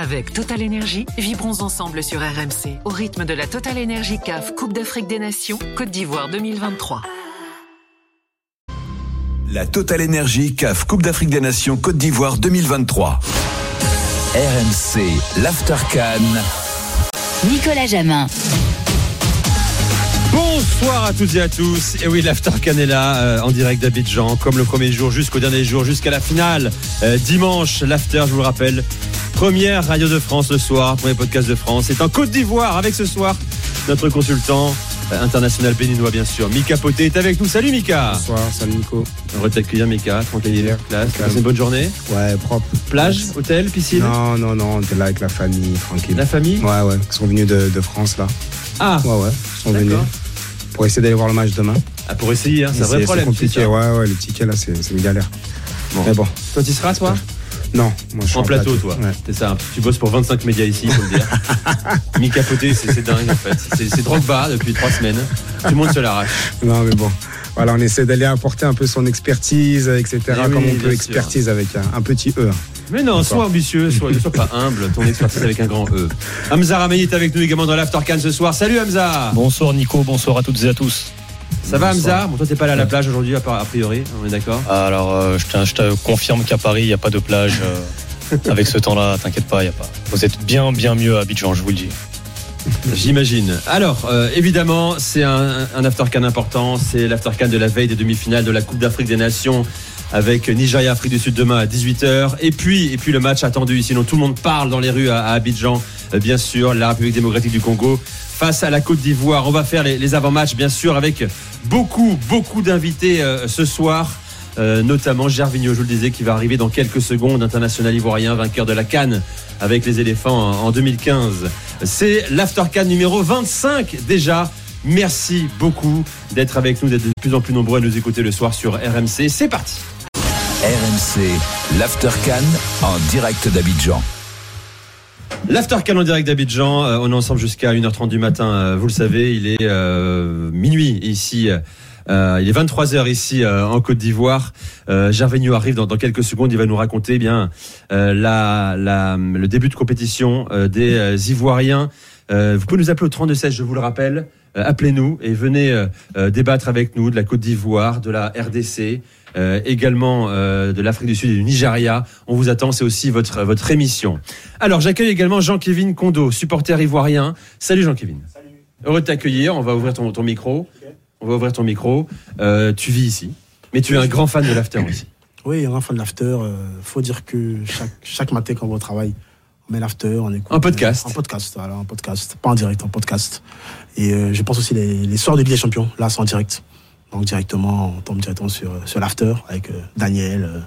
Avec Total Energy, vibrons ensemble sur RMC au rythme de la Total Energy CAF Coupe d'Afrique des Nations Côte d'Ivoire 2023. La Total Energy CAF Coupe d'Afrique des Nations Côte d'Ivoire 2023. RMC, l'Aftercan. Nicolas Jamin. Bonsoir à toutes et à tous. Et oui, l'After Canela euh, en direct d'Abidjan, comme le premier jour jusqu'au dernier jour, jusqu'à la finale. Euh, dimanche, l'After, je vous le rappelle, première radio de France le soir, premier podcast de France. C'est en Côte d'Ivoire avec ce soir notre consultant euh, international béninois, bien sûr. Mika Poté est avec nous. Salut Mika. Bonsoir, salut Nico. Heureux de t'accueillir Mika, tranquille, classe. C'est une bonne journée. Ouais, propre. Plage, hôtel, piscine? Non, non, non, on était là avec la famille, tranquille. La famille? Ouais, ouais, ils sont venus de, de France là. Ah, Ouais, ouais, ils sont venus pour essayer d'aller voir le match demain. Ah, pour essayer, hein, c'est un vrai problème. c'est compliqué, ouais, ouais, le ticket là, c'est c'est une galère. Bon. Mais bon, Toi, tu seras, toi? Non, moi je suis En plateau, toi. Ouais. C'est ça. Tu bosses pour 25 médias ici, faut le dire. Mika Poté, c'est c'est dingue en fait. C'est Drogba depuis trois semaines. Tout le monde se l'arrache. Non, mais bon. Voilà, on essaie d'aller apporter un peu son expertise, etc. Eh oui, comme on peut, sûr. expertise avec un, un petit E. Mais non, sois ambitieux, sois, sois pas humble. Ton expertise avec un grand E. Hamza Ramey est avec nous également dans l'Aftercan ce soir. Salut Hamza Bonsoir Nico, bonsoir à toutes et à tous. Ça va Hamza Bon, toi, t'es pas allé à la plage aujourd'hui, a priori, on est d'accord Alors euh, je, te, je te confirme qu'à Paris, il n'y a pas de plage. euh, avec ce temps-là, t'inquiète pas, il a pas. Vous êtes bien, bien mieux à Abidjan, je vous le dis. J'imagine. Alors, euh, évidemment, c'est un, un aftercan important. C'est l'aftercan de la veille des demi-finales de la Coupe d'Afrique des Nations avec Nigeria Afrique du Sud demain à 18h. Et puis, et puis le match attendu ici dont tout le monde parle dans les rues à, à Abidjan, bien sûr, la République démocratique du Congo face à la Côte d'Ivoire. On va faire les, les avant-matchs, bien sûr, avec beaucoup, beaucoup d'invités euh, ce soir. Euh, notamment Gervinho, je vous le disais, qui va arriver dans quelques secondes, international ivoirien, vainqueur de la Cannes avec les éléphants en, en 2015. C'est l'Aftercan numéro 25 déjà. Merci beaucoup d'être avec nous, d'être de plus en plus nombreux à nous écouter le soir sur RMC. C'est parti. RMC, l'Aftercan en direct d'Abidjan. L'Aftercan en direct d'Abidjan, euh, on est ensemble jusqu'à 1h30 du matin, euh, vous le savez, il est euh, minuit ici. il est 23h ici en Côte d'Ivoire. Gervinho arrive dans, quelques secondes. Il va nous raconter eh bien le début de compétition des Ivoiriens. Vous pouvez nous appeler au 3216, je vous le rappelle. Appelez-nous et venez débattre avec nous de la Côte d'Ivoire, de la RDC, euh, également euh, de l'Afrique du Sud et du Nigeria. On vous attend, c'est aussi votre, votre émission. Alors, j'accueille également Jean-Kévin Kondo, supporter ivoirien. Salut Jean-Kévin. Heureux de t'accueillir. On va ouvrir ton, ton micro. On va ouvrir ton micro. Euh, tu vis ici, mais tu es un grand fan de l'after aussi. Oui, un fan de l'after. euh, faut dire que chaque, chaque matin quand on va au travail, on met l'after, on écoute. En podcast. en podcast, voilà, en podcast. Pas en direct, en podcast. Et euh, je pense aussi les, les soirs de Ligue des Champions, là, c'est en direct. Donc directement, on tombe directement sur, sur l'after avec euh, Daniel, euh,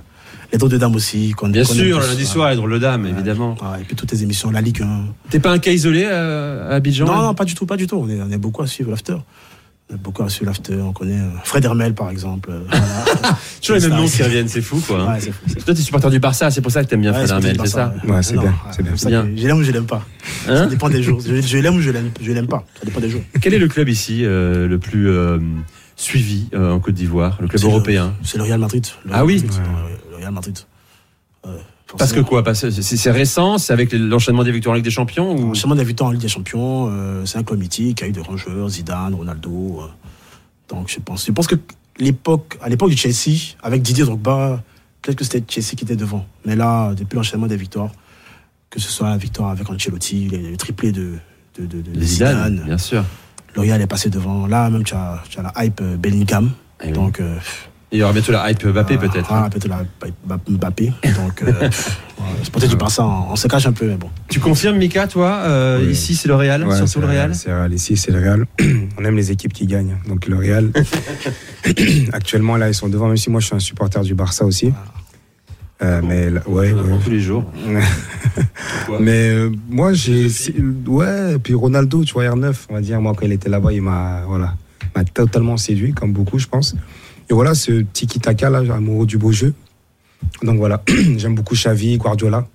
les drôles de dames aussi. qu'on- Bien qu'on sûr, le lundi soir, les drôles de dames, évidemment. Et puis toutes les émissions, la Ligue 1. T'es pas un cas isolé euh, à Abidjan Non, non, pas du tout, pas du tout. On est, on est beaucoup à suivre l'after. On est beaucoup à suivre l'after. On connaît Fred Hermel, par exemple. voilà. Toujours les mêmes noms qui reviennent, c'est fou quoi. hein. Ouais, c'est fou, c'est fou. Toi, t'es supporter du Barça, c'est pour ça que t'aimes bien Ouais, Fred Hermel, c'est ça Ouais, c'est Non, bien, c'est bien. ça Je l'aime ou je l'aime pas. Hein ça dépend des jours. Je, je l'aime ou je l'aime, je l'aime pas. Ça dépend des jours. Quel est le club ici euh, le plus euh, suivi euh, en Côte d'Ivoire, le club européen C'est le Real Madrid. Le Ah oui Madrid, ouais, Le Real Madrid. Euh, Parce que quoi? Parce que c'est récent, c'est avec l'enchaînement des victoires en Ligue des Champions ou? Enchaînement des victoires en Ligue des Champions, euh, c'est un club mythique avec de grands joueurs, Zidane, Ronaldo. euh. donc je pense, je pense que l'époque, à l'époque du Chelsea, avec Didier Drogba, peut-être que c'était Chelsea qui était devant. Mais là, depuis l'enchaînement des victoires, que ce soit la victoire avec Ancelotti, le, triplé de, de, de, de Les Zidane, Zidane, bien sûr. Le Real est passé devant. Là, même, tu as, tu as la hype euh, Bellingham. Eh oui. Donc, euh, Il y aura bientôt la hype Mbappé ah, peut-être. Ah, hein. peut-être la hype Mbappé. Donc, euh, c'est peut-être du Barça. On, on se cache un peu, mais bon. Tu confirmes Mika, toi euh, Oui. Ici c'est le Real, Ouais, surtout le Real. C'est le Real. Ici, c'est le Real. On aime les équipes qui gagnent. Donc le Real, actuellement, là, ils sont devant, même si moi, je suis un supporter du Barça aussi. Euh, mais là- ouais, ouais. Tous les jours. Mais euh, moi, j'ai. Ouais, puis Ronaldo, tu vois, R9, on va dire, moi, quand il était là-bas, il m'a voilà, m'a totalement séduit, comme beaucoup, je pense. Et voilà, ce tiki-taka, là, amoureux du beau jeu. Donc voilà, j'aime beaucoup Xavi, Guardiola.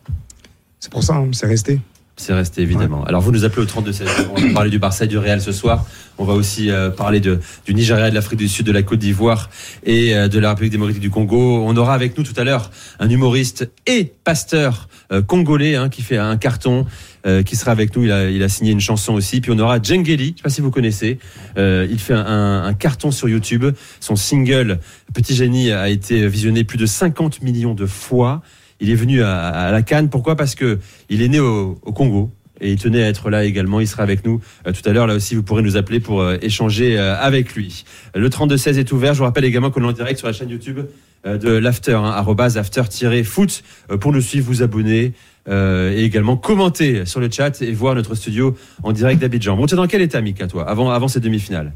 C'est pour ça, hein, c'est resté. C'est resté évidemment. Alors vous nous appelez au 32 16. On va parler du Barça et du Real ce soir. On va aussi euh, parler de, du Nigeria, de l'Afrique du Sud, de la Côte d'Ivoire et euh, de la République démocratique du Congo. On aura avec nous tout à l'heure un humoriste et pasteur euh, congolais hein, qui fait un carton, euh, qui sera avec nous. Il a, il a signé une chanson aussi. Puis on aura Djengeli, je sais pas si vous connaissez. Euh, il fait un, un carton sur YouTube. Son single Petit Génie a été visionné plus de 50 millions de fois. Il est venu à, à la Cannes. Pourquoi? Parce que il est né au, au Congo. Et il tenait à être là également. Il sera avec nous euh, tout à l'heure. Là aussi, vous pourrez nous appeler pour euh, échanger euh, avec lui. Le 32-16 est ouvert. Je vous rappelle également qu'on est en direct sur la chaîne YouTube de l'After, hein, after-foot, pour nous suivre, vous abonner euh, et également commenter sur le chat et voir notre studio en direct d'Abidjan. Bon, tu es dans quel état, Mika, toi, avant, avant cette demi-finale?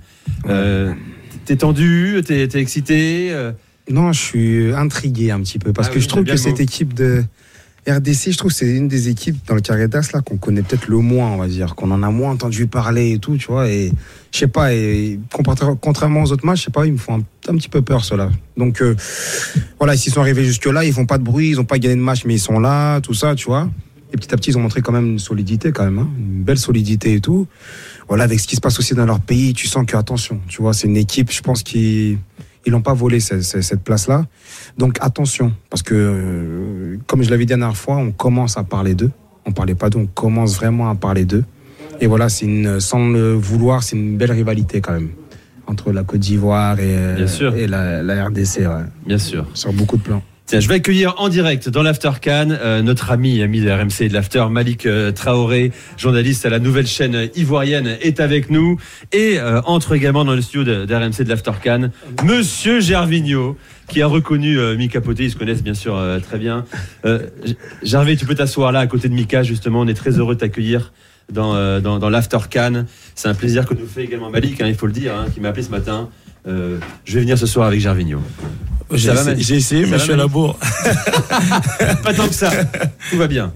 Euh, T'es tendu T'es t'es excité euh, Non, je suis intrigué un petit peu parce Ah que oui, je trouve que mot. cette équipe de RDC, je trouve que c'est une des équipes dans le carré d'As là qu'on connaît peut-être le moins, on va dire, qu'on en a moins entendu parler et tout, tu vois. Et je sais pas, et contrairement aux autres matchs, je sais pas, ils me font un, un petit peu peur ceux-là. Donc euh, voilà, s'ils sont arrivés jusque là, ils font pas de bruit, ils ont pas gagné de match, mais ils sont là, tout ça, tu vois. Et petit à petit, ils ont montré quand même une solidité, quand même, hein, une belle solidité et tout. Voilà, avec ce qui se passe aussi dans leur pays, tu sens que attention, tu vois, c'est une équipe, je pense qu'ils ils l'ont pas volé cette, cette- cette place-là. Donc attention, parce que euh, comme je l'avais dit la dernière fois, on commence à parler d'eux. On parlait pas d'eux, on commence vraiment à parler d'eux. Et voilà, c'est une, sans le vouloir, c'est une belle rivalité quand même entre la Côte d'Ivoire et, et la, la RDC, ouais, Bien sûr. sur beaucoup de plans. Je vais accueillir en direct dans l'After Cannes euh, notre ami, ami de RMC et de l'After, Malik euh, Traoré, journaliste à la nouvelle chaîne ivoirienne, est avec nous et euh, entre également dans le studio de, RMC de l'After Cannes, Monsieur Gervinho, qui a reconnu euh, Mika Poté, ils se connaissent bien sûr euh, très bien. Euh, Gervais, tu peux t'asseoir là à côté de Mika, justement, on est très heureux de t'accueillir. Dans, dans, dans l'After Cannes. C'est un plaisir que nous fait également Malik, hein, il faut le dire, hein, qui m'a appelé ce matin. Euh, je vais venir ce soir avec Gervinho. J'ai essayé, j'ai mais je suis à la bourre. Pas tant que ça. Tout va bien.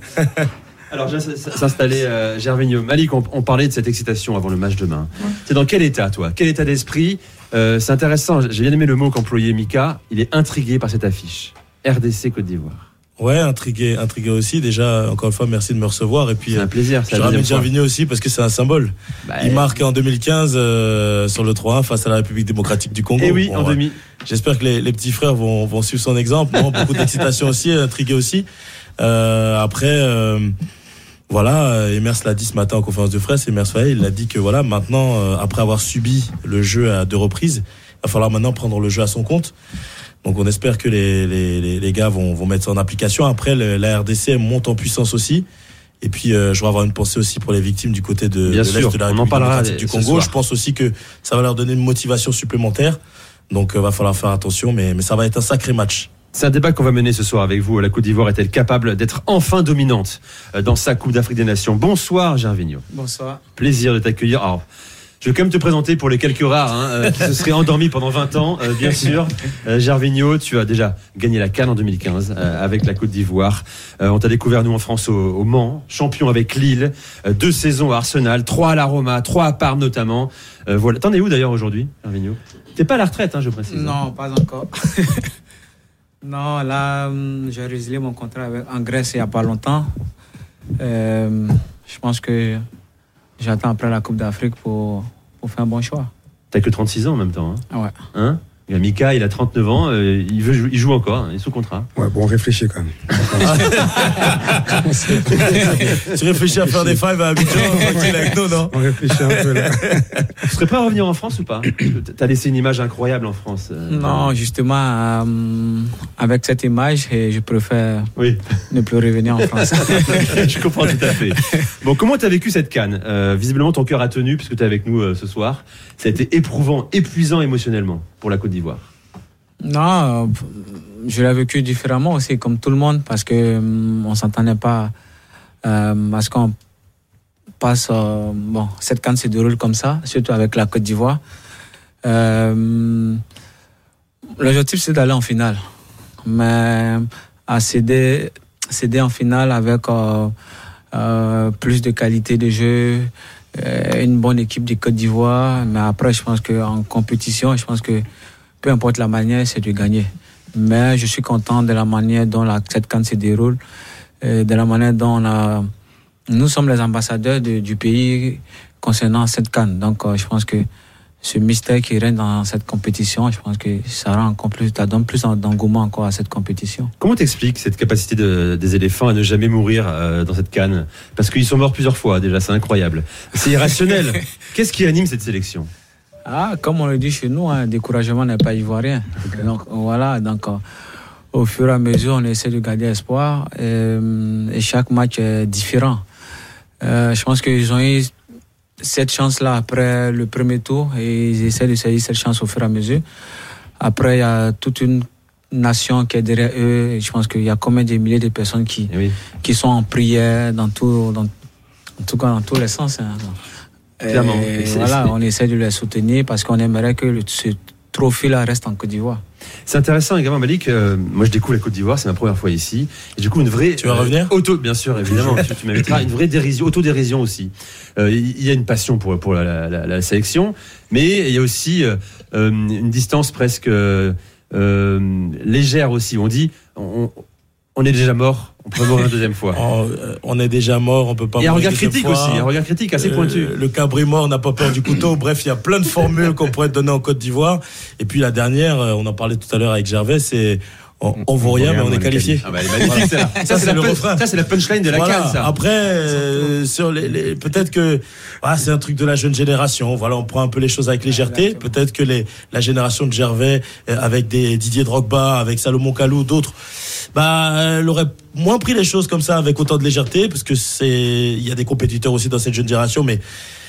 Alors, je vais s'installer, euh, Gervinho. Malik, on, on parlait de cette excitation avant le match demain. C'est dans quel état, toi? Quel état d'esprit? Euh, C'est intéressant. J'ai bien aimé le mot qu'employait Mika. Il est intrigué par cette affiche. RDC Côte d'Ivoire. Ouais, intrigué, intrigué aussi. Déjà, encore une fois, merci de me recevoir. Et puis, C'est un euh, plaisir. C'est je ramène. Gervinho aussi parce que c'est un symbole. Bah, Il marque en 2015 euh, sur le 3-1 face à la République démocratique du Congo. Et oui, Bon, en demi. J'espère que les, les petits frères vont, vont suivre son exemple. Beaucoup d'excitation aussi, intrigué aussi. Euh, après, euh, voilà, euh, Emers l'a dit ce matin en conférence de presse. Emers Faye, il a dit que voilà, maintenant, euh, après avoir subi le jeu à deux reprises, il va falloir maintenant prendre le jeu à son compte. Donc on espère que les, les, les, les gars vont, vont mettre ça en application. Après, le- la RDC monte en puissance aussi. Et puis, euh, je vais avoir une pensée aussi pour les victimes du côté de, Bien de l'Est sûr, de la on en République démocratique du Congo. Je pense aussi que ça va leur donner une motivation supplémentaire. Donc, euh, va falloir faire attention, mais, mais ça va être un sacré match. C'est un débat qu'on va mener ce soir avec vous. La Côte d'Ivoire est-elle capable d'être enfin dominante euh, dans sa Coupe d'Afrique des Nations? Bonsoir, Gervinho. Bonsoir. Plaisir de t'accueillir. Alors, je vais quand même te présenter pour les quelques rares hein, euh, qui se seraient endormis pendant 20 ans, euh, bien sûr. Euh, Gervinho, tu as déjà gagné la Cannes en 2015 euh, avec la Côte d'Ivoire. On t'a découvert, nous, en France, au, Mans, champion avec Lille, deux saisons à Arsenal, trois à la Roma, trois à Parme notamment. Voilà. T'en es où d'ailleurs aujourd'hui, Gervinho? T'es pas à la retraite, hein, je précise. hein. Non, pas encore. non, là, hum, j'ai résilié mon contrat en Grèce il n'y a pas longtemps. Je pense que j'attends après la Coupe d'Afrique pour, pour faire un bon choix. T'as que 36 ans en même temps. Hein, ouais. hein? Il y a Mika, il a 39 ans, euh, il, veut, jou- il joue encore, hein, il est sous contrat. Ouais, bon, on réfléchit quand même. tu réfléchis à faire des fives à Abidjan, tranquille avec nous, non On réfléchit un peu là. Tu serais prêt à revenir en France ou pas T'as laissé une image incroyable en France. euh, Non, justement, hum, avec cette image, je préfère Oui, ne plus revenir en France. je comprends tout à fait. Bon, comment t'as vécu cette canne? Euh, Visiblement, ton cœur a tenu puisque t'es avec nous euh, ce soir. Ça a été éprouvant, épuisant émotionnellement pour la Côte d'Ivoire. Non, je l'ai vécu différemment aussi, comme tout le monde, parce que hum, on s'entendait pas euh, à ce qu'on passe. euh, bon, cette canne se déroule comme ça, surtout avec la Côte d'Ivoire. Euh, L'objectif, c'est d'aller en finale. Mais à céder, céder en finale avec euh, plus de qualité de jeu, une bonne équipe de Côte d'Ivoire. Mais après, je pense qu'en compétition, je pense que peu importe la manière, c'est de gagner. Mais je suis content de la manière dont la, cette canne se déroule, et de la manière dont on a nous sommes les ambassadeurs de- du pays concernant cette canne. Donc, euh, je pense que ce mystère qui règne dans cette compétition, je pense que ça rend encore plus, ça donne plus d'engouement encore à cette compétition. Comment t'expliques cette capacité de- des éléphants à ne jamais mourir euh, dans cette canne? Parce qu'ils sont morts plusieurs fois déjà, c'est incroyable. C'est irrationnel. Qu'est-ce qui anime cette sélection? Ah, comme on le dit chez nous, un découragement n'est pas ivoirien. Donc voilà, donc euh, au fur et à mesure, on essaie de garder espoir euh, et chaque match est différent. Euh, je pense qu'ils ont eu cette chance-là après le premier tour et ils essaient de saisir cette chance au fur et à mesure. Après, il y a toute une nation qui est derrière eux. Et je pense qu'il y a combien de milliers de personnes qui, Eh oui. qui sont en prière dans tout, dans, en tout cas dans tous les sens. hein. Clairement. Et voilà, on essaie de les soutenir parce qu'on aimerait que ce trophée-là reste en Côte d'Ivoire. C'est intéressant également, Malik. euh, moi, je découvre la Côte d'Ivoire, c'est ma première fois ici. Et du coup, une vraie. Tu vas euh, revenir auto, Bien sûr, évidemment, tu, tu m'inviteras. Une vraie dérision, autodérision aussi. Euh, Il y a une passion pour, pour la, la- la sélection, mais il y a aussi euh, euh, une distance presque euh, euh, légère aussi. On dit, on, on est déjà mort, on peut mourir une deuxième fois. Oh, euh, on est déjà mort, on peut pas Et un mourir regard deuxième critique fois. aussi, un regard critique assez Euh, pointu. le cabri mort n'a pas peur du couteau. Bref, il y a plein de formules qu'on pourrait donner en Côte d'Ivoire. Et puis la dernière, euh, on en parlait tout à l'heure avec Gervais, c'est on, on vaut rien, mais on est qualifié. Ah bah. Ça, Ça, c'est la, punchline de la Voilà. canne, ça. Après, euh, sur les, les- peut-être que ah, c'est un truc de la jeune génération. Voilà, on prend un peu les choses avec légèreté. Peut-être que les, la génération de Gervais, avec des Didier Drogba, avec Salomon Kalou, d'autres, bah, elle aurait moins pris les choses comme ça avec autant de légèreté, parce que c'est, il y a des compétiteurs aussi dans cette jeune génération, mais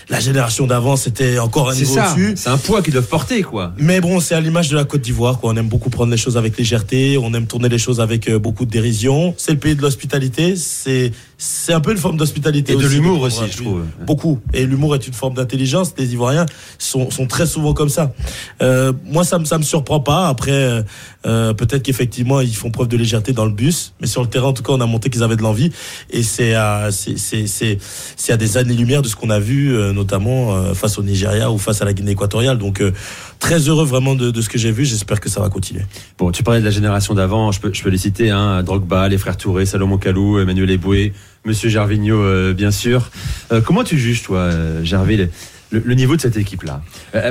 la génération d'avant, c'était encore un niveau ça. au-dessus. C'est un poids qu'ils doivent porter, quoi. Mais bon, c'est à l'image de la Côte d'Ivoire, quoi. On aime beaucoup prendre les choses avec légèreté, on aime tourner les choses avec euh, beaucoup de dérision. C'est le pays de l'hospitalité, c'est c'est un peu une forme d'hospitalité Et de aussi, l'humour prendre aussi, je trouve. Beaucoup. Et l'humour est une forme d'intelligence. Les Ivoiriens sont, sont très souvent comme ça. Euh, moi, ça me ça me surprend pas. Après, euh, euh, peut-être qu'effectivement ils font preuve de légèreté dans le bus, mais sur le terrain, en tout cas, on a montré qu'ils avaient de l'envie. Et c'est à c'est c'est c'est c'est à des années-lumière de ce qu'on a vu, euh, notamment euh, face au Nigeria ou face à la Guinée équatoriale. Donc euh, très heureux vraiment de, de ce que j'ai vu. J'espère que ça va continuer. Bon, tu parlais de la génération d'avant, je peux, je peux les citer, hein, Drogba, les frères Touré, Salomon Kalou, Emmanuel Eboué, Monsieur Gervinho, euh, bien sûr. Euh, comment tu juges, toi, euh, Gervais, le, le- le niveau de cette équipe-là?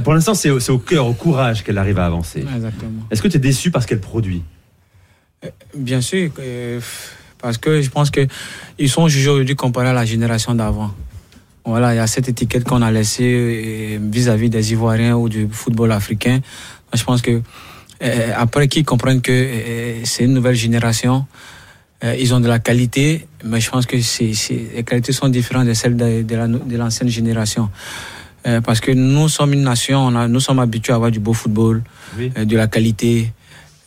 Pour l'instant, c'est au, cœur, au courage qu'elle arrive à avancer. Exactement. Est-ce que tu es déçu parce qu'elle produit? Bien sûr, parce que je pense que ils sont jugés aujourd'hui comparés à la génération d'avant. Voilà, il y a cette étiquette qu'on a laissée vis-à-vis des Ivoiriens ou du football africain. Je pense que après qu'ils comprennent que c'est une nouvelle génération, euh, ils ont de la qualité, mais je pense que c'est- les qualités sont différentes de celles de, de la- de l'ancienne génération. Euh, parce que nous sommes une nation, on a, nous sommes habitués à avoir du beau football, Oui. euh, de la qualité.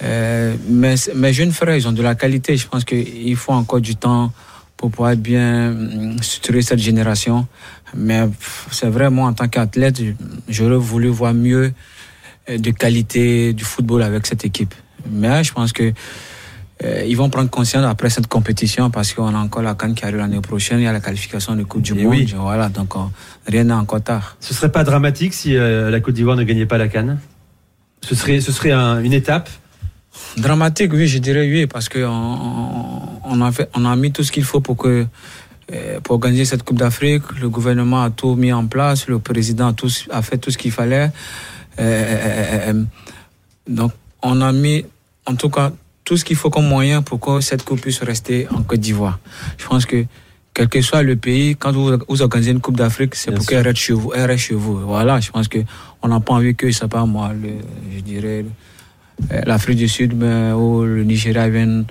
Mais mes jeunes frères, ils ont de la qualité. Je pense qu'il faut encore du temps pour pouvoir bien hum, structurer cette génération. Mais c'est vrai, moi, en tant qu'athlète, j'aurais voulu voir mieux de qualité du football avec cette équipe. Mais je pense que euh, ils vont prendre conscience après cette compétition parce qu'on a encore la Cannes qui arrive l'année prochaine, il y a la qualification de Coupe du Et Monde. oui. Voilà, donc euh, rien n'est encore tard. Ce serait pas dramatique si euh, la Côte d'Ivoire ne gagnait pas la Cannes Ce serait, ce serait un- une étape? Dramatique, oui, je dirais oui, parce que on, a fait, on a mis tout ce qu'il faut pour que pour organiser cette Coupe d'Afrique. Le gouvernement a tout mis en place, le président a, tout, a fait tout ce qu'il fallait. Euh, donc, on a mis, en tout cas, tout ce qu'il faut comme moyen pour que cette Coupe puisse rester en Côte d'Ivoire. Je pense que quel que soit le pays, quand vous, vous organisez une Coupe d'Afrique, c'est pour qu'elle reste chez vous. Elle reste chez vous. Voilà, je pense que on n'a pas envie que, je sais pas moi, le, je dirais, euh, l'Afrique du Sud mais, ou le Nigeria viennent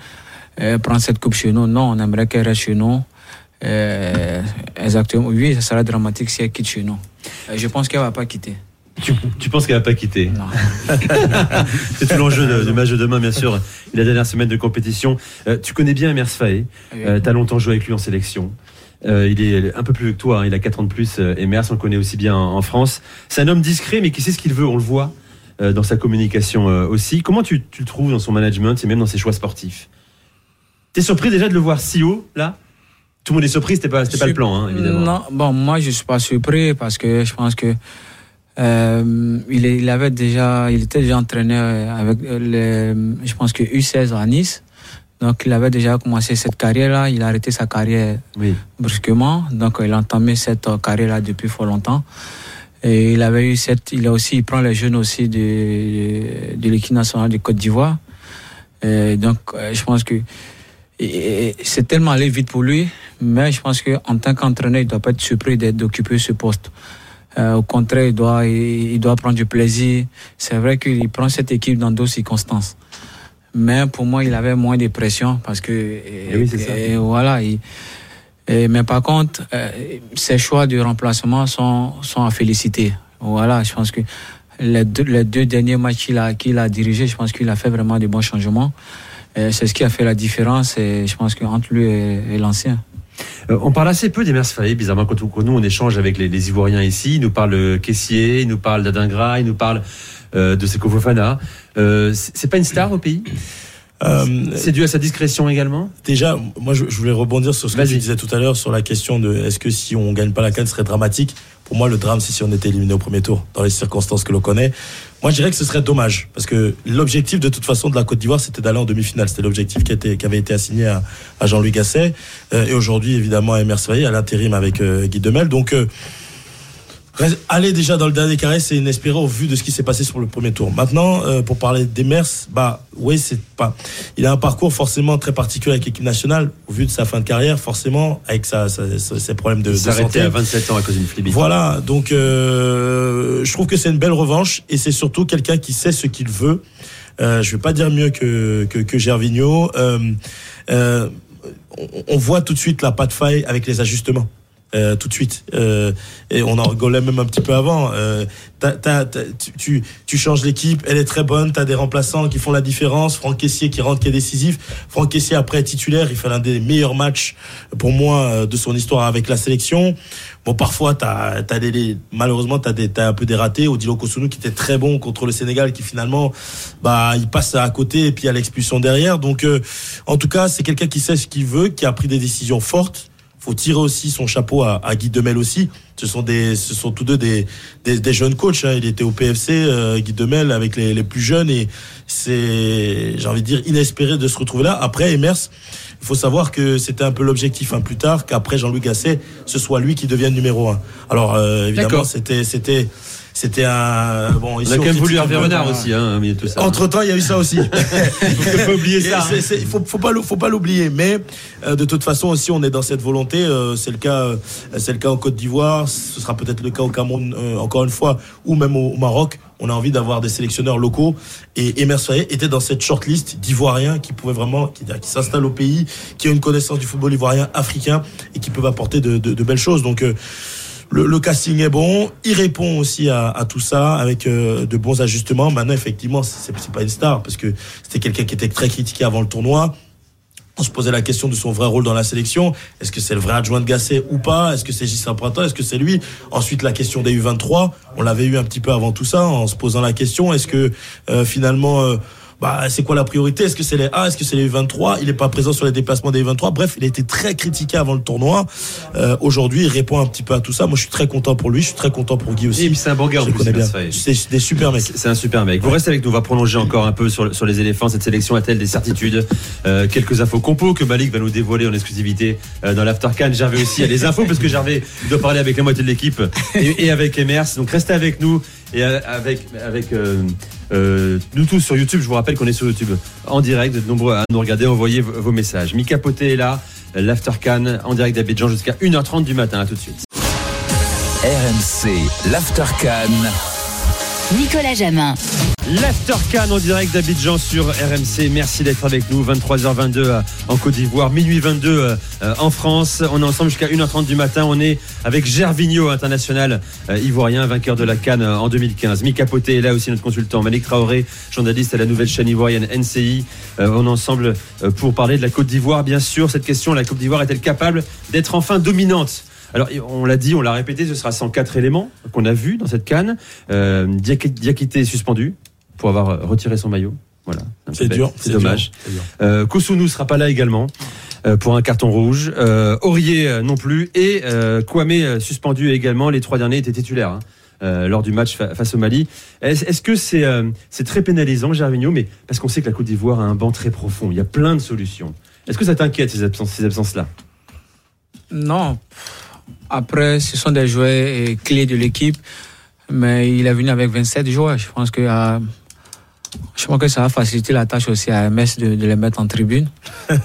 euh, prendre cette coupe chez nous. Non, on aimerait qu'elle reste chez nous. Euh, exactement. Oui, ça sera dramatique si elle quitte chez nous. Euh, je pense qu'elle va pas quitter. Tu, tu penses qu'elle va pas quitter. C'est tout l'enjeu de- du match de demain, bien sûr, et la dernière semaine de compétition. Euh, tu connais bien Emers Faé. Euh, T'as longtemps joué avec lui en sélection. Euh, il est un peu plus vieux que toi, hein, il a 4 ans de plus. Emers, on le connaît aussi bien en, en France. C'est un homme discret, mais qui sait ce qu'il veut, on le voit dans sa communication aussi. Comment tu, tu le trouves dans son management et même dans ses choix sportifs? T'es surpris déjà de le voir si haut, là? Tout le monde est surpris, c'était pas, pas le plan, hein, évidemment. Non, bon, moi je suis pas surpris parce que je pense que euh, il, est- il avait déjà, il était déjà entraîneur avec euh, les, je pense que U16 à Nice. Donc il avait déjà commencé cette carrière-là, il a arrêté sa carrière Oui. brusquement, donc il a entamé cette euh, carrière-là depuis fort longtemps. Et il avait eu cette, il a aussi, il prend les jeunes aussi de, de l'équipe nationale de Côte d'Ivoire. Donc euh, je pense que c'est tellement allé vite pour lui, mais je pense qu'en tant qu'entraîneur, il ne doit pas être surpris d'être- d'occuper ce poste. Euh, au contraire, il doit, il, doit prendre du plaisir. C'est vrai qu'il prend cette équipe dans d'autres circonstances. Mais pour moi, il avait moins de pression parce que. et- Eh oui, c'est ça. et voilà. il- et- mais par contre, euh, ses choix de remplacement sont, sont à féliciter. Voilà, je pense que les deux, les deux derniers matchs qu'il a, qu'il a dirigés, je pense qu'il a fait vraiment de bons changements. C'est ce qui a fait la différence, et je pense qu'entre lui et, et l'ancien. Euh, on parle assez peu des Faye, bizarrement, quand, on- quand nous on échange avec les, les Ivoiriens ici. Ils nous parlent de Caissier, ils nous parlent d'Adingra, ils nous parlent euh, de Seko Fofana. Euh, c'est pas une star au pays? C'est dû à sa discrétion également? Déjà, moi, je, je voulais rebondir sur ce que tu disais tout à l'heure sur la question de est-ce que si on gagne pas la canne, ce serait dramatique? Pour moi, le drame, c'est si on était éliminé au premier tour, dans les circonstances que l'on connaît. Moi, je dirais que ce serait dommage, parce que l'objectif, de toute façon, de la Côte d'Ivoire, c'était d'aller en demi-finale. C'était l'objectif qui, avait été assigné à, Jean-Louis Gasset. Euh, et aujourd'hui, évidemment, à Emer à l'intérim avec euh, Guy Demel. Donc, euh, Aller déjà dans le dernier carré, c'est inespéré au vu de ce qui s'est passé sur le premier tour. Maintenant, euh, pour parler d'Emers, bah oui, c'est pas. Il a un parcours forcément très particulier avec l'équipe nationale, au vu de sa fin de carrière, forcément, avec sa, sa- sa- ses problèmes de, Il de santé. à 27 ans à cause d'une phlébite. Voilà, donc euh, je trouve que c'est une belle revanche et c'est surtout quelqu'un qui sait ce qu'il veut. Euh, je vais pas dire mieux que que, que Gervinho. Euh, euh, on, voit tout de suite la patte faille avec les ajustements. Euh, tout de suite. Euh, et on en rigolait même un petit peu avant. Euh, t'as- t'as- tu, tu, tu changes l'équipe, elle est très bonne, tu as des remplaçants qui font la différence. Franck Caissier qui rentre, qui est décisif. Franck Caissier après est titulaire, il fait l'un des meilleurs matchs pour moi euh, de son histoire avec la sélection. Bon, parfois, t'as, t'as des, des- malheureusement, t'as des, t'as un peu des ratés. Odilo Kosunu qui était très bon contre le Sénégal, qui finalement, bah, il passe à côté et puis a l'expulsion derrière. Donc, euh, en tout cas, c'est quelqu'un qui sait ce qu'il veut, qui a pris des décisions fortes. Faut tirer aussi son chapeau à, à Guy Demel aussi. Ce sont des, ce sont tous deux des, des, des jeunes coachs. hein. Il était au PFC, euh, Guy Demel, avec les, les plus jeunes et c'est, j'ai envie de dire, inespéré de se retrouver là. Après, Emers, il faut savoir que c'était un peu l'objectif hein, plus tard qu'après Jean-Louis Gasset, ce soit lui qui devienne numéro un. Alors euh, évidemment, c'était, c'était, c'était un bon. On a quand même voulu Hervé Renard aussi, hein, mais tout ça. Entre temps, il y a eu ça aussi. faut pas oublier ça. Il faut, faut pas, le- faut pas l'oublier. Mais euh, de toute façon aussi, on est dans cette volonté. euh, c'est le cas, euh, c'est le cas en Côte d'Ivoire. Ce sera peut-être le cas au Cameroun euh, encore une fois, ou même au, au Maroc. On a envie d'avoir des sélectionneurs locaux. Et Emer Soye était dans cette shortlist d'Ivoiriens qui pouvaient vraiment, qui, qui s'installent au pays, qui ont une connaissance du football ivoirien, africain et qui peuvent apporter de, de- de belles choses. Donc euh, le, casting est bon, il répond aussi à, tout ça avec euh, de bons ajustements. Maintenant, effectivement, c'est pas une star parce que c'était quelqu'un qui était très critiqué avant le tournoi. On se posait la question de son vrai rôle dans la sélection. Est-ce que c'est le vrai adjoint de Gasset ou pas? Est-ce que c'est Gissin Printemps Est-ce que c'est lui? Ensuite, la question des U23. On l'avait eu un petit peu avant tout ça, en se posant la question. Est-ce que euh, finalement, euh, bah, c'est quoi la priorité? Est-ce que c'est les A? Est-ce que c'est les U23 Il n'est pas présent sur les déplacements des U23. Bref, il a été très critiqué avant le tournoi. Euh, Aujourd'hui, il répond un petit peu à tout ça. Moi, je suis très content pour lui. Je suis très content pour Guy aussi. Et c'est un bon gars en plus. C'est des super mecs. C'est un super mec. Vous restez avec nous. On va prolonger encore un peu sur, sur les éléphants. Cette sélection a-t-elle des certitudes? Euh, Quelques infos compos que Malik va nous dévoiler en exclusivité euh, dans l'Aftercan. Gervais aussi a les infos parce que Gervais doit parler avec la moitié de l'équipe et, et avec Emers. Donc restez avec nous et avec, avec euh, nous tous sur YouTube. Je vous rappelle qu'on est sur YouTube en direct. Vous nombreux à nous regarder, envoyer vos, vos messages. Mika Poté est là. L'Aftercan en direct d'Abidjan jusqu'à 1h30 du matin. À tout de suite. RMC, l'Aftercan. Nicolas Jamin. L'Aftercan en direct d'Abidjan sur RMC. Merci d'être avec nous. 23h22 euh, en Côte d'Ivoire, minuit 22 euh, euh, en France. On est ensemble jusqu'à 1h30 du matin. On est avec Gervinho, international ivoirien, vainqueur de la Cannes en 2015. Mika Poté est là aussi, notre consultant. Malik Traoré, journaliste à la nouvelle chaîne ivoirienne NCI. On est ensemble pour parler de la Côte d'Ivoire. Bien sûr, cette question, la Côte d'Ivoire est-elle capable d'être enfin dominante alors, on l'a dit, on l'a répété, ce sera 104 éléments qu'on a vus dans cette canne. Euh, Diak- Diakité est suspendu pour avoir euh, retiré son maillot. Voilà. C'est dur. C'est dommage. dur. Euh, Kosunu sera pas là également euh, pour un carton rouge. Euh, Aurier non plus et euh, Kwame suspendu également. Les trois derniers étaient titulaires. hein. euh, lors du match fa- face au Mali. Est-ce que c'est euh, c'est très pénalisant, Gervinho, mais parce qu'on sait que la Côte d'Ivoire a un banc très profond, il y a plein de solutions. Est-ce que ça t'inquiète ces absences, ces absences-là? Non. Après, ce sont des joueurs euh, clés de l'équipe, mais il est venu avec 27 joueurs. Je pense que, euh, je pense que ça va faciliter la tâche aussi à MS de, de les mettre en tribune.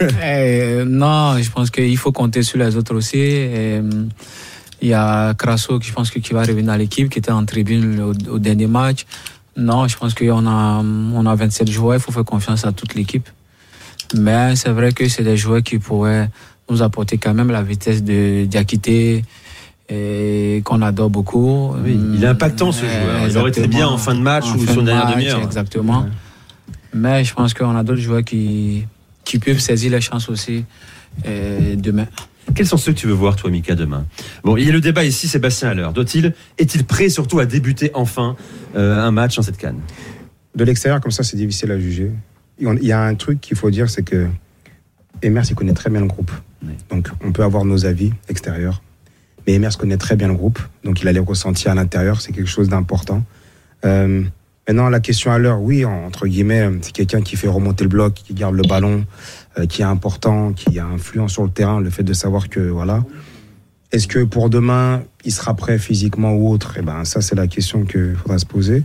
Euh, non, je pense qu'il faut compter sur les autres aussi. Et, il y a Crasso je pense que, qui va revenir à l'équipe, qui était en tribune au, au dernier match. Non, je pense qu'on a, on a 27 joueurs, il faut faire confiance à toute l'équipe. Mais c'est vrai que c'est des joueurs qui pourraient nous apporter quand même la vitesse de Diakité et qu'on adore beaucoup. Oui, il est impactant, ce joueur. Il aurait été bien en fin de match ou sur de la dernière match, demi-heure. Exactement. Mais je pense qu'on a d'autres joueurs qui, qui peuvent saisir les chances aussi euh, demain. Quels sont ceux que tu veux voir, toi, Mika, demain? Bon, il y a le débat ici, Sébastien Haller. Doit-il, est-il prêt surtout à débuter enfin euh, un match dans cette canne? De l'extérieur, comme ça, c'est difficile à juger. Il y a- il y a un truc qu'il faut dire, c'est que Emers, il connaît très bien le groupe. Oui. Donc, on peut avoir nos avis extérieurs. Mais Emers connaît très bien le groupe. Donc, il a les ressentis à l'intérieur. C'est quelque chose d'important. Euh, maintenant, la question à l'heure, oui, en- entre guillemets, c'est quelqu'un qui fait remonter le bloc, qui garde le ballon, euh, qui est important, qui a influence sur le terrain. Le fait de savoir que, voilà. Est-ce que pour demain, il sera prêt physiquement ou autre? Eh ben, ça, c'est la question qu'il faudra se poser.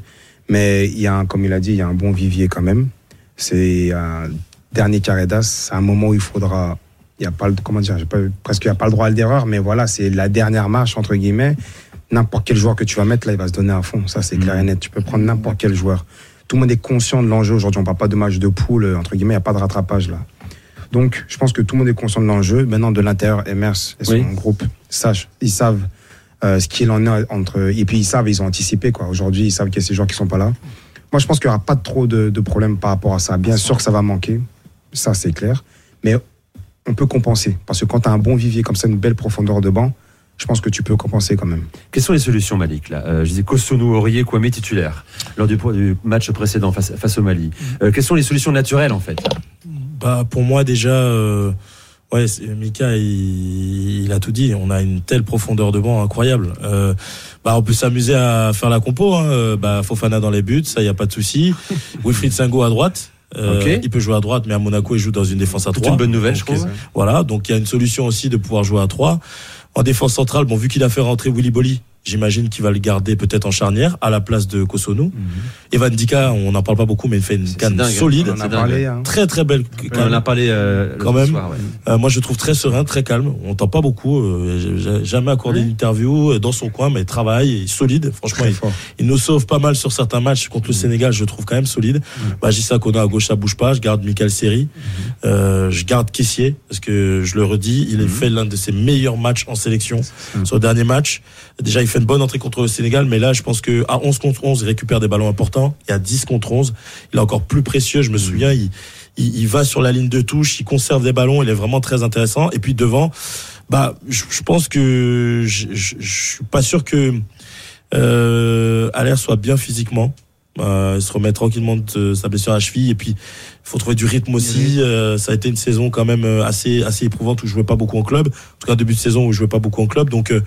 Mais il y a, un- comme il a dit, il y a un bon vivier quand même. C'est un dernier carré d'as. C'est un moment où il faudra. Il y a pas le, comment dire, pas, presque il n'y a pas le droit à l'erreur, mais voilà, c'est la dernière marche entre guillemets. N'importe quel joueur que tu vas mettre là, il va se donner à fond. Ça, c'est clair et net. Tu peux prendre n'importe quel joueur. Tout le monde est conscient de l'enjeu aujourd'hui. On parle pas de match de poule entre guillemets. Il n'y a pas de rattrapage là. Donc, je pense que tout le monde est conscient de l'enjeu. Maintenant, de l'intérieur, Emers et son Oui. groupe sachent, ils savent euh, ce qu'il en est entre. Et puis, ils savent, ils ont anticipé quoi. Aujourd'hui, ils savent qu'il y a ces joueurs qui sont pas là. Moi, je pense qu'il n'y aura pas trop de, de problèmes par rapport à ça. Bien sûr que ça va manquer, ça c'est clair, mais on peut compenser. Parce que quand tu as un bon vivier comme ça, une belle profondeur de banc, je pense que tu peux compenser quand même. Quelles sont les solutions, Malik là? Euh, Je disais Kosonou, Aurier, Kwame titulaire lors du, du match précédent face, face au Mali. Euh, quelles sont les solutions naturelles en fait? Bah, pour moi, déjà, euh, ouais, Mika, il, il a tout dit. On a une telle profondeur de banc incroyable. Euh, bah, on peut s'amuser à faire la compo. Hein. Bah, Fofana dans les buts, ça, il y a pas de souci. Wilfried Singo à droite. Euh, Ok. Il peut jouer à droite, mais à Monaco, il joue dans une défense à C'est 3. une bonne nouvelle, je Donc, trouve. euh, Voilà, donc il y a une solution aussi de pouvoir jouer à 3. En défense centrale, bon, vu qu'il a fait rentrer Willy Bolly, j'imagine qu'il va le garder peut-être en charnière à la place de Kosonou. Evan Dika, on n'en parle pas beaucoup, mais il fait une C'est- canne dingue, hein. solide. On a parlé. hein. Très très belle On en a parlé euh, Quand même. soir, ouais. euh, moi, je le trouve très serein, très calme. On n'entend pas beaucoup. Euh, j'ai- j'ai jamais accordé une interview euh, dans son coin, mais il travaille, il est solide. Franchement, il, nous sauve pas mal sur certains matchs contre le Sénégal. Je le trouve quand même solide. Bah, Gissa Kona à gauche, ça bouge pas. Je garde Michael Seri. Euh, je garde Kessier parce que je le redis, il a fait l'un de ses meilleurs matchs en sélection sur le dernier match. Déjà, il fait une bonne entrée contre le Sénégal, mais là, je pense que à 11 contre 11, il récupère des ballons importants. Et à 10 contre 11, il est encore plus précieux. Je me souviens, il, il, il va sur la ligne de touche, il conserve des ballons, il est vraiment très intéressant. Et puis devant, bah, je, je pense que je, je, je suis pas sûr que euh, Allaire soit bien physiquement. Euh, il se remet tranquillement de sa blessure à la cheville et puis il faut trouver du rythme aussi. Euh, ça a été une saison quand même euh, assez assez éprouvante où je jouais pas beaucoup en club. En tout cas début de saison où je jouais pas beaucoup en club. Donc euh,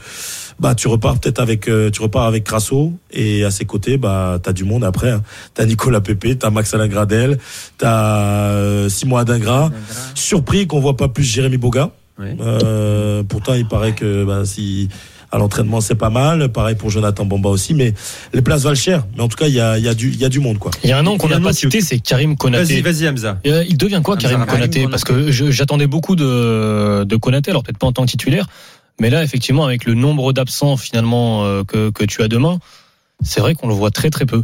bah tu repars peut-être avec euh, tu repars avec Crasso et à ses côtés bah t'as du monde après. Hein. T'as Nicolas Pépé, t'as Max Alain Gradel, t'as euh, Simon Adingra. Surpris qu'on voit pas plus Jérémy Boga. Oui. Euh, pourtant, il paraît que bah, si à l'entraînement c'est pas mal. Pareil pour Jonathan Bamba aussi, mais les places valent cher. Mais en tout cas, il y a, il y a du il y a du monde quoi. Il y a un nom qu'on n'a pas cité, c'est Karim Vas-y, Konaté. vas-y, Hamza. Euh, il devient quoi Karim Karim Konaté? Parce que je- j'attendais beaucoup de, de Konaté, alors peut-être pas en tant que titulaire, mais là effectivement avec le nombre d'absents finalement euh, que, que tu as demain, c'est vrai qu'on le voit très très peu.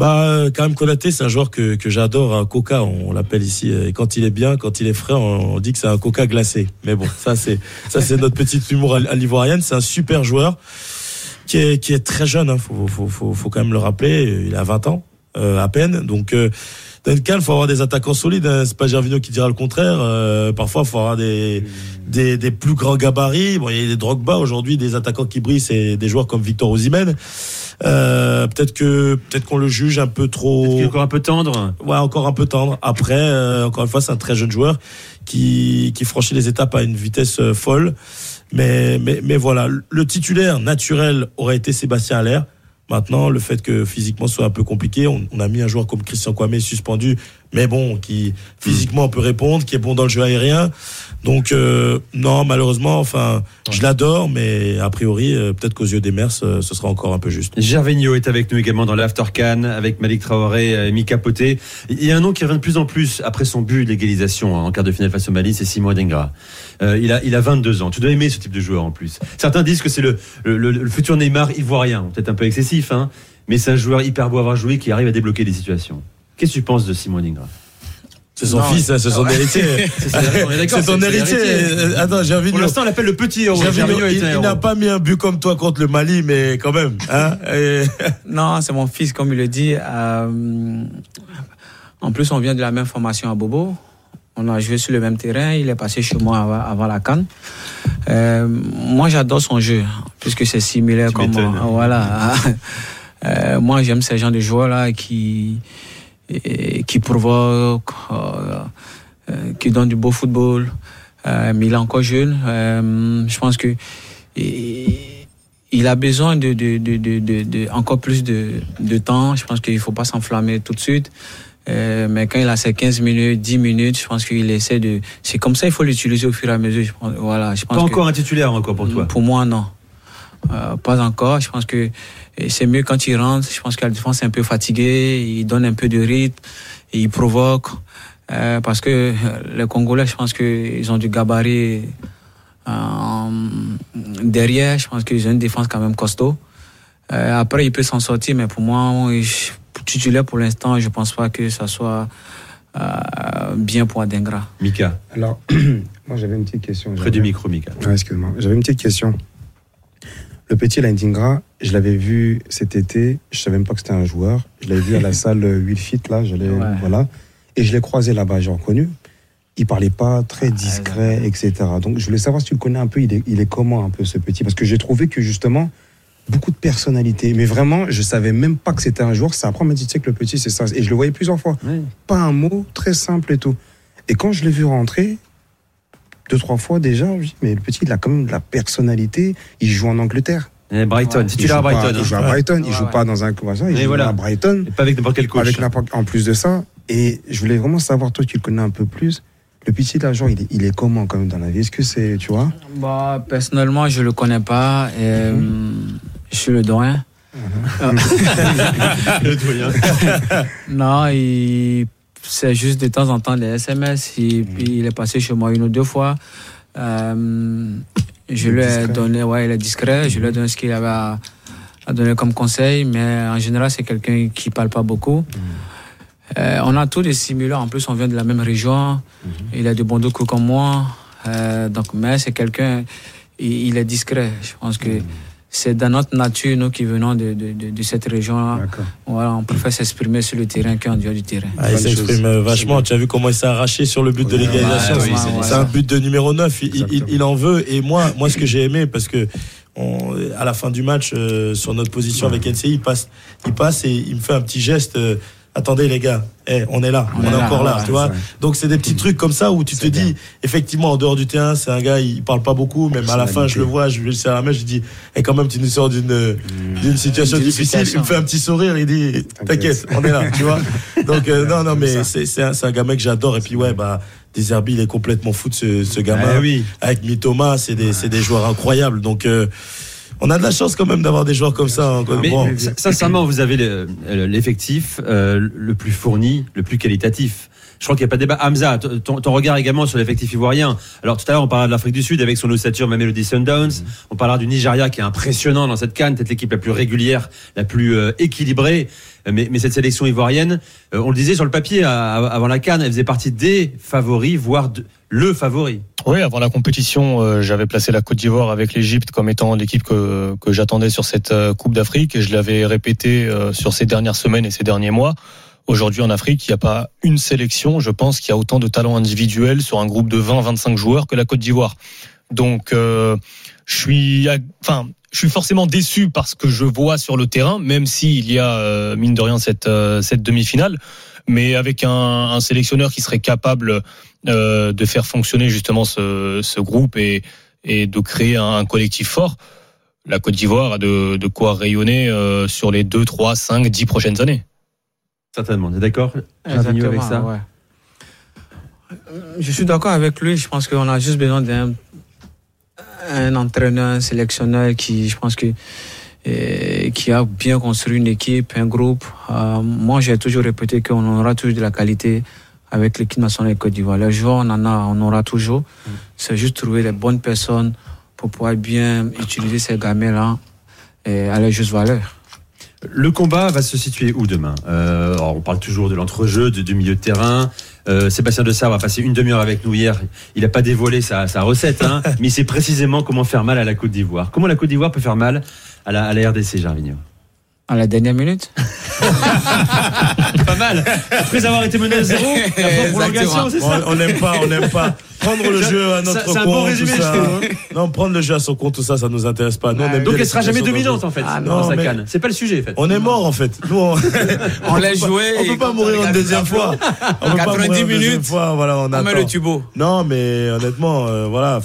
Bah, quand même, Konaté, c'est un joueur que, que j'adore, un coca, on, l'appelle ici. Et quand il est bien, quand il est frais, on, on dit que c'est un coca glacé. Mais bon, ça, c'est, ça, c'est notre petit humour à, à l'ivoirienne. C'est un super joueur qui est, qui est très jeune, hein. Faut, faut, faut, faut quand même le rappeler. Il a 20 ans, euh, à peine. Donc, euh, dans le calme, faut avoir des attaquants solides. Hein. C'est pas Gervinho qui dira le contraire. Euh, parfois, faut avoir des, des, des plus grands gabarits. Bon, il y a des Drogba aujourd'hui, des attaquants qui brillent, c'est des joueurs comme Victor Osimhen. Euh, peut-être que peut-être qu'on le juge un peu trop. Il est encore un peu tendre? Ouais, encore un peu tendre. Après, euh, encore une fois, c'est un très jeune joueur qui, qui franchit les étapes à une vitesse euh, folle. Mais, mais, mais voilà, le titulaire naturel aurait été Sébastien Allaire. Maintenant, le fait que physiquement soit un peu compliqué, on, on a mis un joueur comme Christian Kwame suspendu, mais bon, qui physiquement peut répondre, qui est bon dans le jeu aérien. Donc euh, non, malheureusement, enfin, je l'adore, mais a priori, euh, peut-être qu'aux yeux des Mers, euh, ce sera encore un peu juste. Gervinho est avec nous également dans l'After Can avec Malik Traoré et Mika Poté. Il y a un nom qui revient de plus en plus après son but d'égalisation hein, en quart de finale face au Mali, c'est Simon Dengra. Euh, il, a, il a 22 ans. Tu dois aimer ce type de joueur en plus. Certains disent que c'est le, le, le- le futur Neymar ivoirien. Peut-être un peu excessif, hein, mais c'est un joueur hyper beau à avoir joué qui arrive à débloquer des situations. Qu'est-ce que tu penses de Simon Dengra C'est son Non, fils, hein, c'est son ouais. héritier. C'est son héritier. Attends, Gervinho. Pour l'instant, on l'appelle le petit héros. Gervinho, Gervinho est il, n'a pas mis un but comme toi contre le Mali, mais quand même. Hein Et- Non, c'est mon fils, comme il le dit. Euh, en plus, on vient de la même formation à Bobo. On a joué sur le même terrain. Il est passé chez moi avant, avant la canne. Euh, moi, j'adore son jeu, puisque c'est similaire Tu comme euh, voilà. Euh, moi, j'aime ces gens de joueurs là qui et- qui provoquent, euh, euh, qui donnent du beau football. Euh, mais il est encore jeune. Euh, je pense que il a besoin de, de, de, de, encore plus de, de temps. Je pense qu'il faut pas s'enflammer tout de suite. Euh, mais quand il a ses 15 minutes, 10 minutes, je pense qu'il essaie de. C'est comme ça, il faut l'utiliser au fur et à mesure. Je pense, voilà, je pense Pas que- encore un titulaire encore pour toi? pour moi, non. Euh, pas encore. Je pense que et c'est mieux quand il rentre. Je pense que la défense est un peu fatiguée. Il donne un peu de rythme. Et il provoque. Euh, parce que euh, les Congolais, je pense qu'ils ont du gabarit euh, derrière. Je pense qu'ils ont une défense quand même costaud. Euh, après, il peut s'en sortir, mais pour moi, je- titulaire pour l'instant, je pense pas que ça soit euh, bien pour Adengra. Mika, Alors, moi j'avais une petite question. près du micro, Mika. Ouais, excuse-moi. J'avais une petite question. Le petit Lindingra, je l'avais vu cet été, je savais même pas que c'était un joueur. Je l'avais vu à la salle Wilfit, là, je l'ai, Ouais. voilà. Et je l'ai croisé là-bas, j'ai reconnu. Il parlait pas, très discret, etc. Donc je voulais savoir si tu le connais un peu, il est, il est comment un peu ce petit? Parce que j'ai trouvé que justement, beaucoup de personnalité. Mais vraiment, je savais même pas que c'était un joueur. C'est après, on m'a dit, tu sais que le petit, c'est ça. Et je le voyais plusieurs fois. Ouais. Pas un mot, très simple et tout. Et quand je l'ai vu rentrer, deux, trois fois déjà, je me dis, mais le petit, il a quand même de la personnalité. Il joue en Angleterre. Eh, Brighton, Ouais. Il titulaire à pas- Brighton. Il joue hein. à Brighton, il joue pas dans un ça, il joue voilà. à Brighton. Et pas avec n'importe quel coach. Avec en plus de ça, et je voulais vraiment savoir, toi, tu le connais un peu plus. Le petit genre, il est, il est comment quand même dans la vie? Est-ce que c'est, tu vois? Bah, personnellement, je le connais pas. Et, euh, Je suis le doyen. Le doyen. Non, il... c'est juste de temps en temps des SMS. Et puis il est passé chez moi une ou deux fois. Euh, je lui ai donné, ouais, il est discret. Je lui ai donné ce qu'il avait à, à donner comme conseil. Mais en général, c'est quelqu'un qui parle pas beaucoup. Euh, on a tous des similars. En plus, on vient de la même région. Il a de bons coups comme moi. Euh, donc, mais c'est quelqu'un, il, il est discret. Je pense que c'est dans notre nature, nous qui venons de, de, de, de cette région-là. D'accord. Voilà, on préfère s'exprimer sur le terrain qu'en dehors du terrain. Ah, il s'exprime euh, vachement. Tu as vu comment il s'est arraché sur le but de l'égalisation. ouais, C'est- ouais, c'est ouais. un but de numéro 9. Il, il- il en veut. Et moi, moi, ce que j'ai aimé, parce que on- à la fin du match, euh, sur notre position avec NCI, il passe, il passe et il me fait un petit geste. euh, Attendez les gars, eh, on est là, on, On est, là, encore là, tu vois. Donc c'est des petits trucs comme ça où tu te dis, effectivement, en dehors du terrain, c'est un gars, il parle pas beaucoup, même à la fin, je le vois, je lui serre la main, je lui dis, et quand même, tu nous sors d'une d'une situation difficile. Il me fait un petit sourire, il dit, t'inquiète, on est là, tu vois. Donc euh, non, non, mais c'est un, un gamin que j'adore. Et puis ouais, bah. Deserbi, il est complètement fou de ce, ce gamin. Ah oui. Avec Mitoma, c'est des, c'est des joueurs incroyables. Donc, euh, on a de la chance quand même d'avoir des joueurs comme ça. hein. Mais Bon, sin- sincèrement, vous avez le- l'effectif euh, le plus fourni, le plus qualitatif. Je crois qu'il n'y a pas de débat. Hamza, ton, ton regard également sur l'effectif ivoirien. Alors tout à l'heure, on parlait de l'Afrique du Sud avec son ossature Mamelody Sundowns. On parlera du Nigeria qui est impressionnant dans cette canne, peut-être l'équipe la plus régulière, la plus euh, équilibrée. Mais, mais cette sélection ivoirienne, euh, on le disait sur le papier à- à- avant la canne, elle faisait partie des favoris, voire de- le favori. Oui, avant la compétition, euh, j'avais placé la Côte d'Ivoire avec l'Égypte comme étant l'équipe que, que j'attendais sur cette euh, Coupe d'Afrique et je l'avais répété euh, sur ces dernières semaines et ces derniers mois. Aujourd'hui en Afrique, il n'y a pas une sélection, je pense, qui a autant de talents individuels sur un groupe de 20-25 joueurs que la Côte d'Ivoire. Donc, euh, je suis, enfin, je suis forcément déçu parce que je vois sur le terrain, même s'il y a euh, mine de rien cette euh, cette demi-finale, mais avec un, un sélectionneur qui serait capable euh, de faire fonctionner justement ce, ce groupe et et de créer un, collectif fort. La Côte d'Ivoire a de, de quoi rayonner sur les 2, 3, 5, 10 prochaines années. Certainement. T'es d'accord Jarvinho, avec ça? ouais. Je suis d'accord avec lui. Je pense qu'on a juste besoin d'un un entraîneur, un sélectionneur qui, je pense que euh, qui a bien construit une équipe, un groupe. Euh, moi, j'ai toujours répété qu'on aura toujours de la qualité avec l'équipe nationale de Côte d'Ivoire. Les joueurs, on en a, on aura toujours. C'est juste trouver les bonnes personnes pour pouvoir bien utiliser ces gamins-là et à leur juste valeur. Le combat va se situer où demain? Euh, alors, On parle toujours de l'entrejeu, de- du milieu de terrain. Euh, Sébastien De Sarre a passé une demi-heure avec nous hier. Il n'a pas dévoilé sa, sa recette, hein, mais il sait précisément comment faire mal à la Côte d'Ivoire. Comment la Côte d'Ivoire peut faire mal à la, à la RDC, Jarvinho À la dernière minute Pas mal Après avoir été mené à zéro, la prolongation, c'est ça On on n'aime pas, on n'aime pas. Prendre le jeu à notre Ça- c'est un compte, bon résumé, tout ça. hein. Non, prendre le jeu à son compte, tout ça, ça nous intéresse pas. Nous, on aime Donc elle sera jamais dominante en fait Ah, dans non, sa mais canne. C'est pas le sujet en fait. On est mort en fait. Nous, on, On l'a peut pas- joué On peut pas mourir on une deuxième fois. On peut pas 90 mourir une deuxième minutes, fois. Voilà, on, On met attend. le tubo. Non, mais honnêtement, euh, voilà.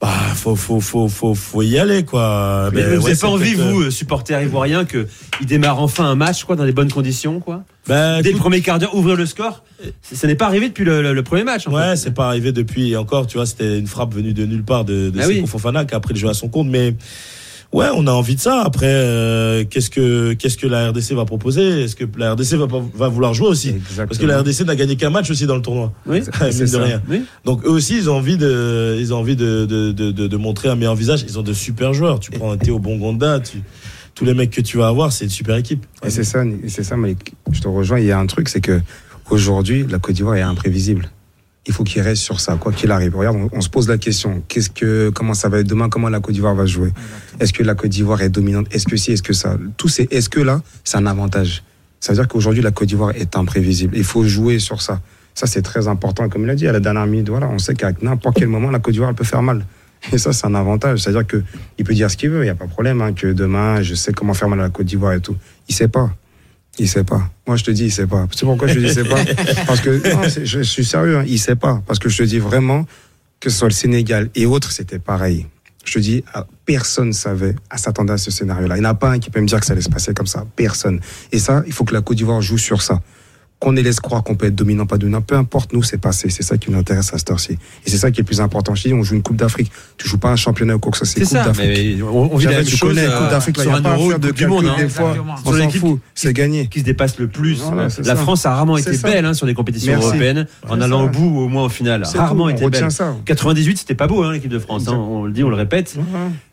Bah, faut, faut, faut, faut, faut y aller, quoi. Mais vous n'avez pas envie, vous, euh, supporter ivoirien, que il démarre enfin un match quoi, dans les bonnes conditions quoi Ben, Dès le premier quart d'heure, ouvrir le score. Ça n'est pas arrivé depuis le, le- le premier match. En Ouais, c'est pas arrivé depuis. Encore, tu vois, c'était une frappe venue de nulle part de, de Ah oui. Fofana qui a pris le jeu à son compte. Mais ouais, on a envie de ça. Après, euh, qu'est-ce que qu'est-ce que la RDC va proposer? Est-ce que la RDC va, va vouloir jouer aussi? Parce que la RDC n'a gagné qu'un match aussi dans le tournoi. Oui, c'est de ça. rien. Oui. Donc eux aussi, ils ont envie de, ils ont envie de, de, de, de, de montrer un meilleur visage. Ils ont de super joueurs. Tu prends Théo Bongonda, tu, tous les mecs que tu vas avoir, c'est une super équipe. Et c'est ça, c'est ça, Malik. Je te rejoins. Il y a un truc, c'est que aujourd'hui, la Côte d'Ivoire est imprévisible. Il faut qu'il reste sur ça, quoi qu'il arrive. Regarde, on, on se pose la question qu'est-ce que, comment ça va être demain Comment la Côte d'Ivoire va jouer? Est-ce que la Côte d'Ivoire est dominante? Est-ce que si Est-ce que ça? Tous ces est-ce que là, c'est un avantage. Ça veut dire qu'aujourd'hui, la Côte d'Ivoire est imprévisible. Il faut jouer sur ça. Ça, c'est très important. Comme il a dit à la dernière minute, voilà, on sait qu'à n'importe quel moment, la Côte d'Ivoire peut faire mal. Et ça, c'est un avantage. C'est-à-dire que il peut dire ce qu'il veut, il n'y a pas de problème, hein, que demain, je sais comment faire mal à la Côte d'Ivoire et tout. Il sait pas. Il sait pas. Moi, je te dis, il sait pas. C'est pourquoi je te dis, il sait pas. Parce que, non, c'est- je, je suis sérieux, hein, il sait pas. Parce que je te dis vraiment que ce soit le Sénégal et autres, c'était pareil. Je te dis, ah, personne savait à s'attendre à ce scénario-là. Il n'y en a pas un qui peut me dire que ça allait se passer comme ça. Personne. Et ça, il faut que la Côte d'Ivoire joue sur ça. Qu'on les laisse croire qu'on peut être dominant, pas dominant, peu importe, nous, c'est passé. C'est ça qui nous intéresse à cette heure-ci. Et c'est ça qui est le plus important. Je dis, on joue une Coupe d'Afrique. Tu joues pas un championnat ou quoi que ce soit, c'est Coupe d'Afrique. on, on vit la même tu chose connais la Coupe euh, d'Afrique, sur un euro de du monde. hein. des fois. On Sur s'en l'équipe fout, c'est gagné. qui se dépasse le plus. Voilà, c'est la ça. France a rarement été ça. belle hein, sur les compétitions Merci. européennes, en allant ça. au bout au moins au final. C'est Rarement tout, été belle. ça. 98, c'était pas beau hein, l'équipe de France. hein, on le dit, on le répète.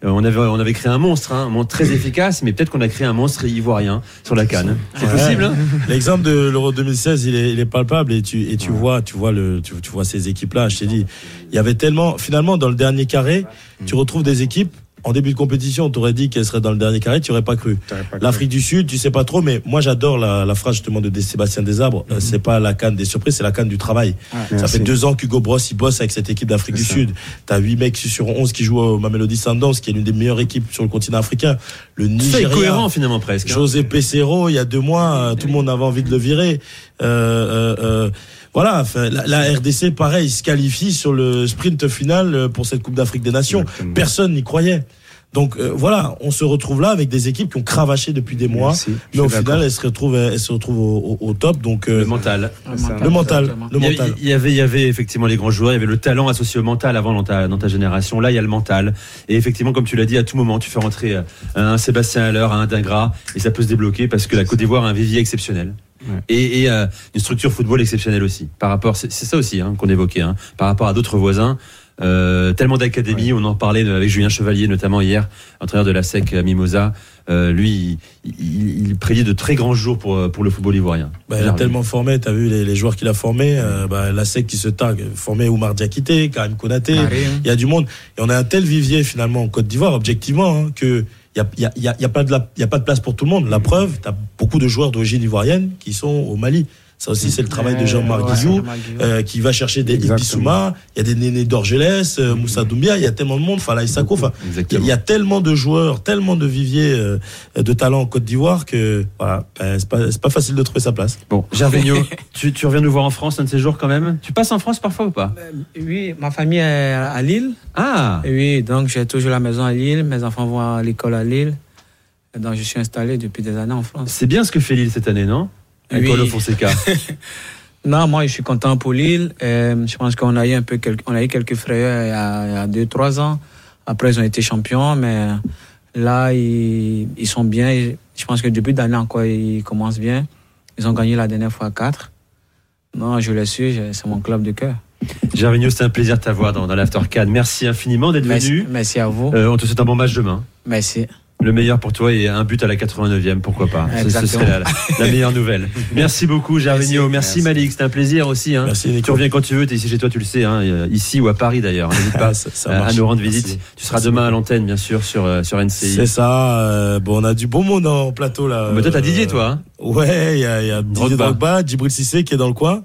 Euh, on avait on avait créé un monstre, hein, un monstre très efficace, mais peut-être qu'on a créé un monstre ivoirien sur la canne. C'est possible. Hein L'exemple de l'Euro 2016, il est, il est palpable et tu, et tu vois, tu vois le, tu, tu vois ces équipes-là. Je t'ai dit, il y avait tellement, finalement, dans le dernier carré, tu retrouves des équipes. En début de compétition, on t'aurait dit qu'elles seraient dans le dernier carré, tu aurais pas cru. L'Afrique du Sud, tu sais pas trop, mais moi j'adore la, la phrase justement de Sébastien Desarbres. Euh, C'est pas la canne des surprises, c'est la canne du travail. Ça Merci. fait deux ans qu'Hugo Bross il bosse avec cette équipe d'Afrique du C'est ça. Sud. T'as huit mecs sur 11 qui jouent au Mamelody Sundowns, qui est l'une des meilleures équipes sur le continent africain. Le Nigeria. cohérent finalement presque. hein. José Pesero, il y a deux mois, euh, tout le monde avait envie de le virer. Euh, euh, euh, voilà, la, la RDC, pareil, se qualifie sur le sprint final euh, pour cette Coupe d'Afrique des Nations. Exactement. Personne n'y croyait. Donc euh, voilà, on se retrouve là avec des équipes qui ont cravaché depuis des mois, Merci. Mais au final, elles se retrouvent, elles se retrouvent au, au- au top. Donc euh, Le mental. le mental, le Il y, mental. avait, il y avait, il y avait effectivement les grands joueurs, il y avait le talent associé au mental avant dans ta, dans ta génération. Là, il y a le mental. Et effectivement, comme tu l'as dit, à tout moment, tu fais rentrer euh, un Sébastien Haller, un Dingra, et ça peut se débloquer parce que la Côte d'Ivoire a un vivier exceptionnel. Ouais. Et, et, euh, une structure football exceptionnelle aussi. Par rapport, c'est c'est ça aussi hein, qu'on évoquait, hein, par rapport à d'autres voisins. Euh, tellement d'académies, on en parlait avec Julien Chevalier notamment hier, entraîneur de la SEC à Mimosa. Euh, lui, il, il, il prédit de très grands jours pour, pour le football ivoirien. Bah, il a tellement formé, t'as vu les, les joueurs qu'il a formés, euh, bah, la SEC qui se targue, formé Oumar Diakité, Karim Konaté, Karim. il y a du monde. Et on a un tel vivier finalement en Côte d'Ivoire, objectivement, hein, que il y a, y, a, y a pas de la- y a pas de place pour tout le monde. La preuve, t'as beaucoup de joueurs d'origine ivoirienne qui sont au Mali. Ça aussi, c'est le travail de Jean-Marc Ouais, Guillou, euh, qui va chercher des Exactement. Bissouma. Il y a des Néné d'Orgelès, euh, Moussa Doumbia. Il y a tellement de monde. Fala Isako. Enfin, il y a- tellement de joueurs, tellement de viviers euh, de talent en Côte d'Ivoire que voilà, ben, c'est pas, facile de trouver sa place. Bon, Gervinho, tu, tu reviens nous voir en France un de ces jours quand même Tu passes en France parfois ou pas Oui, ma famille est à Lille. Ah oui, donc j'ai toujours la maison à Lille. Mes enfants vont à l'école à Lille. Donc je suis installé depuis des années en France. C'est bien ce que fait Lille cette année, non? Avec Oui. Fonseca. Non, moi je suis content pour Lille. Euh, je pense qu'on a eu un peu quelques, on a eu quelques frayeurs il y a, il y a deux, trois ans. Après ils ont été champions, mais là ils, ils sont bien. Je pense que depuis d'année encore ils commencent bien. Ils ont gagné la dernière fois 4. Non, je le suis, c'est mon club de cœur. Gervinho, c'était un plaisir de t'avoir dans, dans l'After. Merci infiniment d'être venu. merci à vous. Euh, on te souhaite un bon match demain. Merci. Le meilleur pour toi et un but à la 89e, pourquoi pas. Ce- serait la, la meilleure nouvelle. Merci beaucoup, Gervinho. Merci, Merci. Malik, c'était un plaisir aussi. hein. Merci Tu Nico. reviens quand tu veux, tu es ici chez toi, tu le sais, hein, euh, ici ou à Paris d'ailleurs. N'hésite pas Ah, ça- ça euh, à nous rendre Merci. visite. Tu seras demain à l'antenne, bien sûr, sur, euh, sur NCI. C'est ça. euh, bon, on a du beau monde en plateau là. Mais toi, t'as Didier, toi. hein Ouais, il y a, y a Didier Drogba. Djibril Cissé qui est dans le coin.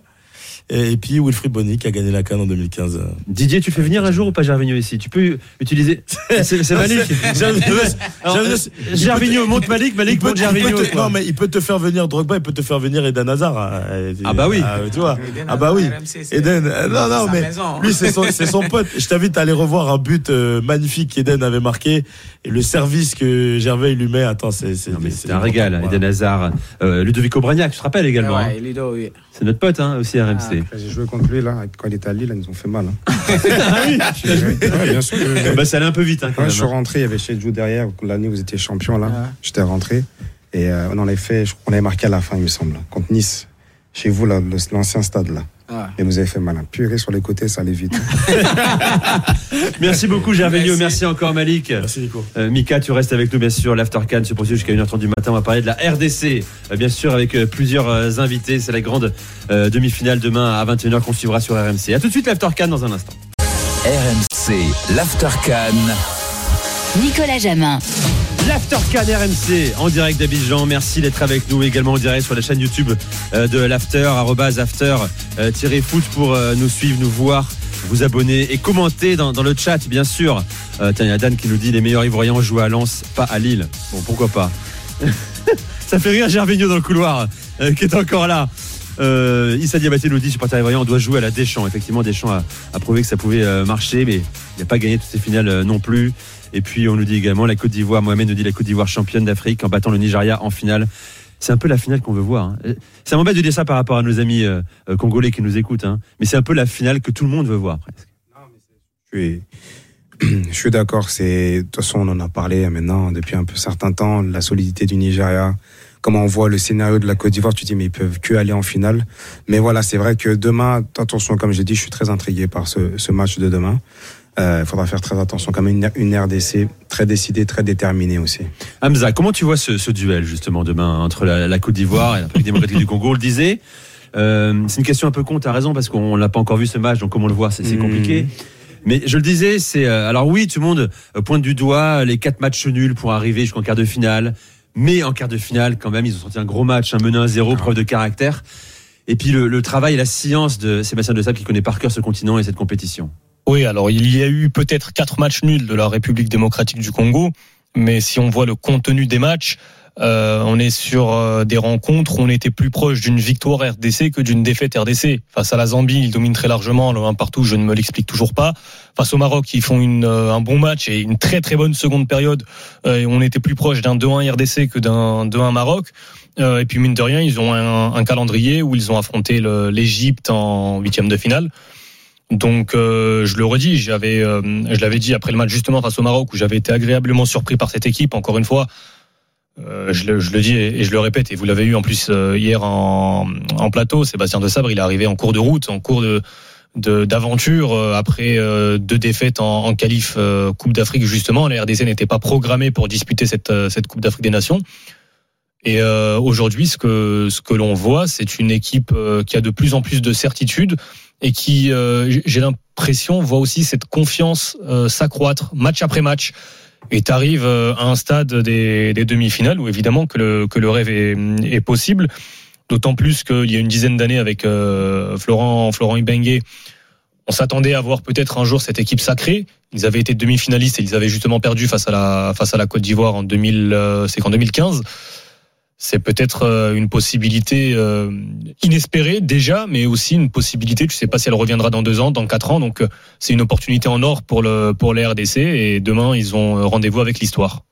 Et, et puis Wilfried Bonny qui a gagné la Cannes en 2015. Didier, tu fais venir un jour ou pas Gervinho ici? Tu peux utiliser. C'est Malik. Gervinho, euh, monte Malik, Il Malik, peut, monte Gervinho. te, non mais il peut te faire venir Drogba, il peut te faire venir Eden Hazard. hein. Ah bah oui. tu vois. Ah bah oui. Eden, euh, non non mais lui c'est son, pote. Je t'invite à aller revoir un but euh, magnifique qu'Eden avait marqué et le service que Gervais lui met. Attends c'est c'est Non, mais c'est c'est un régal, Voilà. Eden Hazard. Euh, Ludovico Bragnac, tu te rappelles également hein Ouais, Lido, oui. C'est notre pote hein, aussi RMC. Après, J'ai joué contre lui là, quand il était à Lille, ils nous ont fait mal. hein. Ah oui Ouais, bien sûr. bah, ça allait un peu vite hein, quand Quand je suis rentré, il y avait Chedjou derrière. L'année où vous étiez champion là, Ouais. j'étais rentré et euh, on en avait fait. je- On avait marqué à la fin, il me semble, contre Nice. Chez vous là, l'ancien stade là. Et vous avez fait mal. hein. Purée sur les côtés, ça allait vite. Merci beaucoup Gervinho, merci. Merci. encore Malik. Merci Nico. Euh, Mika, tu restes avec nous bien sûr. L'After Can se poursuit jusqu'à 1h30 du matin. On va parler de la RDC, euh, bien sûr, avec euh, plusieurs euh, invités. C'est la grande euh, demi-finale demain à 21h qu'on suivra sur RMC. A tout de suite l'After Can dans un instant. RMC, l'Aftercan. Nicolas Jamin. L'After Can RMC en direct d'Abidjan. Merci d'être avec nous également en direct sur la chaîne YouTube euh, de l'After, arrobase after euh, pour euh, nous suivre, nous voir, vous abonner et commenter dans, le chat, bien sûr. Tiens, il y a Dan qui nous dit les meilleurs Ivoiriens jouent à Lens, pas à Lille. Bon, pourquoi pas? Ça fait rire Gervinho dans le couloir, qui est encore là. Issa Diabaté nous dit, supporter ivoirien, on doit jouer à la Deschamps. Effectivement, Deschamps a, prouvé que ça pouvait marcher, mais il n'a pas gagné toutes ses finales non plus. Et puis, on nous dit également la Côte d'Ivoire, Mohamed nous dit la Côte d'Ivoire championne d'Afrique en battant le Nigeria en finale. C'est un peu la finale qu'on veut voir. hein. Euh, Ça m'embête de dire ça par rapport à nos amis euh, euh, congolais qui nous écoutent, hein. mais c'est un peu la finale que tout le monde veut voir presque. Je suis, d'accord. De toute façon, on en a parlé maintenant depuis un peu certain temps. La solidité du Nigeria, comment on voit le scénario de la Côte d'Ivoire, tu dis mais ils peuvent que aller en finale. Mais voilà, c'est vrai que demain, attention, comme j'ai dit, je suis très intrigué par ce match de demain. Euh, Il faudra faire très attention. Comme une, une RDC très décidée, très déterminée aussi. Hamza, comment tu vois ce, ce duel justement demain entre la, la Côte d'Ivoire et la République démocratique du Congo? On le disait. Euh, c'est une question un peu con, t'as raison, parce qu'on l'a pas encore vu ce match, donc comment le voir, c'est c'est Hmm. compliqué. Mais je le disais, c'est euh, alors oui, tout le monde euh, pointe du doigt les quatre matchs nuls pour arriver jusqu'en quart de finale, mais en quart de finale, quand même, ils ont sorti un gros match, un mené à zéro, preuve de caractère. Et puis le, le travail et la science de Sébastien De Sable qui connaît par cœur ce continent et cette compétition. Oui, alors il y a eu peut-être quatre matchs nuls de la République démocratique du Congo, mais si on voit le contenu des matchs, euh, on est sur euh, des rencontres où on était plus proche d'une victoire RDC que d'une défaite RDC. Face à la Zambie, ils dominent très largement, le 1 partout, je ne me l'explique toujours pas. Face au Maroc, ils font une, euh, un bon match et une très très bonne seconde période. Euh, on était plus proche d'un 2-1 RDC que d'un 2-1 Maroc. Et puis mine de rien, ils ont un, un calendrier où ils ont affronté l'Égypte en huitième de finale. Donc euh, je le redis, j'avais, euh, je l'avais dit après le match justement face au Maroc où j'avais été agréablement surpris par cette équipe. Encore une fois, euh, je, le, je le dis et, je le répète et vous l'avez eu en plus euh, hier en, en plateau. Sébastien de Sabre, il est arrivé en cours de route, en cours de d'aventure euh, après euh, deux défaites en, en qualif Coupe d'Afrique justement. La RDC n'était pas programmée pour disputer cette cette Coupe d'Afrique des Nations. Et aujourd'hui, ce que ce que l'on voit, c'est une équipe qui a de plus en plus de certitude et qui, euh, j'ai l'impression, voit aussi cette confiance euh, s'accroître match après match. Et t'arrives euh, à un stade des, demi-finales où évidemment que le, que le rêve est, possible. D'autant plus qu'il y a une dizaine d'années avec Florent Florent Ibengue, on s'attendait à voir peut-être un jour cette équipe sacrée. Ils avaient été demi-finalistes et ils avaient justement perdu face à la face à la Côte d'Ivoire en 2000 euh, c'est qu'en 2015 c'est peut-être euh, une possibilité euh, inespérée déjà, mais aussi une possibilité. Tu sais pas si elle reviendra dans deux ans, dans quatre ans. Donc euh, c'est une opportunité en or pour le pour les RDC. Et demain ils ont rendez-vous avec l'histoire.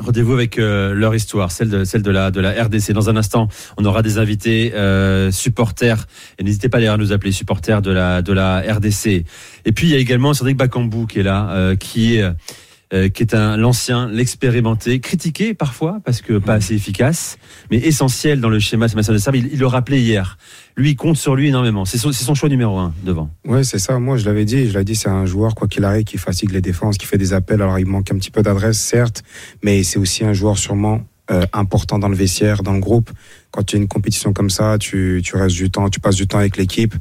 Rendez-vous avec leur histoire, celle de celle de la de la RDC. Dans un instant, on aura des invités euh, supporters et n'hésitez pas d'ailleurs à nous appeler supporters de la de la RDC. Et puis il y a également Cédric Bakambou qui est là, euh, qui est euh, qui est un l'ancien, l'expérimenté, critiqué parfois parce que pas assez efficace, mais essentiel dans le schéma Sébastien de Serbe. Il, il le rappelait hier. Lui, il compte sur lui énormément. C'est son, son choix numéro un devant. Ouais, c'est ça. Moi, je l'avais dit. Je l'avais dit, c'est un joueur, quoi qu'il arrive, qui fatigue les défenses, qui fait des appels. Alors, il manque un petit peu d'adresse, certes, mais c'est aussi un joueur sûrement euh, important dans le vestiaire, dans le groupe. Quand tu as une compétition comme ça, tu, tu restes du temps, tu passes du temps avec l'équipe.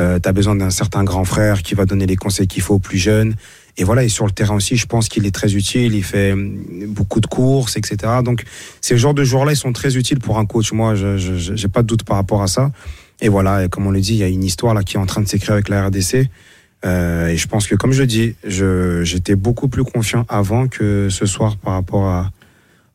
Euh, tu as besoin d'un certain grand frère qui va donner les conseils qu'il faut aux plus jeunes. Et voilà, et sur le terrain aussi, je pense qu'il est très utile. Il fait hum, beaucoup de courses, etc. Donc, ces genres de joueurs-là, ils sont très utiles pour un coach. Moi, je j'ai pas de doute par rapport à ça. Et voilà, et comme on le dit, il y a une histoire là qui est en train de s'écrire avec la RDC. Euh, et je pense que, comme je dis, j'étais beaucoup plus confiant avant que ce soir par rapport à,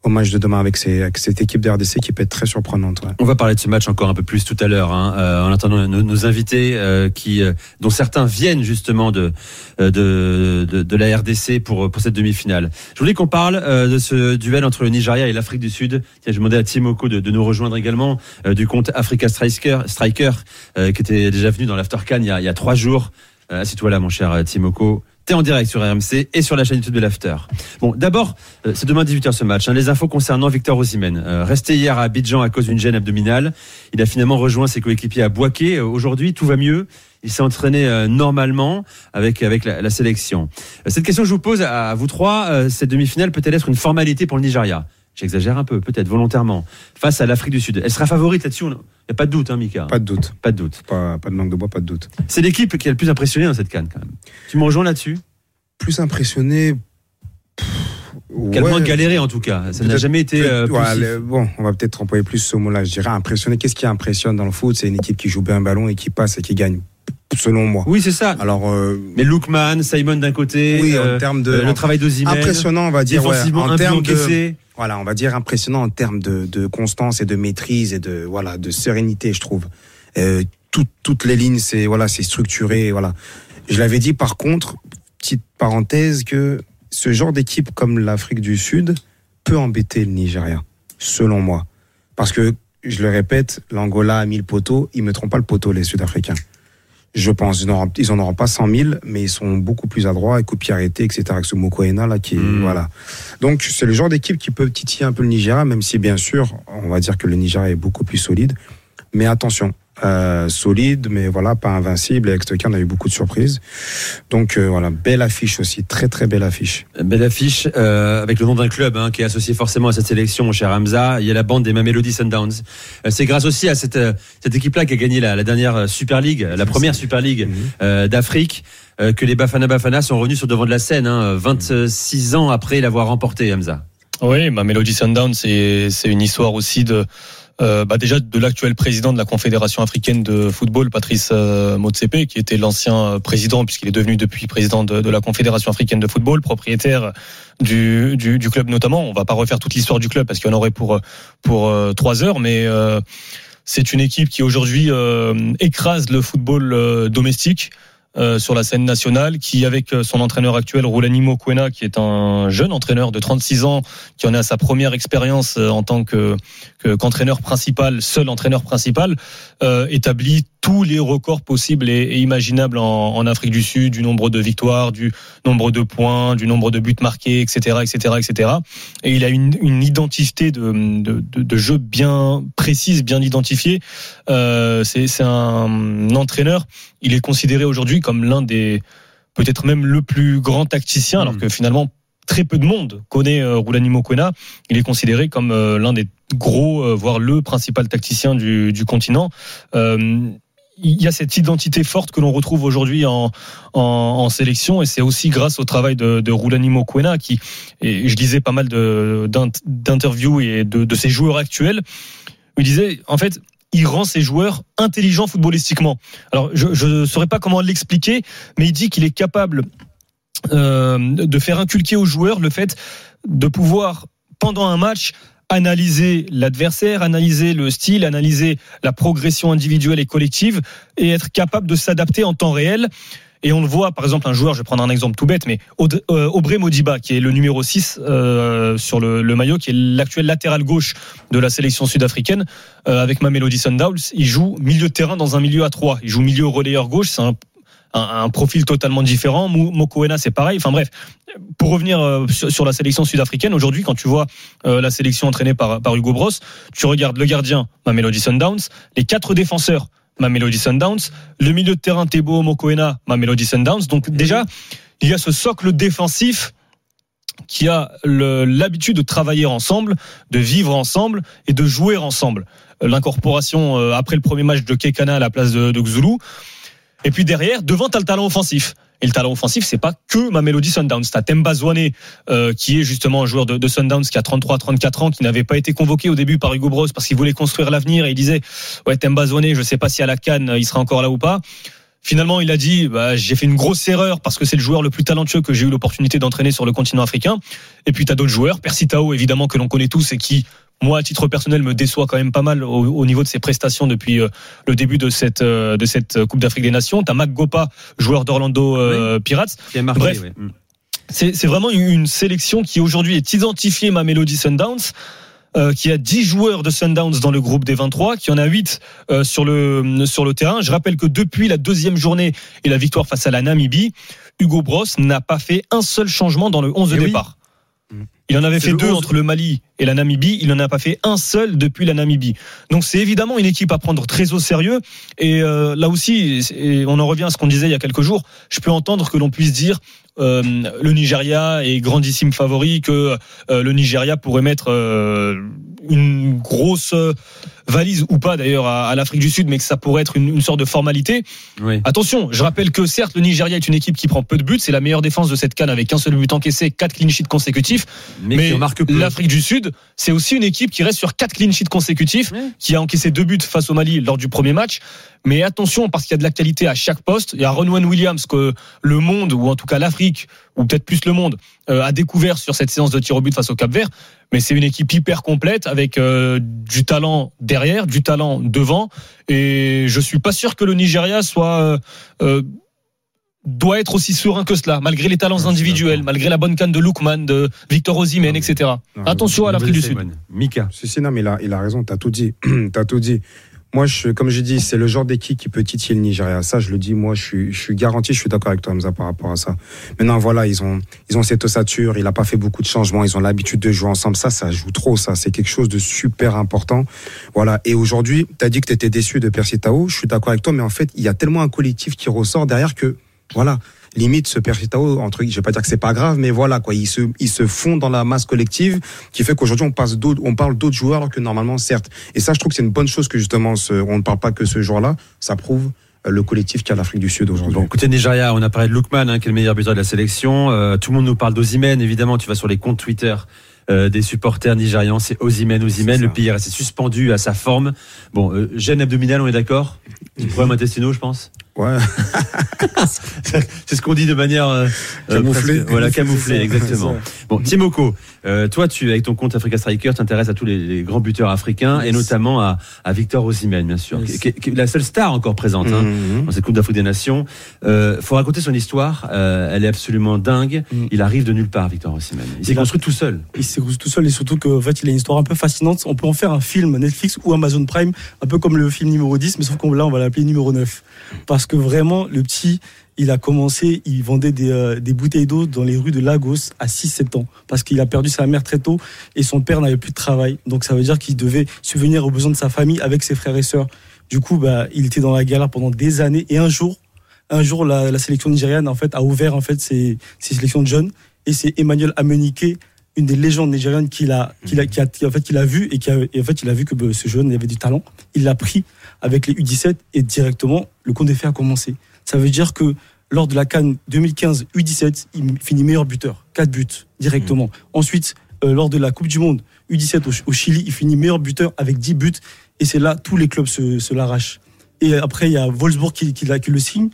au match de demain avec, avec cette équipe de RDC qui peut être très surprenante. ouais. On va parler de ce match encore un peu plus tout à l'heure, hein, euh, en attendant nos, nos invités euh, qui, euh, dont certains viennent justement de euh, de, de, de la RDC pour pour cette demi-finale. Je voulais qu'on parle euh, de ce duel entre le Nigeria et l'Afrique du Sud. Tiens, je demandais à Timoko de, de nous rejoindre également euh, du compte Africa Striker, Striker qui était déjà venu dans l'Aftercan il y a, il y a trois jours. Assieds-toi là, mon cher Timoko. En direct sur RMC et sur la chaîne YouTube de l'After. Bon, d'abord, euh, c'est demain 18h ce match. hein. les infos concernant Victor Osimhen. Euh, resté hier à Abidjan à cause d'une gêne abdominale, il a finalement rejoint ses coéquipiers à Boaké. Euh, Aujourd'hui, tout va mieux. Il s'est entraîné normalement avec avec la, sélection. Cette question que je vous pose à, à vous trois, cette demi-finale peut-elle être une formalité pour le Nigeria? J'exagère un peu, peut-être volontairement, face à l'Afrique du Sud. Elle sera favorite là-dessus. Il n'y a pas de doute, hein, Mika. Pas de doute. Pas de doute. Pas, pas de manque de bois, pas de doute. C'est l'équipe qui a le plus impressionné dans cette canne, quand même. Tu me rejoins là-dessus? Plus impressionné. Qui a le ouais, galéré en tout cas. Ça n'a jamais été. euh, ouais, le- bon, on va peut-être employer plus ce mot-là. Je dirais impressionné. Qu'est-ce qui impressionne dans le foot? C'est une équipe qui joue bien un ballon et qui passe et qui gagne, selon moi. Oui, c'est ça. Alors, euh, Mais Lookman, Simon d'un côté, oui, euh, en termes de euh, le travail d'Ozimhen, impressionnant, on va dire. ouais, défensivement en un but termes de. Voilà, on va dire impressionnant en termes de, de constance et de maîtrise et de voilà de sérénité, je trouve. Euh, tout- toutes les lignes, c'est voilà, c'est structuré, voilà. Je l'avais dit par contre, petite parenthèse, que ce genre d'équipe comme l'Afrique du Sud peut embêter le Nigeria, selon moi, parce que je le répète, l'Angola a mis le poteau, ils mettront pas le poteau les Sud-Africains. Je pense, ils n'en auront- ils en auront pas 100 000, mais ils sont beaucoup plus adroits, et coup de pied arrêté, etc. Avec ce Mokoena là qui est, Mm. voilà. Donc c'est le genre d'équipe qui peut titiller un peu le Nigeria, même si bien sûr, on va dire que le Nigeria est beaucoup plus solide. Mais attention, euh, solide, mais voilà, pas invincible. Et avec Stoker, on a eu beaucoup de surprises. Donc euh, voilà, belle affiche aussi, très très belle affiche. Belle affiche euh, avec le nom d'un club hein, qui est associé forcément à cette sélection, mon cher Hamza. Il y a la bande des Mamelody Sundowns. Euh, c'est grâce aussi à cette, euh, cette équipe-là qui a gagné la, la dernière Super League, la première Super League euh, d'Afrique, euh, que les Bafana Bafana sont revenus sur le devant de la scène, hein, 26 ans après l'avoir remporté, Hamza. Oui, ma Melody Sundown, c'est c'est une histoire aussi de euh, bah déjà de l'actuel président de la Confédération africaine de football, Patrice euh, Motsepe, qui était l'ancien euh, président, puisqu'il est devenu depuis président de, de la Confédération africaine de football, propriétaire du, du, du club notamment. On va pas refaire toute l'histoire du club parce qu'il y en aurait pour pour euh, trois heures, mais euh, c'est une équipe qui aujourd'hui euh, écrase le football domestique. Euh, sur la scène nationale, qui avec euh, son entraîneur actuel Roulanimo Kwena, qui est un jeune entraîneur de 36 ans, qui en est à sa première expérience euh, en tant que que- qu'entraîneur principal, seul entraîneur principal, euh, établit tous les records possibles et, et imaginables en, en Afrique du Sud, du nombre de victoires, du nombre de points, du nombre de buts marqués, etc., etc., etc. Et il a une, une identité de, de, de, de jeu bien précise, bien identifiée. Euh, c'est un entraîneur. Il est considéré aujourd'hui comme l'un des peut-être même le plus grand tacticien, alors Mm. que finalement très peu de monde connaît euh, Roulanimo Kwena. Il est considéré comme euh, l'un des gros, euh, voire le principal tacticien du, du continent. Il y a cette identité forte que l'on retrouve aujourd'hui en, sélection et c'est aussi grâce au travail de, de Roulanimo Kwena qui, et je lisais pas mal d'interviews et de, ses joueurs actuels, il disait en fait il rend ses joueurs intelligents footballistiquement. Alors, je ne saurais pas comment l'expliquer, mais il dit qu'il est capable euh, de faire inculquer aux joueurs le fait de pouvoir, pendant un match, analyser l'adversaire, analyser le style, analyser la progression individuelle et collective et être capable de s'adapter en temps réel. Et on le voit, par exemple, un joueur, je vais prendre un exemple tout bête, mais euh, Aubrey Modiba, qui est le numéro 6 euh, sur le, le maillot, qui est l'actuel latéral gauche de la sélection sud-africaine, euh, avec Mamelody Sundowns, il joue milieu de terrain dans un milieu à 3. Il joue milieu relayeur gauche, c'est un, un, un profil totalement différent. Mokoena, c'est pareil. Enfin bref, pour revenir euh, sur, sur la sélection sud-africaine, aujourd'hui, quand tu vois euh, la sélection entraînée par, par Hugo Bros, tu regardes le gardien, Mamelody Sundowns, les quatre défenseurs, Mamelody Sundowns, le milieu de terrain, Tebo Mokoena, Mamelody Sundowns. Donc déjà, il y a ce socle défensif qui a l'habitude de travailler ensemble, de vivre ensemble et de jouer ensemble. L'incorporation euh, après le premier match de Kekana à la place de, de Xulu. Et puis derrière, devant, t'as le talent offensif. Et le talent offensif, c'est pas que ma mélodie Sundowns. T'as Temba Zwane, euh, qui est justement un joueur de, de Sundowns qui a 33-34 ans, qui n'avait pas été convoqué au début par Hugo Bros parce qu'il voulait construire l'avenir et il disait, ouais, Temba Zwane, je sais pas si à la Cannes, il sera encore là ou pas. Finalement, il a dit, bah, j'ai fait une grosse erreur parce que c'est le joueur le plus talentueux que j'ai eu l'opportunité d'entraîner sur le continent africain. Et puis, t'as d'autres joueurs, Percy Tao, évidemment, que l'on connaît tous et qui, moi, à titre personnel, me déçoit quand même pas mal au, au niveau de ses prestations depuis euh, le début de cette, euh, de cette Coupe d'Afrique des Nations. T'as Mac Gopa, joueur d'Orlando euh, Pirates. Qui a marqué, Bref. ouais. Mm. C'est c'est vraiment une sélection qui aujourd'hui est identifiée ma Melody Sundowns. euh, qui a 10 joueurs de Sundowns dans le groupe des 23, qui en a 8 euh, sur le sur le terrain. Je rappelle que depuis la deuxième journée et la victoire face à la Namibie, Hugo Bros n'a pas fait un seul changement dans le 11 de Eh oui. départ. Il en avait fait deux 11. entre le Mali et la Namibie. Il n'en a pas fait un seul depuis la Namibie. Donc c'est évidemment une équipe à prendre très au sérieux. Et euh, là aussi, et on en revient à ce qu'on disait il y a quelques jours. Je peux entendre que l'on puisse dire euh, le Nigeria est grandissime favori, que euh, le Nigeria pourrait mettre une grosse euh, valise ou pas d'ailleurs à, à l'Afrique du Sud, mais que ça pourrait être une, une sorte de formalité. Oui. Attention, je rappelle que certes le Nigeria est une équipe qui prend peu de buts, c'est la meilleure défense de cette canne avec un seul but encaissé, quatre clean sheets consécutifs. Mais, l'Afrique du Sud, c'est aussi une équipe qui reste sur quatre clean sheets consécutifs, qui a encaissé deux buts face au Mali lors du premier match. Mais attention, parce qu'il y a de la qualité à chaque poste. Il y a Ronwen Williams que le monde, ou en tout cas l'Afrique, ou peut-être plus le monde, euh, a découvert sur cette séance de tir au but face au Cap Vert. Mais c'est une équipe hyper complète avec euh, du talent derrière, du talent devant. Et je suis pas sûr que le Nigeria soit euh, euh, doit être aussi serein que cela, malgré les talents individuels, malgré la bonne canne de Lookman, de Victor Osimhen, etc. Non, Attention à l'Afrique du Sud. Mika. Si, si, non, mais il a, il a raison, t'as tout dit. t'as tout dit. Moi, je, comme j'ai dit, c'est le genre d'équipe qui peut titiller le Nigeria. Ça, je le dis, moi, je suis, je suis garanti, je suis d'accord avec toi, Hamza, par rapport à ça. Maintenant, voilà, ils ont, ils ont cette ossature, il a pas fait beaucoup de changements, ils ont l'habitude de jouer ensemble. Ça, ça joue trop, ça. C'est quelque chose de super important. Voilà. Et aujourd'hui, t'as dit que t'étais déçu de Percy Tao. Je suis d'accord avec toi, mais en fait, il y a tellement un collectif qui ressort derrière que, voilà. Limite, ce Percy Tao, entre, je vais pas dire que c'est pas grave, mais voilà, quoi. Ils se, ils se font dans la masse collective qui fait qu'aujourd'hui on passe d'autres, on parle d'autres joueurs alors que normalement certes. Et ça, je trouve que c'est une bonne chose que justement ce- on ne parle pas que ce joueur-là. Ça prouve euh, le collectif qu'a l'Afrique du Sud aujourd'hui. Bon, côté Nigeria, on a parlé de Lookman, hein, qui est le meilleur buteur de la sélection. Euh, tout le monde nous parle d'Ozimène, évidemment. Tu vas sur les comptes Twitter euh, des supporters nigérians, c'est Ozimène, Ozimène. C'est Le pays est resté suspendu à sa forme. Bon, euh, gêne abdominale, on est d'accord? Du problème intestinaux, je pense? Ouais. C'est ce qu'on dit de manière euh, euh, Camouflée. voilà, camouflée, exactement. Bon, Timoko, euh, toi, tu avec ton compte Africa Striker, t'intéresses à tous les, les grands buteurs africains et notamment à, à Victor Osimhen, bien sûr, Yes. qui, est la seule star encore présente. hein, Mhm. dans cette Coupe d'Afrique des Nations. Euh, faut raconter son histoire. Euh, elle est absolument dingue. Mm. Il arrive de nulle part, Victor Osimhen. Il s'est a- construit tout seul. il s'est construit tout seul et surtout qu'en fait il a une histoire un peu fascinante. On peut en faire un film Netflix ou Amazon Prime, un peu comme le film numéro 10, mais sauf qu'on là on va l'appeler numéro 9. Parce que vraiment le petit, il a commencé, il vendait des, euh, des bouteilles d'eau dans les rues de Lagos à 6-7 ans. Parce qu'il a perdu sa mère très tôt et son père n'avait plus de travail. Donc ça veut dire qu'il devait subvenir aux besoins de sa famille avec ses frères et sœurs. Du coup, bah, il était dans la galère pendant des années et un jour, un jour la, sélection nigériane en fait a ouvert en fait ses, sélections de jeunes et c'est Emmanuel Amenike une des légendes nigérianes qu'il a, qu'il a, qui a, en fait, qu'il a vu et, qui a, en fait, il a vu que bah, ce jeune avait du talent. Il l'a pris avec les U17 et directement, le compte des faits a commencé. Ça veut dire que lors de la Cannes 2015 U17, il finit meilleur buteur. 4 buts directement. Ensuite, euh, lors de la Coupe du Monde U17 au, au Chili, il finit meilleur buteur avec 10 buts. Et c'est là, tous les clubs se, se l'arrachent. Et après, il y a Wolfsburg qui, qui, l'a- qui le signe.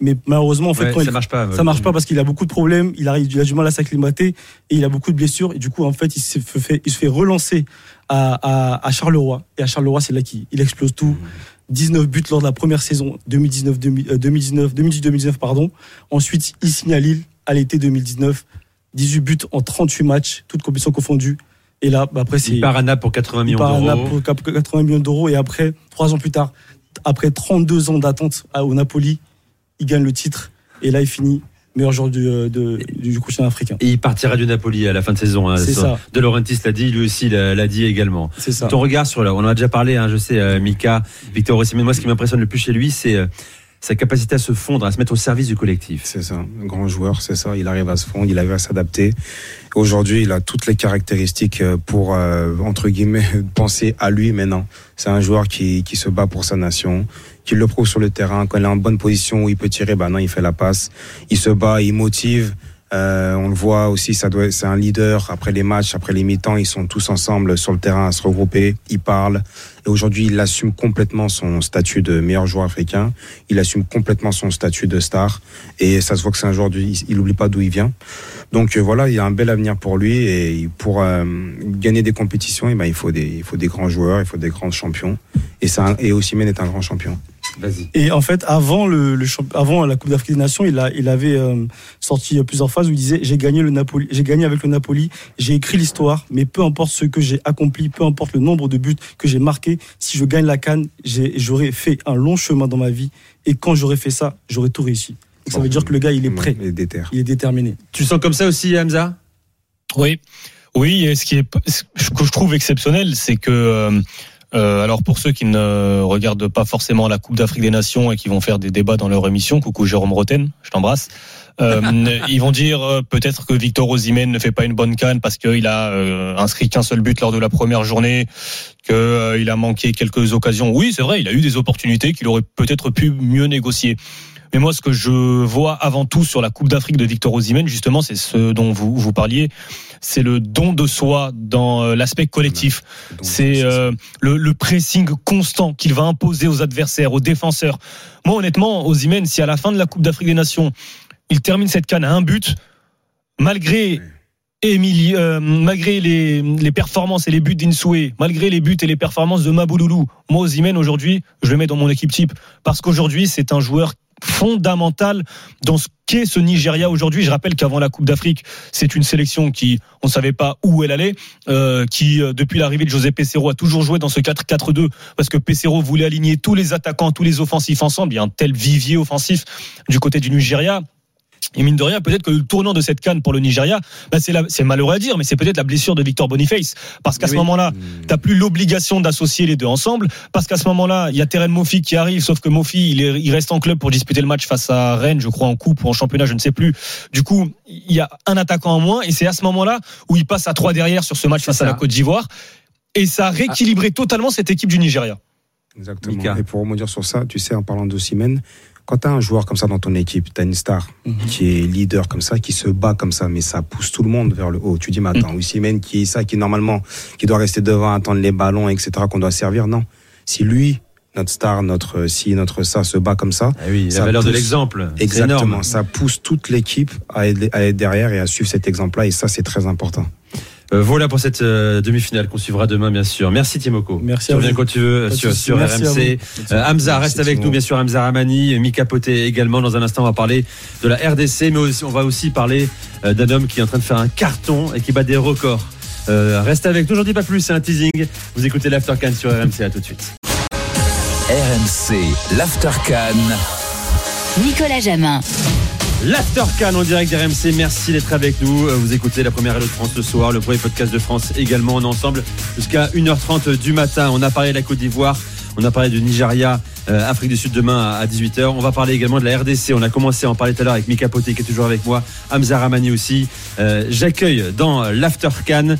Mais malheureusement, en fait, Ouais, quand ça il- marche pas. ça marche pas parce qu'il a beaucoup de problèmes, il, a du mal à s'acclimater et il a beaucoup de blessures. Et du coup, en fait, il se fait, il se fait relancer à, à, à Charleroi. Et à Charleroi, c'est là qu'il il explose tout. 19 buts lors de la première saison 2019, 2019, 2018-2019, pardon. Ensuite, il signe à Lille à l'été 2019. 18 buts en 38 matchs, toutes compétitions confondues. Et là, bah, après, c'est. Il part à Naples pour 80 Il millions part à d'euros. Naples pour 80 millions d'euros et après, trois ans plus tard, après 32 ans d'attente au Napoli, il gagne le titre et là il finit meilleur joueur du, euh, de- du continent africain. Et il partira du Napoli à la fin de saison. hein. C'est ça. De Laurentiis l'a dit, lui aussi l'a dit également. C'est ça. Ton regard sur là, on en a déjà parlé, hein, je sais, euh, Mika, Victor aussi, mais moi ce qui m'impressionne le plus chez lui, c'est euh, sa capacité à se fondre, à se mettre au service du collectif. C'est ça, un grand joueur, c'est ça. Il arrive à se fondre, il arrive à s'adapter. Aujourd'hui, il a toutes les caractéristiques euh, pour, euh, entre guillemets, penser à lui maintenant. C'est un joueur qui, qui se bat pour sa nation, qui le prouve sur le terrain. Quand il est en bonne position où il peut tirer, bah non, il fait la passe. Il se bat, il motive. Euh, on le voit aussi, ça doit, c'est un leader. Après les matchs, après les mi-temps, ils sont tous ensemble sur le terrain à se regrouper. Ils parlent. Et aujourd'hui, il assume complètement son statut de meilleur joueur africain. Il assume complètement son statut de star. Et ça se voit que c'est un joueur, du, il- n'oublie pas d'où il vient. Donc euh, voilà, il y a un bel avenir pour lui. Et pour euh, gagner des compétitions, eh ben, il, faut des, il faut des grands joueurs, il faut des grands champions. Et, un- et Osimhen est un grand champion. Vas-y. Et en fait, avant, le, avant la Coupe d'Afrique des Nations, il, a, il avait euh, sorti plusieurs phases où il disait J'ai gagné, le Napoli, j'ai gagné avec le Napoli, j'ai écrit l'histoire, mais peu importe ce que j'ai accompli, peu importe le nombre de buts que j'ai marqués, si je gagne la canne, j'ai- j'aurais fait un long chemin dans ma vie. Et quand j'aurais fait ça, j'aurais tout réussi. Ça Bon. veut dire que le gars, il est prêt, Il est déter. il est déterminé. Tu sens comme ça aussi, Hamza? Oui, oui. Et ce qui est, ce que je trouve exceptionnel, c'est que, euh, euh, alors pour ceux qui ne regardent pas forcément la Coupe d'Afrique des Nations et qui vont faire des débats dans leur émission, coucou Jérôme Roten, je t'embrasse. Euh, ils vont dire euh, peut-être que Victor Osimhen ne fait pas une bonne canne parce qu'il a euh, inscrit qu'un seul but lors de la première journée, qu'il a manqué quelques occasions. Oui, c'est vrai, il a eu des opportunités qu'il aurait peut-être pu mieux négocier. Mais moi, ce que je vois avant tout sur la Coupe d'Afrique de Victor Osimhen, justement, c'est ce dont vous, vous parliez, c'est le don de soi dans euh, l'aspect collectif. C'est euh, le, le pressing constant qu'il va imposer aux adversaires, aux défenseurs. Moi, honnêtement, Osimhen, si à la fin de la Coupe d'Afrique des Nations, il termine cette canne à un but, malgré Émilie, euh, malgré les, les performances et les buts d'Insoué, malgré les buts et les performances de Mabouloulou, moi, Osimhen, aujourd'hui, je le mets dans mon équipe type. Parce qu'aujourd'hui, c'est un joueur fondamental dans ce qu'est ce Nigeria aujourd'hui. Je rappelle qu'avant la Coupe d'Afrique, c'est une sélection qui, on ne savait pas où elle allait, euh, qui, euh, depuis l'arrivée de José Pesero, a toujours joué dans ce 4-4-2 parce que Pesero voulait aligner tous les attaquants, tous les offensifs ensemble. Il y a un tel vivier offensif du côté du Nigeria. Et mine de rien, peut-être que le tournant de cette canne pour le Nigeria, bah c'est malheureux à dire, mais c'est peut-être la blessure de Victor Boniface. Parce qu'à ce Oui. moment-là, t'as plus l'obligation d'associer les deux ensemble. Parce qu'à ce moment-là, il y a Terren Mofi qui arrive, sauf que Mofi, il, est- il reste en club pour disputer le match face à Rennes, je crois, en coupe ou en championnat, je ne sais plus. Du coup, il y a un attaquant en moins, et c'est à ce moment-là où il passe à trois derrière sur ce match face ça. à la Côte d'Ivoire. Et ça a rééquilibré totalement cette équipe du Nigeria. Exactement. Mika. Et pour rebondir sur ça, tu sais, en parlant d'Ossimhen, quand tu as un joueur comme ça dans ton équipe, tu as une star qui est leader comme ça, qui se bat comme ça, mais ça pousse tout le monde vers le haut. Tu dis, mais attends, Ossimhen qui est ça, qui normalement, qui doit rester devant, attendre les ballons, etc., qu'on doit servir, non. Si lui, notre star, notre si, notre ça se bat comme ça, Ah oui, la Ça valeur de l'exemple. exactement, énorme. ça pousse toute l'équipe à à être derrière et à suivre cet exemple-là, et ça, c'est très important. Euh, voilà pour cette euh, demi-finale qu'on suivra demain, bien sûr. Merci Timoko. Merci Tu à reviens vous. quand tu veux Pas sur, RMC. Euh, Hamza, Merci, reste avec nous, bien sûr. Hamza Ramani, Mika Poté également. Dans un instant, on va parler de la RDC, mais aussi- on va aussi parler euh, d'un homme qui est en train de faire un carton et qui bat des records. Euh, reste avec nous, j'en dis pas plus, c'est un teasing. Vous écoutez l'After Can sur RMC, à tout de suite. RMC, l'Aftercan. Nicolas Jamin. L'After Can en direct d'RMC, merci d'être avec nous. Euh, Vous écoutez la première Hello de France ce soir, le premier podcast de France également. Est ensemble jusqu'à 1h30 du matin. On a parlé de la Côte d'Ivoire, on a parlé du Nigeria, euh, Afrique du Sud demain à 18h. On va parler également de la RDC. On a commencé à en parler tout à l'heure avec Mika Poté qui est toujours avec moi, Hamza Ramani aussi. Euh, J'accueille dans l'After Can.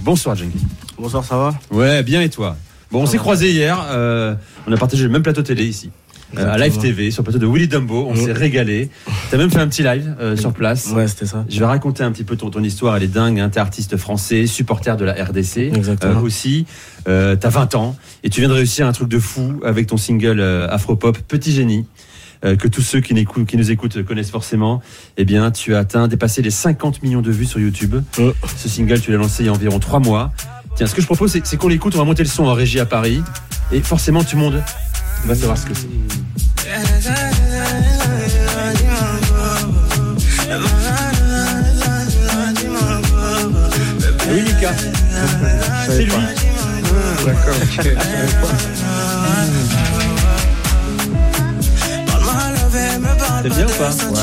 Bonsoir Jungeli. Bonsoir, ça va? Ouais, bien et toi? Bon, on s'est croisés hier. euh, on a partagé le même plateau télé ici. Euh, à Live TV sur le plateau de Willy Dumbo. On s'est régalé. T'as même fait un petit live euh, sur place. Ouais, c'était ça. Je vais raconter un petit peu ton, ton histoire, elle est dingue. Hein. T'es artiste français, supporter de la RDC Exactement. euh, aussi. Euh, T'as 20 ans et tu viens de réussir un truc de fou avec ton single euh, Afropop Petit Génie. euh, que tous ceux qui, nous écoutent connaissent forcément, eh bien, tu as atteint, dépassé les 50 millions de vues sur YouTube. Ce single, tu l'as lancé il y a environ 3 mois. Tiens, ce que je propose, c'est c'est qu'on l'écoute, on va monter le son en régie à Paris. Et forcément, tout le monde va savoir ce que c'est. Ah oui, Lucas. C'est lui. D'accord, ok. C'est bien ou pas? Ouais.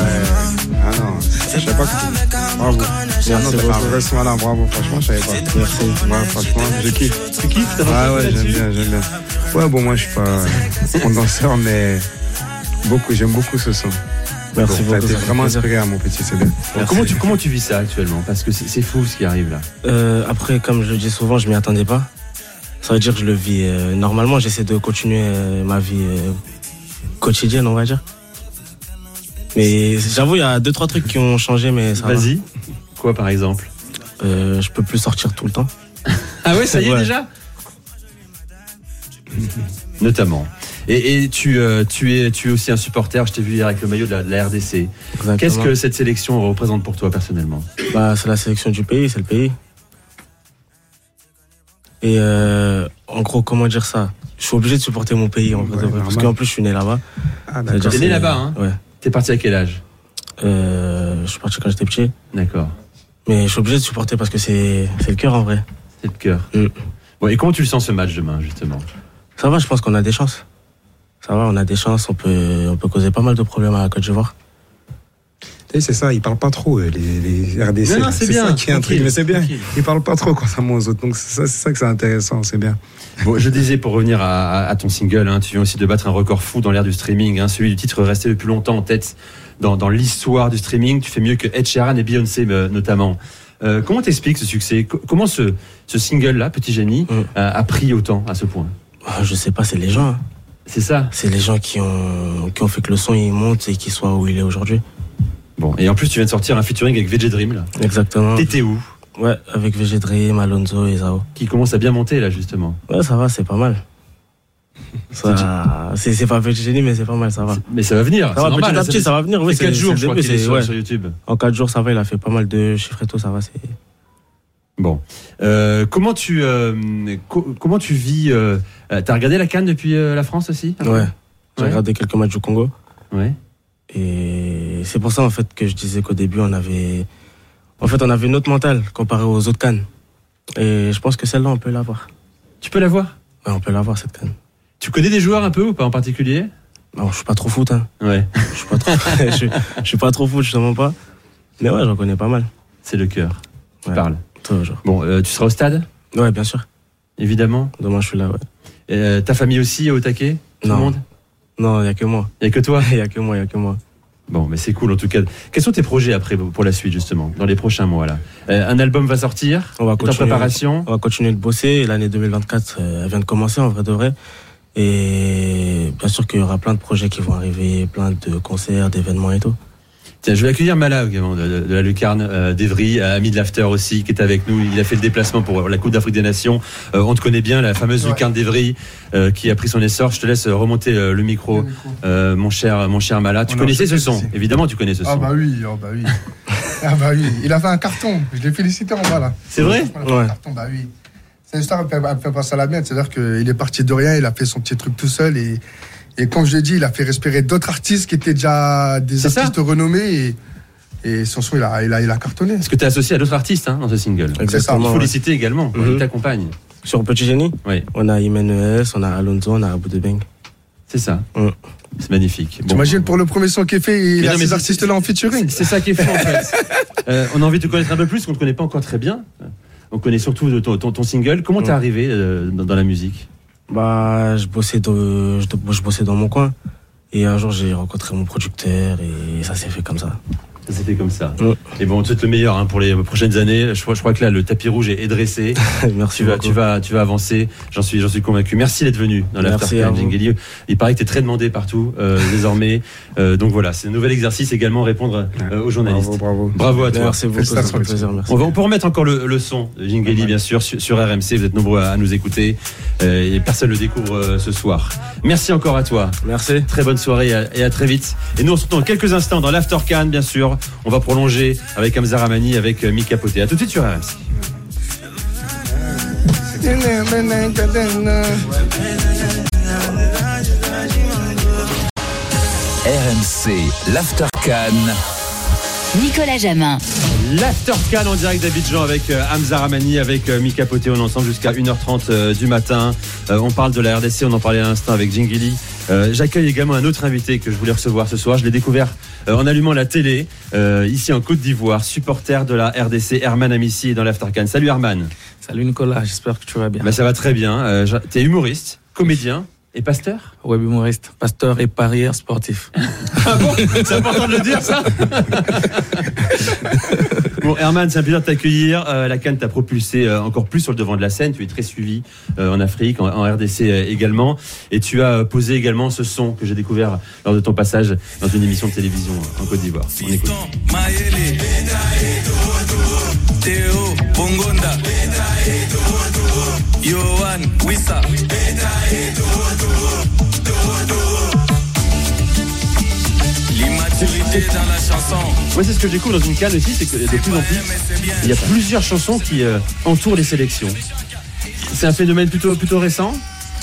Ah non, je savais pas que. Bravo. Merci Ah non, un vrai son, Alain, bravo, franchement, je savais pas. Merci. Ouais, franchement, je kiffe. Tu kiffes t'as Ah ouais, j'aime bien, j'aime bien. Ouais, bon, moi, je suis pas un danseur, mais beaucoup, j'aime beaucoup ce son. Merci beaucoup. vraiment plaisir. inspiré à mon petit CD. Bon, comment, tu, comment tu vis ça actuellement? Parce que c'est c'est fou ce qui arrive là. Euh, après, comme je le dis souvent, je m'y attendais pas. Ça veut dire que je le vis euh, normalement. J'essaie de continuer euh, ma vie euh, quotidienne, on va dire. Mais j'avoue, il y a deux trois trucs qui ont changé, mais ça va. Vas-y. Quoi par exemple Euh, je peux plus sortir tout le temps. Ah ouais, ça y est Ouais. déjà Notamment. Et, et tu, euh, tu, es, tu es aussi un supporter, je t'ai vu hier avec le maillot de la, de la RDC. Qu'est-ce que cette sélection représente pour toi personnellement Bah, c'est la sélection du pays, c'est le pays. Et euh, en gros, comment dire ça? Je suis obligé de supporter mon pays en Ouais, vrai, parce qu'en plus je suis né là-bas. Ah, T'es né là-bas, hein Ouais. T'es parti à quel âge Euh, je suis parti quand j'étais petit, D'accord. mais je suis obligé de supporter parce que c'est le cœur en vrai. C'est le cœur. Mm. Bon, et comment tu le sens ce match demain justement? Ça va, je pense qu'on a des chances. Ça va, on a des chances, on peut, on peut causer pas mal de problèmes à la Côte d'Ivoire. Et c'est ça, ils parlent pas trop, euh, les, les RDC. Non, c'est bien, ça qui est un truc, mais c'est bien. tranquille. Ils parlent pas trop contrairement aux autres, donc c'est ça, ça que c'est intéressant, c'est bien. Bon, je disais pour revenir à, ton single, hein, tu viens aussi de battre un record fou dans l'ère du streaming, hein, celui du titre resté le plus longtemps en tête dans, dans l'histoire du streaming. Tu fais mieux que Ed Sheeran et Beyoncé euh, notamment. Euh, comment t'expliques ce succès? Co- Comment ce, ce single-là, Petit Génie, Mm. a, a pris autant à ce point? Ah, Je sais pas, c'est les gens. hein. C'est ça C'est les gens qui ont, qui ont fait que le son il monte et qu'il soit où il est aujourd'hui. Bon, et en plus tu viens de sortir un featuring avec Dream, là. Exactement. T'étais où? Ouais, avec VG Dream, Alonso et Zao. Qui commence à bien monter là justement. Ouais, ça va, c'est pas mal. Ça, c'est c'est pas petit génie, mais c'est pas mal, ça va. Mais ça va venir. Ça c'est va, normal, petit à petit, ça va venir. Oui, fait 4 c'est- jours, c'est je le crois début, qu'il est c'est- sur, ouais. sur YouTube. En 4 jours, ça va, il a fait pas mal de chiffres et tout, ça va. c'est Bon, Euh, comment tu euh, co- comment tu vis euh, T'as regardé la Cannes depuis la France aussi Ouais. J'ai Ouais. regardé quelques matchs du Congo. Ouais. Et c'est pour ça, en fait, que je disais qu'au début, on avait. En fait, on avait une autre mentale comparé aux autres cannes. Et je pense que celle-là, on peut l'avoir. Tu peux la voir? Ouais, on peut l'avoir, cette canne. Tu connais des joueurs un peu ou pas en particulier? Non, je suis pas trop foot, hein. Ouais, Je suis pas trop, je, suis- je suis pas trop foot, justement pas. Mais ouais, j'en connais pas mal. c'est le cœur. Tu Ouais. parles. Toujours. Bon, euh, tu seras au stade, Ouais, bien sûr. évidemment. Demain, je suis là, ouais. Euh, ta famille aussi au taquet? Tout Non. le monde? Non, il y a que moi. Il y a que toi Il y a que moi, il y a que moi. Bon, mais c'est cool en tout cas. Quels sont tes projets après pour la suite justement, dans les prochains mois là? Euh, Un album va sortir On va Est en continuer. préparation On va continuer de bosser. L'année 2024, euh, elle vient de commencer en vrai de vrai. Et bien sûr qu'il y aura plein de projets qui vont arriver, plein de concerts, d'événements et tout. Tiens, je vais accueillir Mala également, de, de- de la Lucarne euh, d'Evry, euh, ami de l'After aussi, qui est avec nous. Il a fait le déplacement pour la Coupe d'Afrique des Nations. Euh, on te connaît bien, la fameuse Ouais. Lucarne d'Evry, euh, qui a pris son essor. Je te laisse remonter euh, le micro, euh, mon cher, mon cher Mala. Tu connaissais ce son? aussi. Évidemment, tu connais ce Ah son. bah oui, oh bah oui. ah bah oui, il a fait un carton. Je l'ai félicité en bas là. C'est vrai? Ouais. carton, bah oui. Cette histoire elle me fait penser à la mienne, c'est-à-dire qu'il est parti de rien, il a fait son petit truc tout seul et, et comme je l'ai dit, il a fait respirer d'autres artistes qui étaient déjà des ça. artistes renommés et, et son son il a, il a, il a cartonné. Parce que tu es associé à d'autres artistes hein, dans ce single. Il Exactement. faut ouais. les citer également. Mhm. Ils t'accompagnent. Sur Petit Génie, Oui, on a Imen ES, on a Alonso, on a Abu Debeng. c'est ça. Mm. C'est magnifique. Bon. T'imagines pour le premier son qu'il fait, il Mais a non, ces artistes-là en featuring. C'est ça qui est fou en fait. Euh, on a envie de te connaître un peu plus, qu'on ne te connaît pas encore très bien. On connaît surtout ton, ton- ton single. Comment t'es Mm. arrivé euh, dans, dans la musique? Bah, je bossais, je, je bossais dans mon coin. Et un jour, j'ai rencontré mon producteur et ça s'est fait comme ça. Ça s'est fait comme ça. Et bon, tu le meilleur hein, pour les prochaines années. Je crois, je crois que là, le tapis rouge est, dressé. Merci tu vas, beaucoup. tu vas, tu vas avancer. J'en suis, j'en suis convaincu. Merci d'être venu dans l'After. Il paraît que tu es très demandé partout euh, désormais. Euh, donc voilà, c'est un nouvel exercice également répondre euh, aux journalistes. Bravo, bravo. Bravo à toi. Merci beaucoup, ça fait plaisir. Merci. On va on peut remettre encore le, le son Jingeli, bien sûr, sur, sur RMC. Vous êtes nombreux à, à nous écouter euh, et personne ne le découvre euh, ce soir. Merci encore à toi. Merci. Très bonne soirée et à, et à très vite. Et nous, on se retrouve dans quelques instants dans l'After Can, bien sûr. On va prolonger avec Hamza Ramani, avec euh, Mika Poté. À tout de suite sur RMC. RMC, l'Aftercan. Nicolas Jamin. L'After Can en direct d'Abidjan avec euh, Hamza Ramani, avec euh, Mika Poté. On est ensemble jusqu'à 1h30 euh, du matin. Euh, on parle de la RDC, on en parlait à l'instant avec Jingili. Euh, J'accueille également un autre invité que je voulais recevoir ce soir. Je l'ai découvert euh, en allumant la télé, euh, ici en Côte d'Ivoire, supporter de la RDC, Herman Amissi est dans l'After Can. Salut Herman. Salut Nicolas, j'espère que tu vas bien. Bah, ça va très bien. Euh, T'es humoriste, comédien et pasteur Web humoriste, pasteur et parieur sportif. Ah bon? C'est important de le dire, ça? Bon, Herman, c'est un plaisir de t'accueillir. Euh, la Cannes t'a propulsé euh, encore plus sur le devant de la scène. Tu es très suivi euh, en Afrique, en, en RDC euh, également. Et tu as euh, posé également ce son que j'ai découvert lors de ton passage dans une émission de télévision euh, en Côte d'Ivoire. On écoute. Yohan Wissa L'immaturité dans la chanson Moi, c'est ce que je découvre dans une canne aussi, c'est que de plus en plus, il y a plusieurs chansons qui euh, entourent les sélections. C'est un phénomène plutôt, plutôt récent?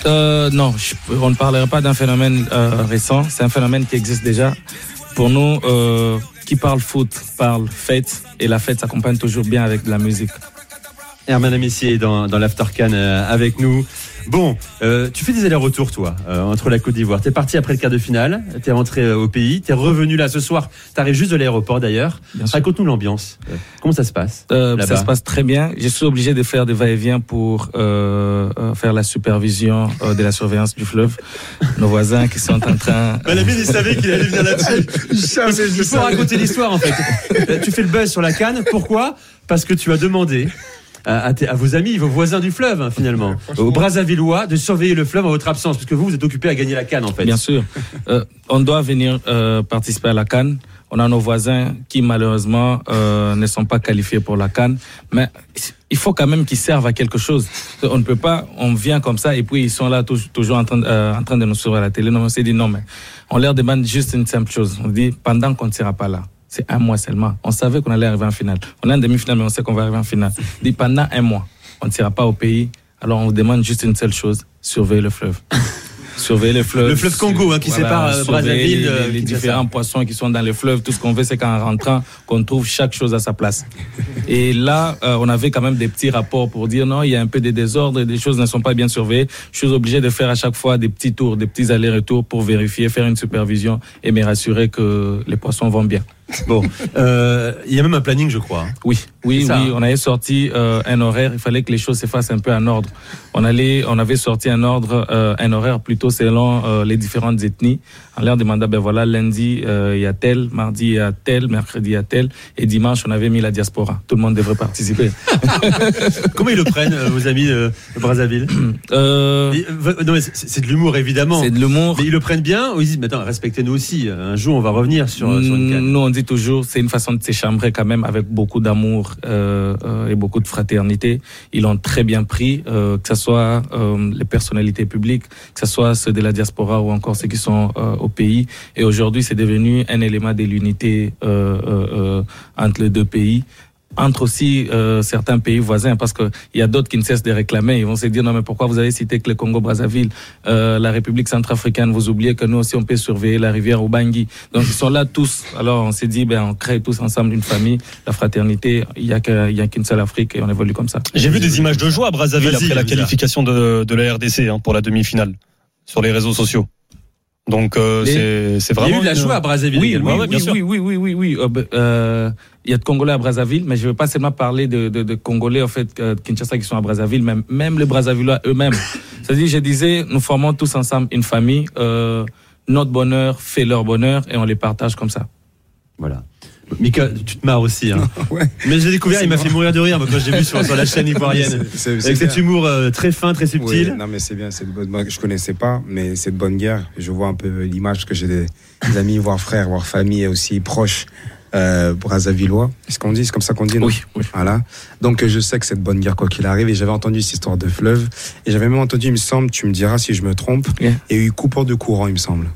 Euh, non, je- on ne parlerait pas d'un phénomène euh, récent. C'est un phénomène qui existe déjà. Pour nous, euh, qui parle foot, parle fête. Et la fête s'accompagne toujours bien avec de la musique. Herman Amici est dans, dans l'Aftercan euh, avec nous. Bon, euh, tu fais des allers-retours, toi, euh, entre la Côte d'Ivoire. T'es parti après le quart de finale, t'es rentré euh, au pays, t'es revenu là ce soir. T'arrives juste de l'aéroport d'ailleurs. Raconte-nous l'ambiance. Comment ça se passe ça se passe très bien. Je suis obligé de faire des va-et-vient pour faire la supervision de la surveillance du fleuve. Nos voisins qui sont en train. Malamine, il savait qu'il allait venir là-dessus. Qu'il faut raconter l'histoire en fait. Tu fais le buzz sur la canne. Pourquoi? Parce que tu as demandé à, à vos amis, vos voisins du fleuve hein, finalement, aux Brazzavillois, de surveiller le fleuve en votre absence, parce que vous, vous êtes occupé à gagner la canne en fait. Bien sûr. Euh, on doit venir euh, participer à la Cannes. On a nos voisins qui malheureusement euh, ne sont pas qualifiés pour la Cannes, mais il faut quand même qu'ils servent à quelque chose. On ne peut pas, on vient comme ça et puis ils sont là tou- toujours en train, de- euh, en train de nous suivre à la télé. Non, on s'est dit non, mais on leur demande juste une simple chose. On dit pendant qu'on ne sera pas là. C'est un mois seulement. On savait qu'on allait arriver en finale. On est en demi-finale, mais on sait qu'on va arriver en finale. Dit pendant un mois, on ne sera pas au pays. Alors on vous demande juste une seule chose surveiller le fleuve. surveiller le fleuve. Le fleuve Congo, hein, qui sépare, euh, Brazzaville, les- euh, les, différents poissons qui sont dans le fleuve. Tout ce qu'on veut, c'est qu'en rentrant, qu'on trouve chaque chose à sa place. Et là, euh, on avait quand même des petits rapports pour dire non, il y a un peu de désordre, des choses ne sont pas bien surveillées. Je suis obligé de faire à chaque fois des petits tours, des petits allers-retours pour vérifier, faire une supervision et me rassurer que les poissons vont bien. Bon, euh, il y a même un planning, je crois. Oui, oui, ça, oui. hein. On avait sorti euh, un horaire. Il fallait que les choses se fassent un peu en ordre. On allait, on avait sorti un ordre, euh, un horaire plutôt selon euh, les différentes ethnies. On leur demandait, ben voilà, lundi euh, il y a tel, mardi il y a tel, mercredi il y a tel, et dimanche on avait mis la diaspora. Tout le monde devrait participer. Comment ils le prennent, euh, vos amis de, de Brazzaville Euh, euh, non, mais c'est de l'humour évidemment. C'est de l'humour. Mais ils le prennent bien ou ils disent, mais attends, respectez-nous aussi. Un jour, on va revenir sur, sur une canne. Nous, on dit toujours, c'est une façon de s'échambrer quand même avec beaucoup d'amour euh, euh, et beaucoup de fraternité. Ils l'ont très bien pris, euh, que ce soit euh, les personnalités publiques, que ce soit ceux de la diaspora ou encore ceux qui sont euh, au pays. Et aujourd'hui, c'est devenu un élément de l'unité euh, euh, euh, entre les deux pays entre aussi euh, certains pays voisins, parce qu'il y a d'autres qui ne cessent de réclamer. Ils vont se dire, non, mais pourquoi vous avez cité que le Congo-Brazzaville, euh, la République centrafricaine, vous oubliez que nous aussi, on peut surveiller la rivière Ubangui. Donc, ils sont là tous. Alors, on s'est dit, ben, on crée tous ensemble une famille, la fraternité. Il n'y a que- il y a qu'une seule Afrique et on évolue comme ça. J'ai vu des images de joie à Brazzaville après la qualification de, de la RDC hein, pour la demi-finale sur les réseaux sociaux. Donc euh, c'est c'est vraiment. une- oui, également. Oui, Ouais, bien oui, sûr. oui, oui, oui, oui, oui. Euh, ben, euh, Il y a de Congolais à Brazzaville, mais je ne veux pas seulement parler de, de, de Congolais en fait, euh, de Kinshasa qui sont à Brazzaville, même, même les Brazzavillois eux-mêmes. C'est-à-dire, je disais, nous formons tous ensemble une famille. euh, notre bonheur fait leur bonheur et on les partage comme ça. Voilà. Mika, tu te marres aussi. Hein. Mais j'ai découvert, il m'a fait mourir de rire moi, quand j'ai vu sur, sur la chaîne ivoirienne. Avec cet bien. humour euh, très fin, très subtil. Oui, non, mais c'est bien, c'est Je connaissais pas, mais c'est de bonne guerre. Je vois un peu l'image que j'ai des, des amis, voire frères, voire famille et aussi proches. Euh, Brazzavillois, est-ce qu'on dit, c'est comme ça qu'on dit, non Oui, oui. Voilà. Donc je sais que c'est de bonne guerre quoi qu'il arrive, et j'avais entendu cette histoire de fleuve, et j'avais même entendu, il me semble, tu me diras si je me trompe, Yeah. il y a eu coupure de courant, il me semble.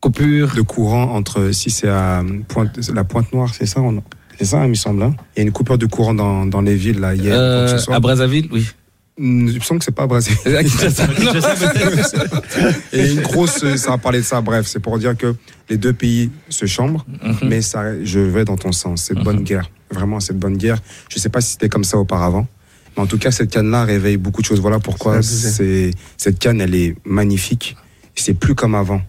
Coupure. De courant entre, si c'est à Pointe, la Pointe Noire, c'est ça, on- c'est ça, il me semble. hein il y a une coupure de courant dans, dans les villes là hier. Euh, à Brazzaville, oui. Il me semble que c'est pas à Brazzaville. Kinshasa. Et une grosse, ça a parlé de ça. Bref, c'est pour dire que les deux pays se chambrent, Mhm. mais ça, je vais dans ton sens. C'est de bonne guerre. Vraiment, c'est de bonne guerre. Je sais pas si c'était comme ça auparavant. Mais en tout cas, cette canne-là réveille beaucoup de choses. Voilà pourquoi c'est, cette canne, elle est magnifique. C'est plus comme avant.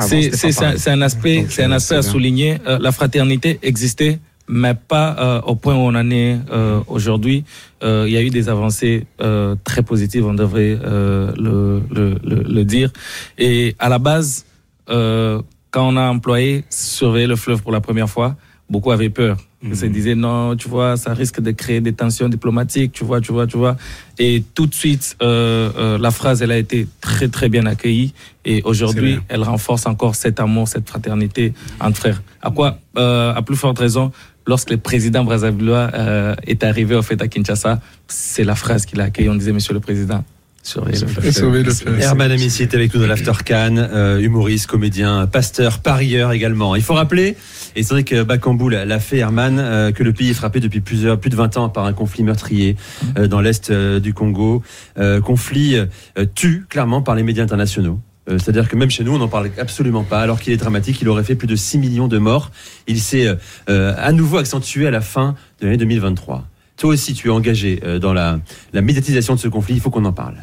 C'est un, pareil. c'est un aspect, c'est un aspect à souligner. Euh, la fraternité existait, mais pas euh, au point où on en est euh, aujourd'hui. Euh, il y a eu des avancées euh, très positives, on devrait euh, le, le, le, le dire. Et à la base, euh, quand on a employé surveiller le fleuve pour la première fois, beaucoup avaient peur. Ils se disaient non, tu vois, ça risque de créer des tensions diplomatiques, tu vois, tu vois, tu vois. Et tout de suite, euh, euh, la phrase, elle a été très très bien accueillie. Et aujourd'hui, elle renforce encore cet amour, cette fraternité entre frères. À quoi, euh, à plus forte raison, lorsque le président brazzavillois euh, est arrivé au fait à Kinshasa, c'est la phrase qu'il a accueillie. On disait, Monsieur le Président, surveillez le. Sauver le fleuve. Herman Amici est avec nous dans l'After Cannes, euh, humoriste, comédien, pasteur, parieur également. Il faut rappeler, et c'est vrai que Bakambu l'a fait, Herman, euh, que le pays est frappé depuis plusieurs, plus de 20 ans par un conflit meurtrier euh, dans l'est euh, du Congo. Euh, conflit euh, tu clairement par les médias internationaux. C'est-à-dire que même chez nous, on n'en parle absolument pas, alors qu'il est dramatique. Il aurait fait plus de 6 millions de morts. Il s'est à nouveau accentué à la fin de l'année 2023. Toi aussi, tu es engagé dans la, la médiatisation de ce conflit. Il faut qu'on en parle.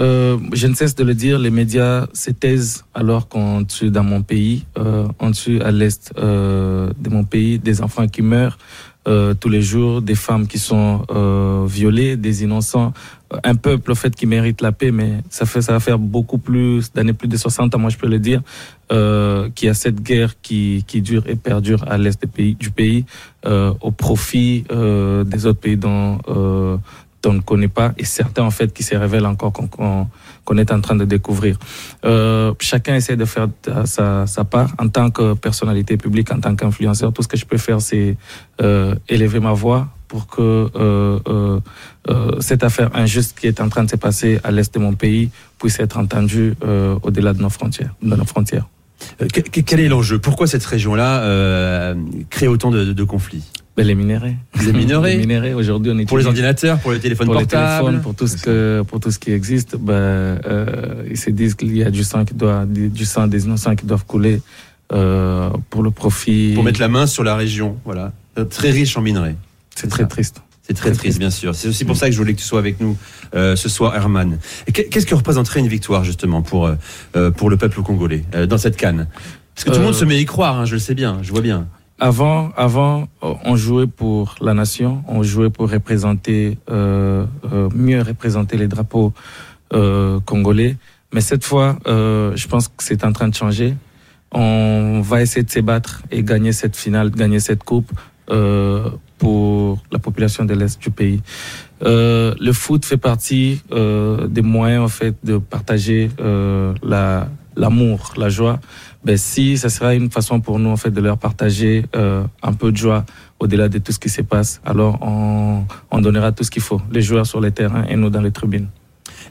Euh, je ne cesse de le dire, les médias se taisent alors qu'on tue dans mon pays, euh, on tue à l'est euh, de mon pays des enfants qui meurent euh, tous les jours, des femmes qui sont euh, violées, des innocents, Euh, un peuple au fait qui mérite la paix, mais ça fait ça va faire beaucoup plus d'années, plus de 60 ans, moi je peux le dire, qu'il y a cette guerre qui, qui dure et perdure à l'est des pays, du pays au profit des autres pays euh, on ne connaît pas et certains en fait qui se révèlent encore qu'on qu'on est en train de découvrir. Euh, chacun essaie de faire sa, sa part en tant que personnalité publique, en tant qu'influenceur. Tout ce que je peux faire, c'est euh, élever ma voix pour que euh, euh, euh, cette affaire injuste qui est en train de se passer à l'est de mon pays puisse être entendue euh, au-delà de nos frontières. De nos frontières. Que- que- Quel est l'enjeu? Pourquoi cette région-là crée autant de- de conflits? Ben, les minerais. Les minerais Les minerais, aujourd'hui, on Pour les ordinateurs, pour les téléphones pour les portables téléphones, pour tout ce que pour tout ce qui existe, ben, euh, ils se disent qu'il y a du sang qui doit du sang des innocents qui doivent couler euh, pour le profit. Pour mettre la main sur la région, voilà. Euh, Très riche en minerais. C'est très triste. C'est très triste, bien sûr. C'est aussi pour ça que je voulais que tu sois avec nous euh, ce soir, Herman. Qu'est-ce que représenterait une victoire, justement, pour, euh, euh, pour le peuple congolais, euh, dans cette canne? Parce que tout le monde se met à y croire, hein, je le sais bien, je vois bien. Avant, avant, euh, on jouait pour la nation, on jouait pour représenter, euh, euh, mieux représenter les drapeaux euh, congolais. Mais cette fois, euh, je pense que c'est en train de changer. On va essayer de se battre et gagner cette finale, gagner cette coupe euh, pour la population de l'Est du pays. Le foot fait partie des moyens en fait de partager euh, la l'amour, la joie. Ben si ça sera une façon pour nous en fait de leur partager euh, un peu de joie au-delà de tout ce qui se passe, alors on, on donnera tout ce qu'il faut, les joueurs sur les terrains et nous dans les tribunes.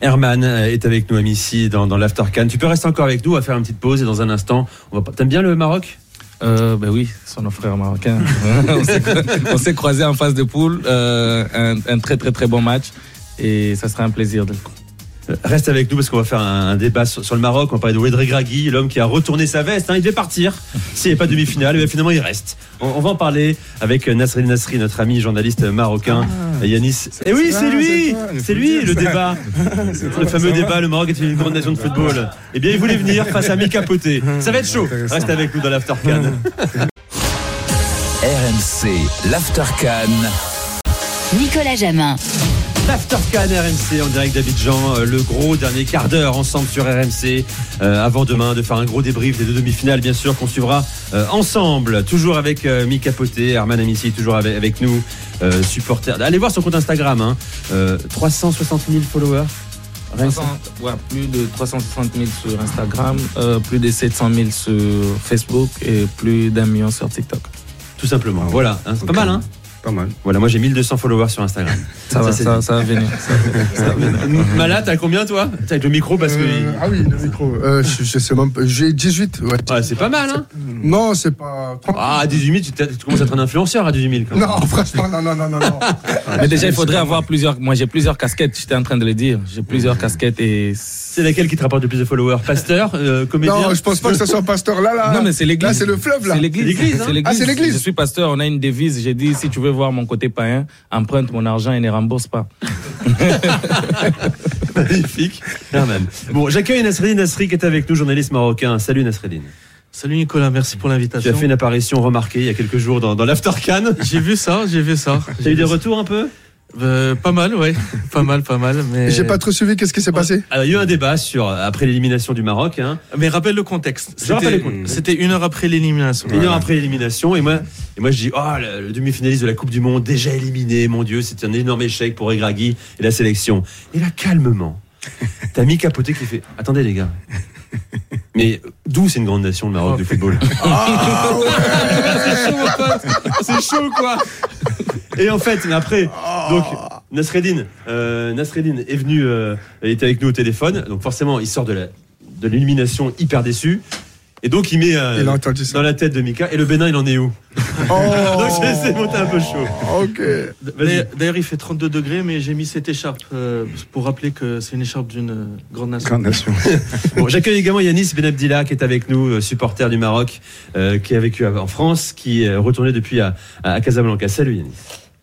Herman euh, est avec nous, ici, dans, dans l'After Cannes. Tu peux rester encore avec nous, on va faire une petite pause et dans un instant, on va... T'aimes bien le Maroc? Euh, ben oui, ce sont nos frères marocains. on s'est- croisés en phase de poule, euh, un, un très très très bon match et ça sera un plaisir de Euh, Reste avec nous parce qu'on va faire un, un débat sur, sur le Maroc. On va parler de Wedre Gragui, l'homme qui a retourné sa veste. hein. il devait partir s'il n'y avait pas de demi-finale. Mais finalement, il reste. On, on va en parler avec Nasrin Nasri, notre ami journaliste marocain, Yanis. Et oui, c'est lui c'est lui, le débat. Le fameux débat le Maroc est une grande nation de football. Eh bien, il voulait venir face à Mika Poté. Ça va être chaud. Reste avec nous dans l'After Cannes. RMC, l'After Cannes. Nicolas Jamin. L'Aftercan RMC en direct d'Abidjan, euh, le gros dernier quart d'heure ensemble sur RMC, euh, avant demain de faire un gros débrief des deux demi-finales, bien sûr, qu'on suivra euh, ensemble, toujours avec euh, Mika Poté, Herman Amici, toujours avec, avec nous, supporter. Allez voir son compte Instagram, hein, euh, 360 000 followers. Rien que ça. 300 ouais, plus de 360 000 sur Instagram, plus de 700 000 sur Facebook et plus d'un million sur TikTok. Tout simplement. Voilà, hein, c'est pas mal, hein Pas mal. Voilà, moi j'ai 1200 followers sur Instagram. Ça, ça, ça va. Ça va venir. Ça va venir. Malade, t'as combien toi? T'as avec le micro parce que. Euh, ah oui, le micro. Euh, je, je sais même pas. J'ai 18. Ouais. Ouais, c'est pas mal, hein Non, c'est pas. Ah, à 18 000, tu, commences à être un influenceur à 18 000 quand même. Non, franchement, non, non, non, non. non. Mais déjà, il faudrait avoir plusieurs. Moi, j'ai plusieurs casquettes, j'étais en train de le dire. J'ai plusieurs casquettes et. C'est laquelle qui te rapporte le plus de followers? Pasteur, euh, comédien? Non, je pense pas que ce soit pasteur là, là. Non, mais c'est l'église. Là, c'est le fleuve, là. C'est l'église. l'église, hein? C'est Ah, c'est l'église. Je suis pasteur, on a une devise. J'ai dit, si tu veux voir mon côté païen, emprunte mon argent et ne rembourse pas. Magnifique. Herman. Bon, j'accueille Nasreddin Nasri qui est avec nous, journaliste marocain. Salut Nasreddin. Salut Nicolas, merci pour Tu l'invitation. as fait une apparition remarquée il y a quelques jours dans, dans l'Aftercan. J'ai vu ça, j'ai vu ça. T'as eu des retours un peu? Euh, Pas mal, ouais. pas mal, pas mal. Mais... J'ai pas trop suivi, qu'est-ce qui s'est passé Alors, il y a eu un débat sur, après l'élimination du Maroc, hein, Mais rappelle le contexte. Je rappelle C'était- le contexte. C'était une heure après l'élimination. une heure après l'élimination, et moi, et moi je dis, oh, le, le demi-finaliste de la Coupe du Monde, déjà éliminé, mon Dieu, c'est un énorme échec pour Regragui et la sélection. Et là, calmement, t'as mis Capoté qui fait, attendez les gars, mais d'où c'est une grande nation le Maroc de football Ah C'est chaud, mon pote. C'est chaud, quoi. Et en fait, mais après, donc, Nasreddin, euh, Nasreddin est venu, euh, était avec nous au téléphone. Donc, forcément, il sort de la, de l'élimination hyper déçu. Et donc, il met euh, Il a entendu ça. dans la tête de Mika. Et le Bénin, il en est où? Oh Donc, c'est monté un peu chaud. Ok. D'ailleurs, il fait 32 degrés, mais j'ai mis cette écharpe euh, pour rappeler que c'est une écharpe d'une euh, grande nation. Grande nation. Bon, J'accueille également Yanis Benabdila qui est avec nous, euh, supporter du Maroc, euh, qui a vécu en France, qui est retourné depuis à, à Casablanca. Salut Yanis.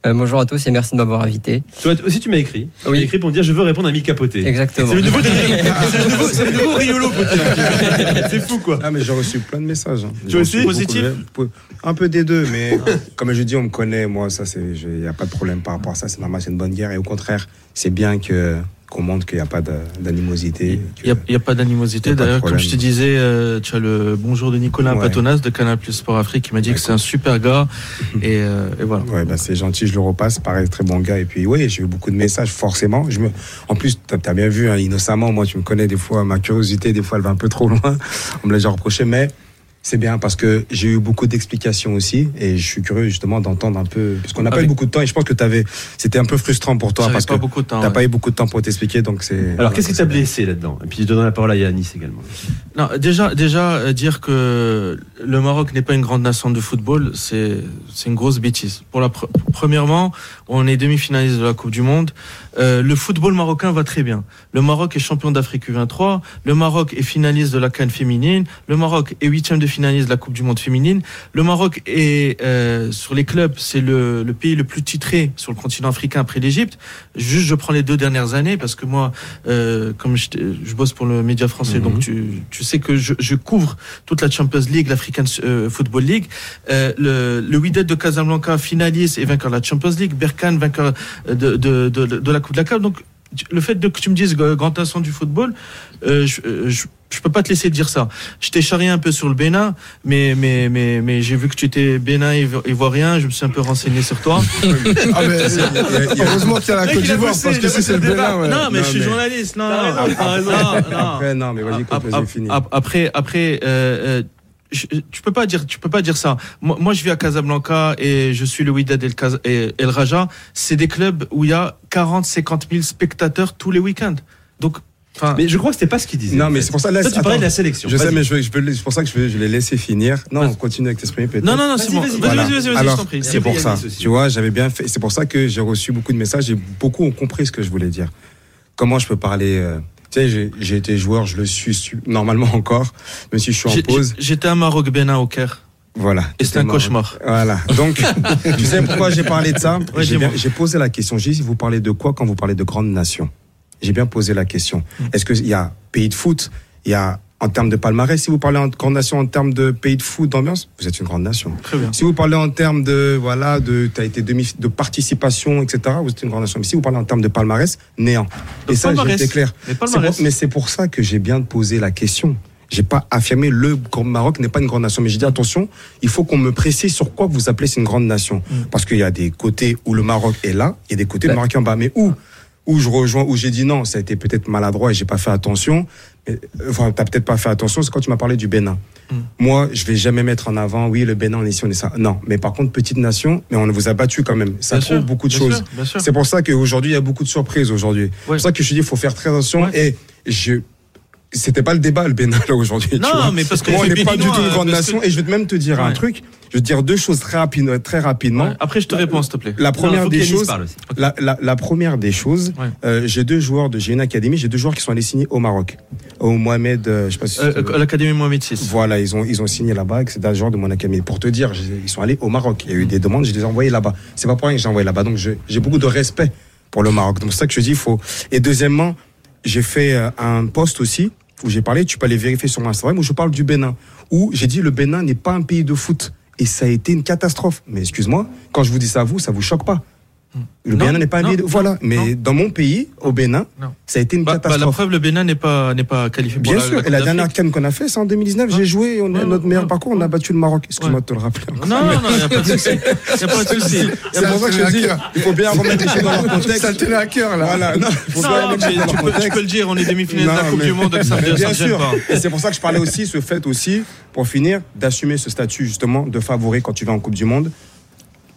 Euh, bonjour à tous et merci de m'avoir invité. Toi aussi, tu m'as écrit. Tu Oui. m'as écrit pour me dire je veux répondre à Mika Poté. Exactement. C'est le nouveau, c'est le nouveau, Riolo. C'est fou quoi. Ah, mais j'ai reçu plein de messages. hein. Tu aussi Positif de- Un peu des deux, mais comme je dis, on me connaît. Moi, ça, c'est, il n'y a pas de problème par rapport à ça. C'est normal, c'est une bonne guerre. Et au contraire, c'est bien que, qu'on montre qu'il n'y a pas d'animosité. Il n'y a, pas d'animosité. A pas D'ailleurs, comme je te disais, euh, tu as le bonjour de Nicolas Ouais. Patonas de Canal Plus Sport Afrique qui m'a dit que c'est un super gars. et, euh, et voilà. Ouais, bah, c'est gentil, je le repasse. Pareil, très bon gars. Et puis, oui, j'ai eu beaucoup de messages, forcément. Je me... En plus, tu as, bien vu, hein, innocemment, moi, tu me connais, des fois, ma curiosité, des fois, elle va un peu trop loin. On me l'a déjà reproché, mais c'est bien parce que j'ai eu beaucoup d'explications aussi. Et je suis curieux, justement, d'entendre un peu. Parce qu'on n'a pas eu beaucoup de temps et je pense que t'avais... c'était un peu frustrant pour toi parce pas que beaucoup de temps. t'as ouais. pas eu beaucoup de temps pour t'expliquer. Donc, c'est. Alors qu'est-ce qui t'a blessé là-dedans? Et puis je donne la parole à Yanis également. Non, déjà, déjà euh, dire que le Maroc n'est pas une grande nation de football, c'est c'est une grosse bêtise. Pour la pre- premièrement, on est demi-finaliste de la Coupe du Monde. Euh, le football marocain va très bien. Le Maroc est champion d'Afrique U23. Le Maroc est finaliste de la CAN féminine. Le Maroc est huitième de finaliste de la Coupe du Monde féminine. Le Maroc est euh, sur les clubs, c'est le, le pays le plus titré sur le continent africain après l'Égypte. Juste, je prends les deux dernières années parce que moi, euh, comme je, je bosse pour le média français, Mhm. donc tu, tu sais que je, je couvre toute la Champions League, l'African euh, Football League. Euh, le, le Wydad de Casablanca, finaliste et vainqueur de la Champions League. Berkane, vainqueur de, de, de, de la Coupe de la CAF. Donc, le fait de, que tu me dises euh, grand nation du football, euh, je, euh, je, je peux pas te laisser dire ça. Je t'ai charrié un peu sur le Bénin, mais, mais, mais, mais j'ai vu que tu étais Bénin ivo- ivoirien. Je me suis un peu renseigné sur toi. Ah, mais, heureusement qu'il y a la Côte d'Ivoire, parce que si c'est le. Bénin, ouais. Non, mais Non, je suis mais- journaliste. Non, T'as non, non, non. Après, non, je- tu peux pas dire, tu peux pas dire ça. Moi, moi, je vis à Casablanca et je suis le Wydad et El Raja. C'est des clubs où il y a 40, 50 000 spectateurs tous les week-ends. Donc, enfin, Mais je crois que c'était pas ce qu'il disait. Non, mais c'est pour ça. laisse- Toi, tu parlais de la sélection. Je sais, mais je, je c'est pour ça que je, vais- je l'ai laissé finir. Non, on continue avec t'exprimer peut-être. non, non, non, c'est bon. vas-y, Vas-y, Voilà. Alors, t'en prie. c'est pour ça. Tu vois, j'avais bien fait. C'est pour ça que j'ai reçu beaucoup de messages et beaucoup ont compris ce que je voulais dire. Comment je peux parler euh, Tu sais, j'ai- été joueur, je le suis su- normalement encore, même si je suis en pause. J'étais à Maroc Bénin au Caire. Voilà. Et c'était un marrant. cauchemar. Voilà. Donc, tu sais pourquoi j'ai parlé de ça Ouais, J'ai posé la question. J'ai dit, vous parlez de quoi quand vous parlez de grandes nations? J'ai bien posé la question. Mm. Est-ce qu'il y a pays de foot? Il y a en termes de palmarès. Si vous parlez en grande nation en termes de pays de foot, d'ambiance, vous êtes une grande nation. Très bien. Si vous parlez en termes de voilà de t'as été demi de participation etc. Vous êtes une grande nation. Mais si vous parlez en termes de palmarès, néant. Et ça, été clair. Mais C'est pour- ça que j'ai bien posé la question. J'ai pas affirmé le Maroc n'est pas une grande nation, mais j'ai dit attention, il faut qu'on me précise sur quoi vous appelez c'est une grande nation, Mm. parce qu'il y a des côtés où le Maroc est là, il y a des côtés où le Bah. Maroc est en bas, mais où? Où je rejoins, où j'ai dit non, ça a été peut-être maladroit et j'ai pas fait attention. Mais, euh, Enfin, t'as peut-être pas fait attention, c'est quand tu m'as parlé du Bénin. Mm. Moi, je vais jamais mettre en avant, oui, le Bénin, on est ici, on est ça. Non, mais par contre, petite nation, mais on vous a battu quand même. Ça Bien prouve sûr, beaucoup de choses. C'est pour ça qu'aujourd'hui, il y a beaucoup de surprises aujourd'hui. C'est pour ça que je dis, il faut faire très attention. Et je, c'était pas le débat, le Bénin, là, aujourd'hui. Non, mais parce que Moi, on n'est pas du tout une grande que- nation. Et je vais même te dire un truc. Je vais te dire deux choses très, rapide, très rapidement. Après, je te réponds, s'il te plaît. La première des choses, la, la, la première des choses, Ouais. euh, j'ai deux joueurs de, j'ai une académie, j'ai deux joueurs qui sont allés signer au Maroc. Au Mohamed, euh, je sais pas si Euh, euh, L'Académie Mohamed VI. voilà, ils ont, ils ont signé là-bas, c'est un joueur de mon académie. Pour te dire, ils sont allés au Maroc. Il y a eu des demandes, je les ai envoyés là-bas. C'est pas pour rien que j'ai envoyé là-bas. Donc, j'ai beaucoup de respect pour le Maroc. Donc, c'est ça que je dis, il faut. Et deuxièmement, j'ai fait euh, un post aussi où j'ai parlé, tu peux aller vérifier sur mon Instagram, où je parle du Bénin. Où j'ai dit, le Bénin n'est pas un pays de foot. Et ça a été une catastrophe. Mais excuse-moi, quand je vous dis ça à vous, ça vous choque pas. Le Non, Bénin n'est pas un non. Voilà. Mais dans mon pays, au Bénin, ça a été une Bah, bah, la catastrophe. preuve, le Bénin n'est pas, n'est pas qualifié Bien la, sûr, la et Coupe la dernière CAN qu'on a fait, c'est en 2019. J'ai joué, et on a notre meilleur parcours, on a battu le Maroc. Excuse-moi de te le rappeler. encore. Non, non, non, il n'y a pas de souci. Il n'y a pas de souci. C'est pour ça que je dis, il faut bien remettre les choses dans leur contexte. Ça tenait à cœur, là. Voilà, non, tu peux, le dire, on est demi-finaliste de la Coupe du Monde, bien sûr. Et c'est pour ça que je parlais aussi, ce fait aussi, pour finir, d'assumer ce statut justement de favori quand tu vas en Coupe du Monde.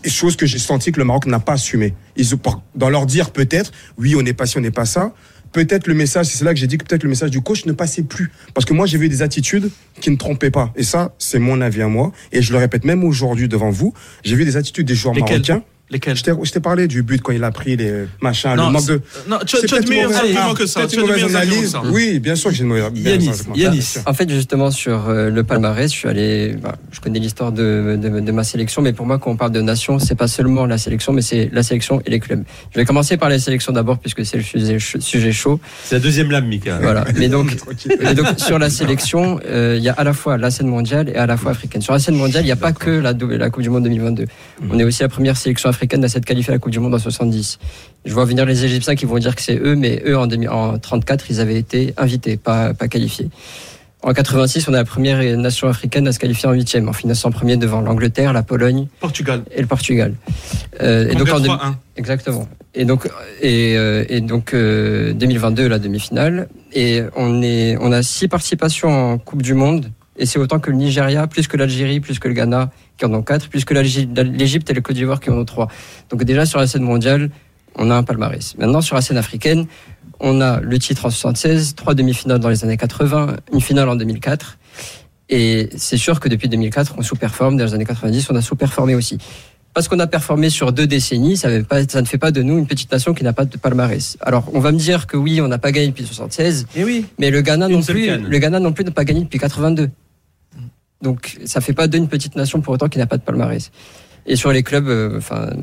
Chose que j'ai senti que le Maroc n'a pas assumé. Ils, ont- dans leur dire peut-être, oui, on n'est pas ci, on n'est pas ça. Peut-être le message, c'est là que j'ai dit que peut-être le message du coach ne passait plus. Parce que moi, j'ai vu des attitudes qui ne trompaient pas. Et ça, c'est mon avis à moi. Et je le répète même aujourd'hui devant vous. J'ai vu des attitudes des joueurs Lesquelles? marocains. Lesquels Je t'ai je t'ai parlé du but quand il a pris les machins, Non, le manque c'est- de. non, tu as- C'est tu as de peut-être meilleurs une mauvaise- arguments ah, que ça, peut-être tu une as de mauvaise analyse. Oui, bien sûr que j'ai une mauvaise argument. Yanis. Bien sûr. En fait, justement, sur euh, le palmarès, je suis allé. bah, je connais l'histoire de, de, de ma sélection, mais pour moi, quand on parle de nation, c'est pas seulement la sélection, mais c'est la sélection et les clubs. Je vais commencer par la sélection d'abord, puisque c'est le sujet, sujet chaud. C'est la deuxième lame, Mika. Voilà. Mais donc, mais donc sur la sélection, euh, il y a à la fois la scène mondiale et à la fois africaine. Sur la scène mondiale, il n'y a pas que la Coupe du Monde 2022. On est aussi la première sélection africaine à s'être qualifiée à la Coupe du Monde en 70. Je vois venir les Égyptiens qui vont dire que c'est eux, mais eux en, 2000 en 34, ils avaient été invités, pas, pas qualifiés. En 86, on est la première nation africaine à se qualifier en huitième, en finissant premier devant l'Angleterre, la Pologne Portugal. et le Portugal. Euh, et donc en deux- 3-1. exactement. Et donc et, euh, et donc euh, 2022 la demi-finale et on est on a six participations en Coupe du Monde et c'est autant que le Nigeria, plus que l'Algérie, plus que le Ghana qui en ont quatre, plus que l'Algé- l'Égypte et le Côte d'Ivoire qui en ont trois. Donc déjà sur la scène mondiale, on a un palmarès. Maintenant sur la scène africaine, on a le titre en 76, trois demi-finales dans les années 80, une finale en 2004. Et c'est sûr que depuis 2004, on sous-performe. Dans les années 90, on a sous-performé aussi. Parce qu'on a performé sur deux décennies, ça, veut pas, ça ne fait pas de nous une petite nation qui n'a pas de palmarès. Alors, on va me dire que oui, on n'a pas gagné depuis 76, Et oui. mais le Ghana Une non plus, canne. le Ghana non plus n'a pas gagné depuis 82. Donc, ça fait pas d'une petite nation pour autant qui n'a pas de palmarès. Et sur les clubs, euh, enfin, euh,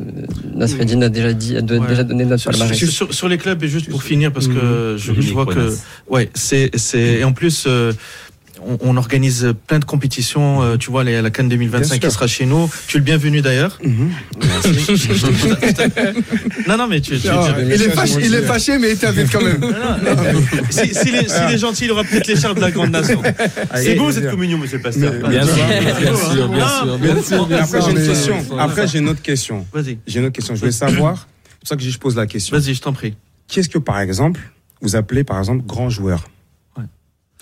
Nasreddin a déjà dit, a de- Ouais. déjà donné notre Sur, palmarès. sur- sur- sur les clubs, et juste pour finir, parce que je, je vois que. Ouais, c'est. c'est- Et en plus. euh, on, on organise plein de compétitions, euh, tu vois, les- la Cannes 2025 Bien qui sera chez nous. Tu es le bienvenu d'ailleurs. Mhm. non, non, mais tu, tu, tu- il, est fâché, il est fâché, mais il t'invite quand même. Non, non, si, si les, si les gentils, il aura peut-être l'écharpe de la grande nation. C'est beau cette communion, monsieur le pasteur. Bien sûr, bien sûr, bien sûr, bien sûr, bien Après, j'ai une question. Après, j'ai une autre question. Vas-y, J'ai une autre question. Je voulais savoir, c'est pour ça que je pose la question. vas-y, je t'en prie. Qu'est-ce que, par exemple, vous appelez, par exemple, grand joueur?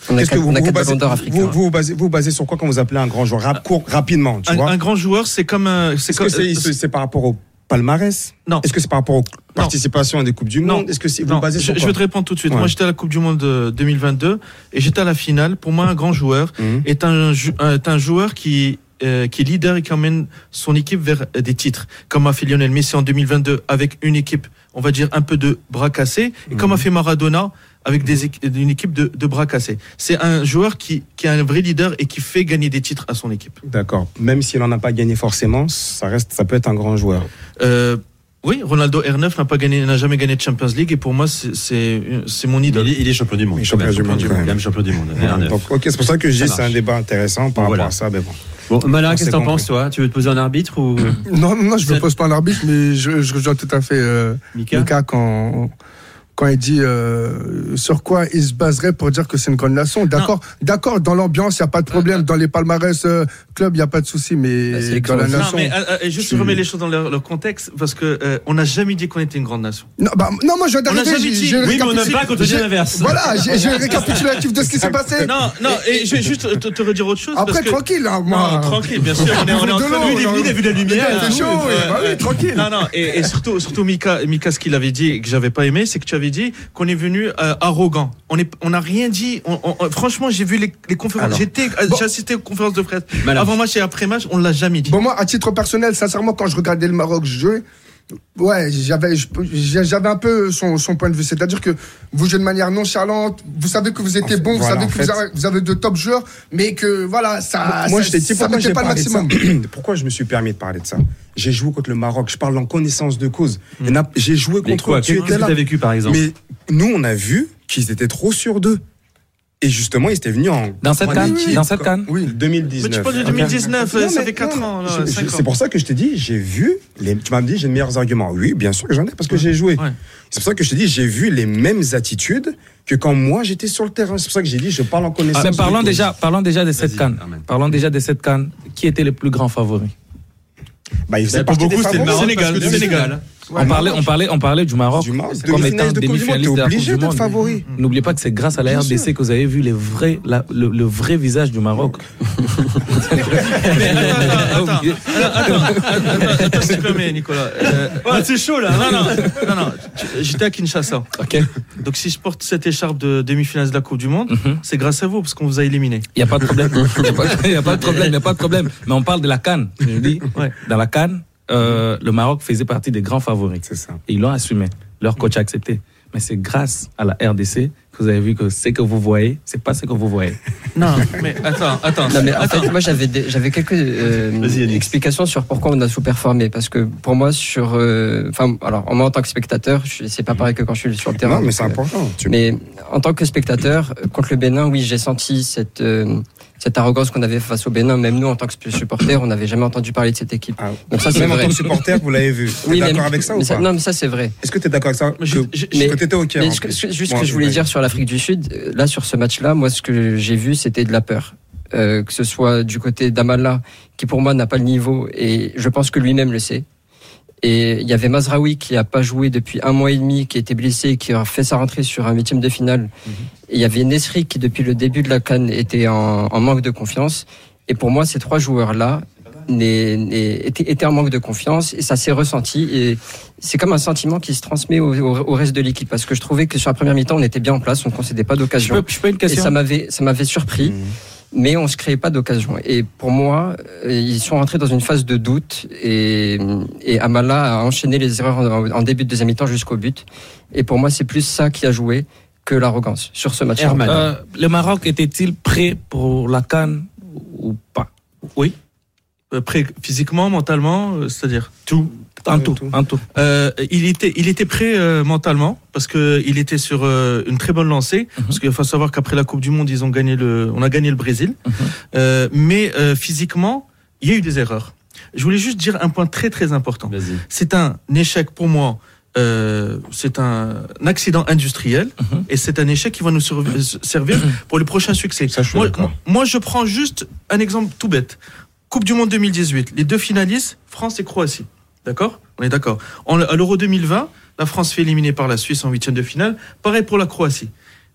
Qu'est-ce que vous vous basez, vous, africains. vous, vous basez, vous basez sur quoi quand vous appelez un grand joueur? Rap- court, Rapidement, tu Un, vois. un grand joueur, c'est comme un. C'est Est-ce comme, que c'est c'est- par rapport au palmarès? Non. Est-ce que c'est par rapport aux participations à des Coupes du Non. Monde? Est-ce que c'est vous Non, basez je, sur je quoi? vais te répondre tout de suite. Ouais. Moi, j'étais à la Coupe du Monde de 2022 et j'étais à la finale. Pour moi, un grand joueur Mhm. est un, est un joueur qui, euh, qui est leader et qui emmène son équipe vers euh, des titres, comme a fait Lionel Messi en 2022 avec une équipe, on va dire, un peu de bras cassés, et Mhm. comme a fait Maradona avec des, équ- une équipe de, de bras cassés. C'est un joueur qui, qui est un vrai leader et qui fait gagner des titres à son équipe. D'accord. Même s'il n'en a pas gagné forcément, ça reste, ça peut être un grand joueur. Euh, Oui, Ronaldo R9 n'a pas gagné, n'a jamais gagné de Champions League et pour moi c'est mon idole. Il est, il est champion du monde. Il est champion du monde, quand même. champion du monde. Voilà, R9. donc, ok, c'est pour ça que je dis c'est un débat intéressant par Voilà. rapport à ça. Mais bon. Bon, Malin, qu'est-ce que t'en penses, toi? Tu veux te poser un arbitre ou Non, non, je ne me pose pas un arbitre, mais je, je rejoins tout à fait euh, Mika? Mika quand, quand il dit euh, sur quoi il se baserait pour dire que c'est une grande nation. D'accord, d'accord. Dans l'ambiance, il n'y a pas de problème. Dans les palmarès euh, club, il n'y a pas de souci, mais Bah, c'est dans la. Non, nation. mais euh, euh, juste tu- remets les choses dans leur, leur contexte parce que euh, on n'a jamais dit qu'on était une grande nation. Non, bah, non, moi je viens On jamais dit. Oui, mais on récapitulé- n'aime pas quand on dit l'inverse. Voilà, j'ai un récapitulatif de ce qui s'est passé. Non, non, et je vais juste te, te redire autre chose. Après, parce que- tranquille, hein, moi. Non, tranquille, bien sûr. On est, on est en De train l'eau, de lui, il a vu la lumière. Il fait chaud, bah tranquille. Non, non, et, et surtout, surtout Mika, Mika, ce qu'il avait dit et que j'avais pas aimé, c'est que tu avais dit qu'on est venu euh, arrogant. On est, on n'a rien dit. On- on- franchement, j'ai vu les, les conférences. J'étais, euh, j'ai assisté aux conférences de presse avant match et après match. On l'a jamais dit. Bon, moi, à titre personnel, sincèrement, quand je regardais le Maroc jouer, ouais, j'avais, j'avais un peu son, son point de vue. C'est-à-dire que vous jouez de manière nonchalante, vous savez que vous étiez bon, vous voilà, savez que fait- vous, avez, vous avez de top joueurs, mais que voilà, ça, Moi, ça, je dit ça pourquoi pas le maximum. Pourquoi je me suis permis de parler de ça? J'ai joué contre le Maroc. Je parle en connaissance de cause. A- J'ai joué Mais contre. Tu Qu'est-ce étais que là. t'as vécu, par exemple? Mais nous, on a vu qu'ils étaient trop sûrs d'eux. Et justement, ils étaient venus en. Dans cette canne équipe, Dans cette canne Oui, 2019. Mais tu parles de Ok. 2019, Non, ça fait 4 non, ans. C'est pour ça que je t'ai dit, j'ai vu. Les, tu m'as dit, j'ai de meilleurs arguments. Oui, bien sûr que j'en ai parce que j'ai joué. Ouais. C'est pour ça que je t'ai dit, j'ai vu les mêmes attitudes que quand moi j'étais sur le terrain. C'est pour ça que j'ai dit, je parle en connaissance. Ah, mais parlons déjà, parlons déjà de cette canne. Parlons déjà de cette canne. Qui était le plus grand favori? Bah, il faisait des beaucoup, c'était le. Maroc. Sénégal, le Sénégal. Ouais, on, parlait, on, parlait, on parlait du Maroc Du Maroc, comme étant demi-finaliste de demi-finaliste la Coupe du Monde. favori. N'oubliez pas que c'est grâce à la Bien RDC sûr. que vous avez vu les vrais, la- le, le vrai visage du Maroc. Mais attends, attends, attends, attends, attends, attends, s'il te plaît, Nicolas. Euh, Ouais, c'est chaud là. non, non, non, non. J'étais à Kinshasa. Ok. Donc si je porte cette écharpe de demi-finale de la Coupe du Monde, Mhm. c'est grâce à vous parce qu'on vous a éliminé. Il n'y a pas de problème. Il n'y a, pas- y a pas de problème. y a pas de problème. Mais on parle de la canne. Je dis, Ouais. dans la canne, euh, le Maroc faisait partie des grands favoris. C'est ça. Et ils l'ont assumé. Leur coach a accepté. Mais c'est grâce à la RDC que vous avez vu que ce que vous voyez, c'est pas ce que vous voyez. Non, mais attends, attends. Non, mais en attends. fait, moi, j'avais des- j'avais quelques euh, explications sur pourquoi on a sous-performé. Parce que pour moi, sur. euh, Enfin, alors, moi, en tant que spectateur, je- c'est pas pareil que quand je suis sur le terrain. Non, mais c'est euh, important. Tu- Mais en tant que spectateur, euh, contre le Bénin, oui, j'ai senti cette, euh, cette arrogance qu'on avait face au Bénin. Même nous, en tant que supporters, on n'avait jamais entendu parler de cette équipe. Ah, Donc ça, c'est Même en vrai. tant que supporter, vous l'avez vu. T'es Oui, mais- d'accord avec ça ou pas Non, mais ça, c'est vrai. Est-ce que tu es d'accord avec ça Mais je- que, je- mais- que t'étais au Caire, Mais en ce que- plus ce- juste ce Moi, que je voulais dire sur l'Afrique du Sud, euh, là sur ce match-là, moi ce que j'ai vu c'était de la peur. Euh, que ce soit du côté d'Amala, qui pour moi n'a pas le niveau, et je pense que lui-même le sait. Et il y avait Mazraoui qui a pas joué depuis un mois et demi, qui était blessé, qui a fait sa rentrée sur un huitième de finale. Et il y avait Nesri qui depuis le début de la canne était en, en manque de confiance. Et pour moi, ces trois joueurs-là étaient, en manque de confiance et ça s'est ressenti. Et c'est comme un sentiment qui se transmet au, au- au reste de l'équipe parce que je trouvais que sur la première mi-temps, on était bien en place, on ne concédait pas Je d'occasion. peux, je peux une Et ça m'avait, ça m'avait surpris. Mais on se créait pas d'occasion. Et pour moi, euh, ils sont rentrés dans une phase de doute. Et, et Amala a enchaîné les erreurs en, en début de deuxième mi-temps jusqu'au but. Et pour moi, c'est plus ça qui a joué que l'arrogance sur ce match. Euh, le Maroc était-il prêt pour la canne ou pas? Oui. Euh, Prêt physiquement, mentalement, euh, c'est-à-dire? Tout. En tout, en tout. Euh, il était, il était prêt euh, mentalement parce que il était sur euh, une très bonne lancée. Parce qu'il faut savoir qu'après la Coupe du Monde, ils ont gagné le, on a gagné le Brésil. Euh, mais euh, physiquement, il y a eu des erreurs. Je voulais juste dire un point très très important. C'est un échec pour moi. euh, c'est un, accident industriel et c'est un échec qui va nous serv- servir pour le prochain succès. Ça, je suis moi, d'accord. moi, je prends juste un exemple tout bête. Coupe du Monde 2018, les deux finalistes, France et Croatie. D'accord? On est d'accord. À l'Euro 2020, la France fait éliminer par la Suisse en huitième de finale. Pareil pour la Croatie.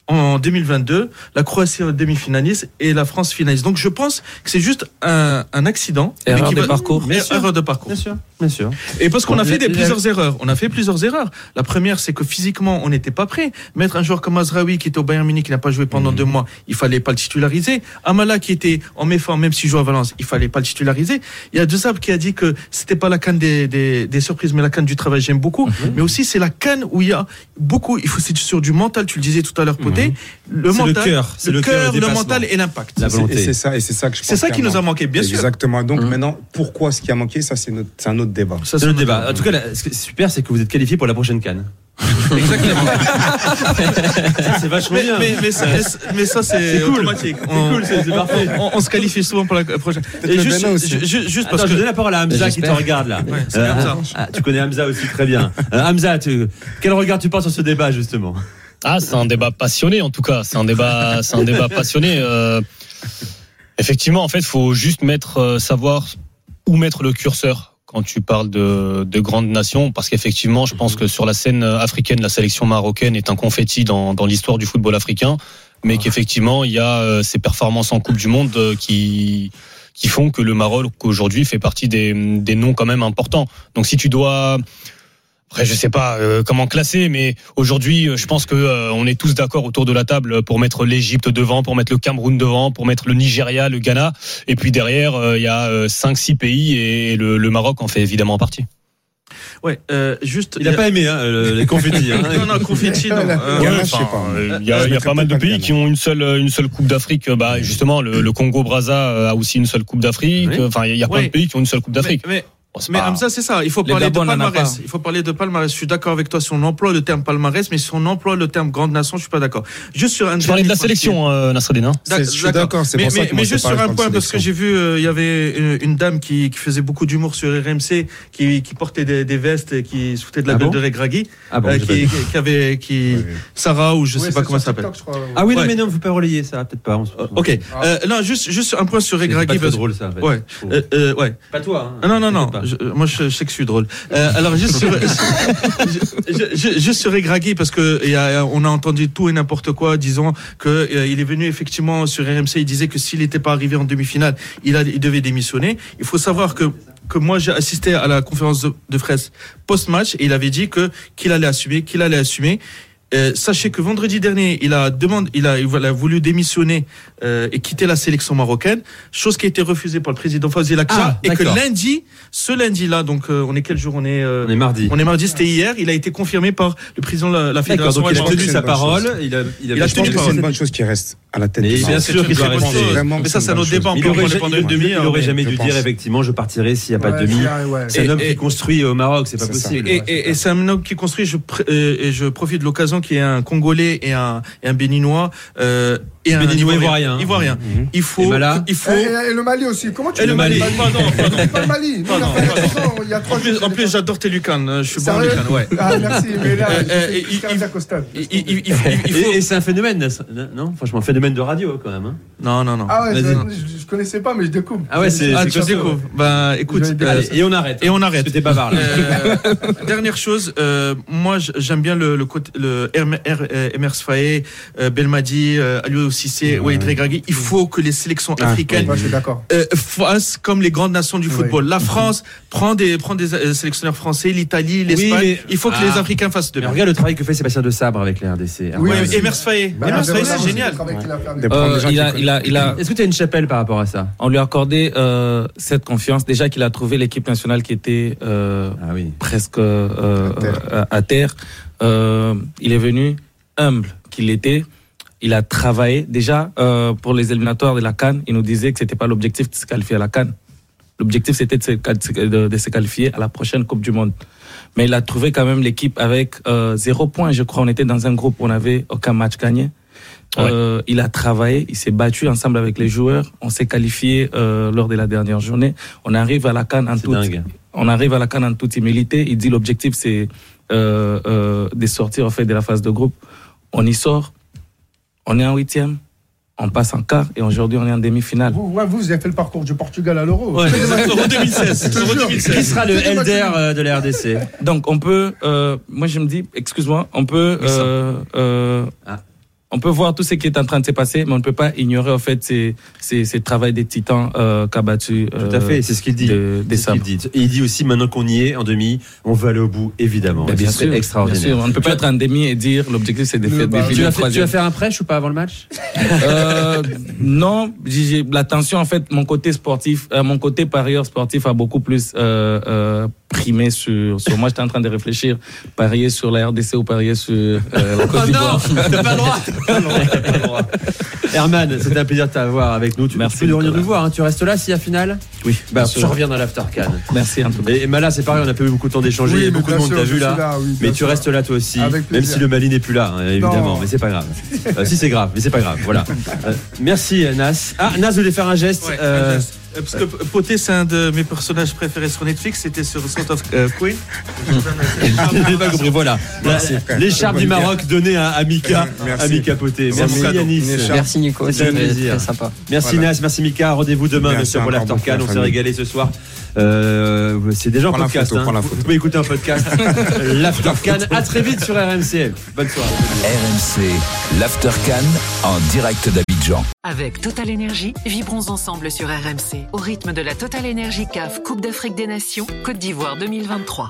En 2022, la Croatie est demi-finaliste et la France finaliste. Donc je pense que c'est juste un, un accident. Erreur mais de va- parcours. mais Bien sûr. erreur de parcours. Bien sûr. Bien sûr. Et parce qu'on a fait des, plusieurs erreurs. On a fait plusieurs erreurs. La première, c'est que physiquement, on n'était pas prêt. Mettre un joueur comme Azraoui, qui était au Bayern Munich, qui n'a pas joué pendant deux mois, il fallait pas le titulariser. Amala, qui était en méforme, même s'il joue à Valence, il fallait pas le titulariser. Il y a Dezab qui a dit que c'était pas la canne des, des, des surprises, mais la canne du travail, j'aime beaucoup. Mais aussi, c'est la canne où il y a beaucoup, il faut, c'est sur du mental, tu le disais tout à l'heure, Pony. Côté. Le C'est le mental, cœur, c'est le le cœur, cœur, le mental et l'impact. La Et c'est- volonté. Et c'est ça, et c'est ça que je C'est ça qui nous a manqué, bien sûr. Exactement. Donc Mhm. maintenant, pourquoi ce qui a manqué, ça c'est un autre débat. C'est notre débat. En tout cas, là, ce qui est super, c'est que vous êtes qualifié pour la prochaine canne. Exactement. Ça, c'est vachement mais, bien. mais, mais ça, c'est cool. automatique. C'est cool, c'est- on- parfait. On, on se qualifie souvent pour la prochaine. Ju- juste parce Attends, je que donne la parole à Hamza qui te regarde là. Ouais, Euh, Hamza. ah, tu connais Hamza aussi très bien. Euh, Hamza, tu- quel regard tu portes sur ce débat justement? Ah, c'est un débat passionné en tout cas. C'est un débat, c'est un débat passionné. Euh, effectivement, en fait, faut juste mettre, euh, savoir où mettre le curseur quand tu parles de, de grandes nations, parce qu'effectivement, je pense que sur la scène africaine, la sélection marocaine est un confetti dans, dans l'histoire du football africain, mais qu'effectivement, il y a euh, ces performances en Coupe du Monde euh, qui qui font que le Maroc aujourd'hui fait partie des, des noms quand même importants. Donc, si tu dois après, je sais pas euh, comment classer, mais aujourd'hui, euh, je pense que euh, on est tous d'accord autour de la table pour mettre l'Égypte devant, pour mettre le Cameroun devant, pour mettre le Nigeria, le Ghana, et puis derrière, euh, il y a euh, cinq, six pays et le, le Maroc en fait évidemment partie. Ouais, euh, juste. Il a pas aimé hein, le- les confettis. hein. non, non, confetti, non. Euh, Ghana, Ouais, je sais enfin, pas. euh, Il y a, il y a pas mal de pays qui ont une seule une seule Coupe d'Afrique. Bah justement, le, le Congo Brazza a aussi une seule Coupe d'Afrique. Oui. Enfin, il y a plein de pays qui ont une seule Coupe d'Afrique. Mais, mais, mais pas- Hamza, c'est ça. Il faut Le parler de palmarès. pas. Il faut parler de palmarès. Je suis d'accord avec toi si on emploie le terme palmarès, mais si on emploie le terme grande nation, je suis pas d'accord. Juste sur un. Je parlais de la sélection, euh, Nasreddin. hein. C'est- je suis d'accord, c'est mais, mais- mais c'est juste sur un point, parce que j'ai vu, euh, il y avait une, une dame qui, qui faisait beaucoup d'humour sur RMC, qui, qui portait des, des vestes et qui se foutait de la Ah gueule bon de Regragui, Ah bon, euh, qui, avait, qui, Sarah ou je Ouais, sais pas c'est comment ça s'appelle. Ah oui, non, mais non, vous pouvez relayer ça, peut-être pas. Ok. Ah. Euh, non, juste, juste un point sur C'est pas Regragui. parce- drôle ça. Ouais. ouais. Pas toi. hein. Non, non, non. Je- moi, je, je sais que je suis drôle. Euh, alors, je- je- sur Regragui, parce que y a, on a entendu tout et n'importe quoi, disons que euh, il est venu effectivement sur RMC, il disait que s'il n'était pas arrivé en demi-finale, il, il devait démissionner. Il faut savoir que que moi j'ai assisté à la conférence de, de presse post-match et il avait dit que qu'il allait assumer, qu'il allait assumer. Euh, sachez que vendredi dernier, il a demandé, il a, il a voulu démissionner euh, et quitter la sélection marocaine, chose qui a été refusée par le président Fazil Akcha, Ah, et que lundi, ce lundi-là, donc euh, on est quel jour On est, euh, On est mardi. on est mardi, c'était hier. Il a été confirmé par le président de la, fédération. donc il a tenu sa parole. chose. Il a, il a, Il a tenu c'est une bonne chose qui reste à la tête Mais bien sûr qu'il doit. Vraiment, Mais ça, une c'est un bonne autre chose. débat. On Il peut en aurait, parler ja- pendant il- une demi-heure. il aurait mais- jamais dû pense. dire effectivement je partirai s'il n'y a pas de demi. c'est- ouais. C'est Et- un homme et- qui construit au Maroc, c'est pas ça. possible. Et, c'est un homme qui construit. Je, pr- euh, et je profite de l'occasion qu'il y ait un Congolais et un, et un Béninois euh, et un Béninois ivoirien. Ivoirien. Mhm. Il faut, Et Mala il faut. Et, et le Mali aussi. Comment tu Et le Mali. Mali Pardon, pardon. C'est pas le Mali. Nous, Pardon, on a fait pardon. la saison, il y a En trois plus, en j'adore tes. Je suis bon en Sérieux Lucan, ouais. Ah, merci. Mais là, Et, c'est un phénomène, non Franchement, phénomène de radio quand même. hein. Non, non, non. Ah ouais, je, connaissais pas, mais je découvre. Ah ouais, c'est- Ah, tu découvres. Ben, écoute. Euh, et on arrête. et on arrête. Parce que t'es bavard. Euh, dernière chose, euh, moi j'aime bien le, côté Emers Faé, euh, Belmadi, Aliou Cissé, Walid Regragui. Il faut que les sélections Ah, africaines Ouais, euh, fassent comme les grandes nations du Oui. football. La France prend des prend des euh, sélectionneurs français, l'Italie, l'Espagne. mais- Il faut que Ah. les Africains fassent de même. regarde le travail que fait Sébastien de Sabre avec les RDC. Oui, Ouais, aussi. Emers Bah, Emers c'est génial. Euh, Est-ce que tu as une chapelle par rapport à ça? On lui a accordé euh, cette confiance. Déjà qu'il a trouvé l'équipe nationale qui était euh, Ah oui. presque euh, À terre. euh, à terre. Euh, il est venu humble qu'il était. Il a travaillé déjà euh, pour les éliminatoires de la Cannes. Il nous disait que c'était pas l'objectif de se qualifier à la Cannes. L'objectif c'était de, se qual- de- de se qualifier à la prochaine Coupe du Monde. Mais il a trouvé quand même l'équipe avec euh, zéro point. Je crois on était dans un groupe où on n'avait aucun match gagné. Euh, il a travaillé, il s'est battu ensemble avec les joueurs. On s'est qualifié euh, lors de la dernière journée. On arrive à la Cannes en toute, dingue. on arrive à la Cannes en toute humilité. Il dit l'objectif c'est euh, euh, de sortir en fait de la phase de groupe. On y sort. On est en huitième. On passe en quart et aujourd'hui on est en demi-finale. Vous, ouais, vous, vous avez fait le parcours du Portugal à l'Euro. Ouais, Euro 2016. Je te Euro jure. 2016. Qui sera le fini. euh, de la RDC Donc on peut, euh, moi je me dis, excuse-moi, on peut, euh, euh, Ah. On peut voir tout ce qui est en train de se passer, mais on ne peut pas ignorer en fait ces, ces, ces travail des titans euh, qu'a battu. Tout à fait, c'est ce qu'il dit. De, des ce qu'il Sabres. dit. Et il dit aussi maintenant qu'on y est en demi, on veut aller au bout, évidemment. Ben, bien sûr, extraordinaire. bien sûr. On ne peut pas être en demi et dire l'objectif c'est de Le faire des Tu finales vas, faire, tu vas faire un prêche ou pas avant le match? Euh, non, j'ai j'ai- la tension en fait, mon côté sportif, euh, mon côté parieur sportif a beaucoup plus euh, euh, primé sur, sur moi. J'étais en train de réfléchir, parier sur la RDC ou parier sur euh, la Côte Oh d'Ivoire. Herman, c'était un plaisir de t'avoir avec nous. Tu, Merci, tu peux revenir Nicolas. nous voir. hein. Tu restes là s'il y a finale Oui. Bah, sûr. reviens dans l'After Can. Merci cas. Et, et Mala, c'est pareil, on n'a pas eu beaucoup de temps d'échanger. Oui, Il y a mais beaucoup de monde, je vu là. là, oui, bien mais tu restes là toi aussi. Même si le Mali n'est plus là, hein, évidemment. Non. Mais c'est pas grave. Euh, si c'est grave, mais c'est pas grave. Voilà. Euh, merci Nas. Ah, Nas voulait faire un geste. Ouais, euh, un geste. Euh, Parce que Poté, c'est un de mes personnages préférés sur Netflix. C'était sur Sort of euh, Queen. J'ai pas compris. Voilà. L'écharpe du. Maroc donnée à, à Mika. Merci. À Mika Poté. C'est Merci. Yanis. Merci Nico, C'était un plaisir. très sympa. Merci Voilà. Nas, merci Mika. Rendez-vous demain, bien sûr, pour l'Aftercan. On s'est régalé ce soir. Euh, c'est déjà la podcast. photo, hein. prends la Vous- photo. Vous pouvez écouter un podcast. L'Aftercan. À très vite sur RMC. Bonne soirée. RMC, l'Aftercan en direct d'Abidjan. Avec Total Énergie, vibrons ensemble sur RMC au rythme de la Total Énergie CAF Coupe d'Afrique des Nations Côte d'Ivoire 2023.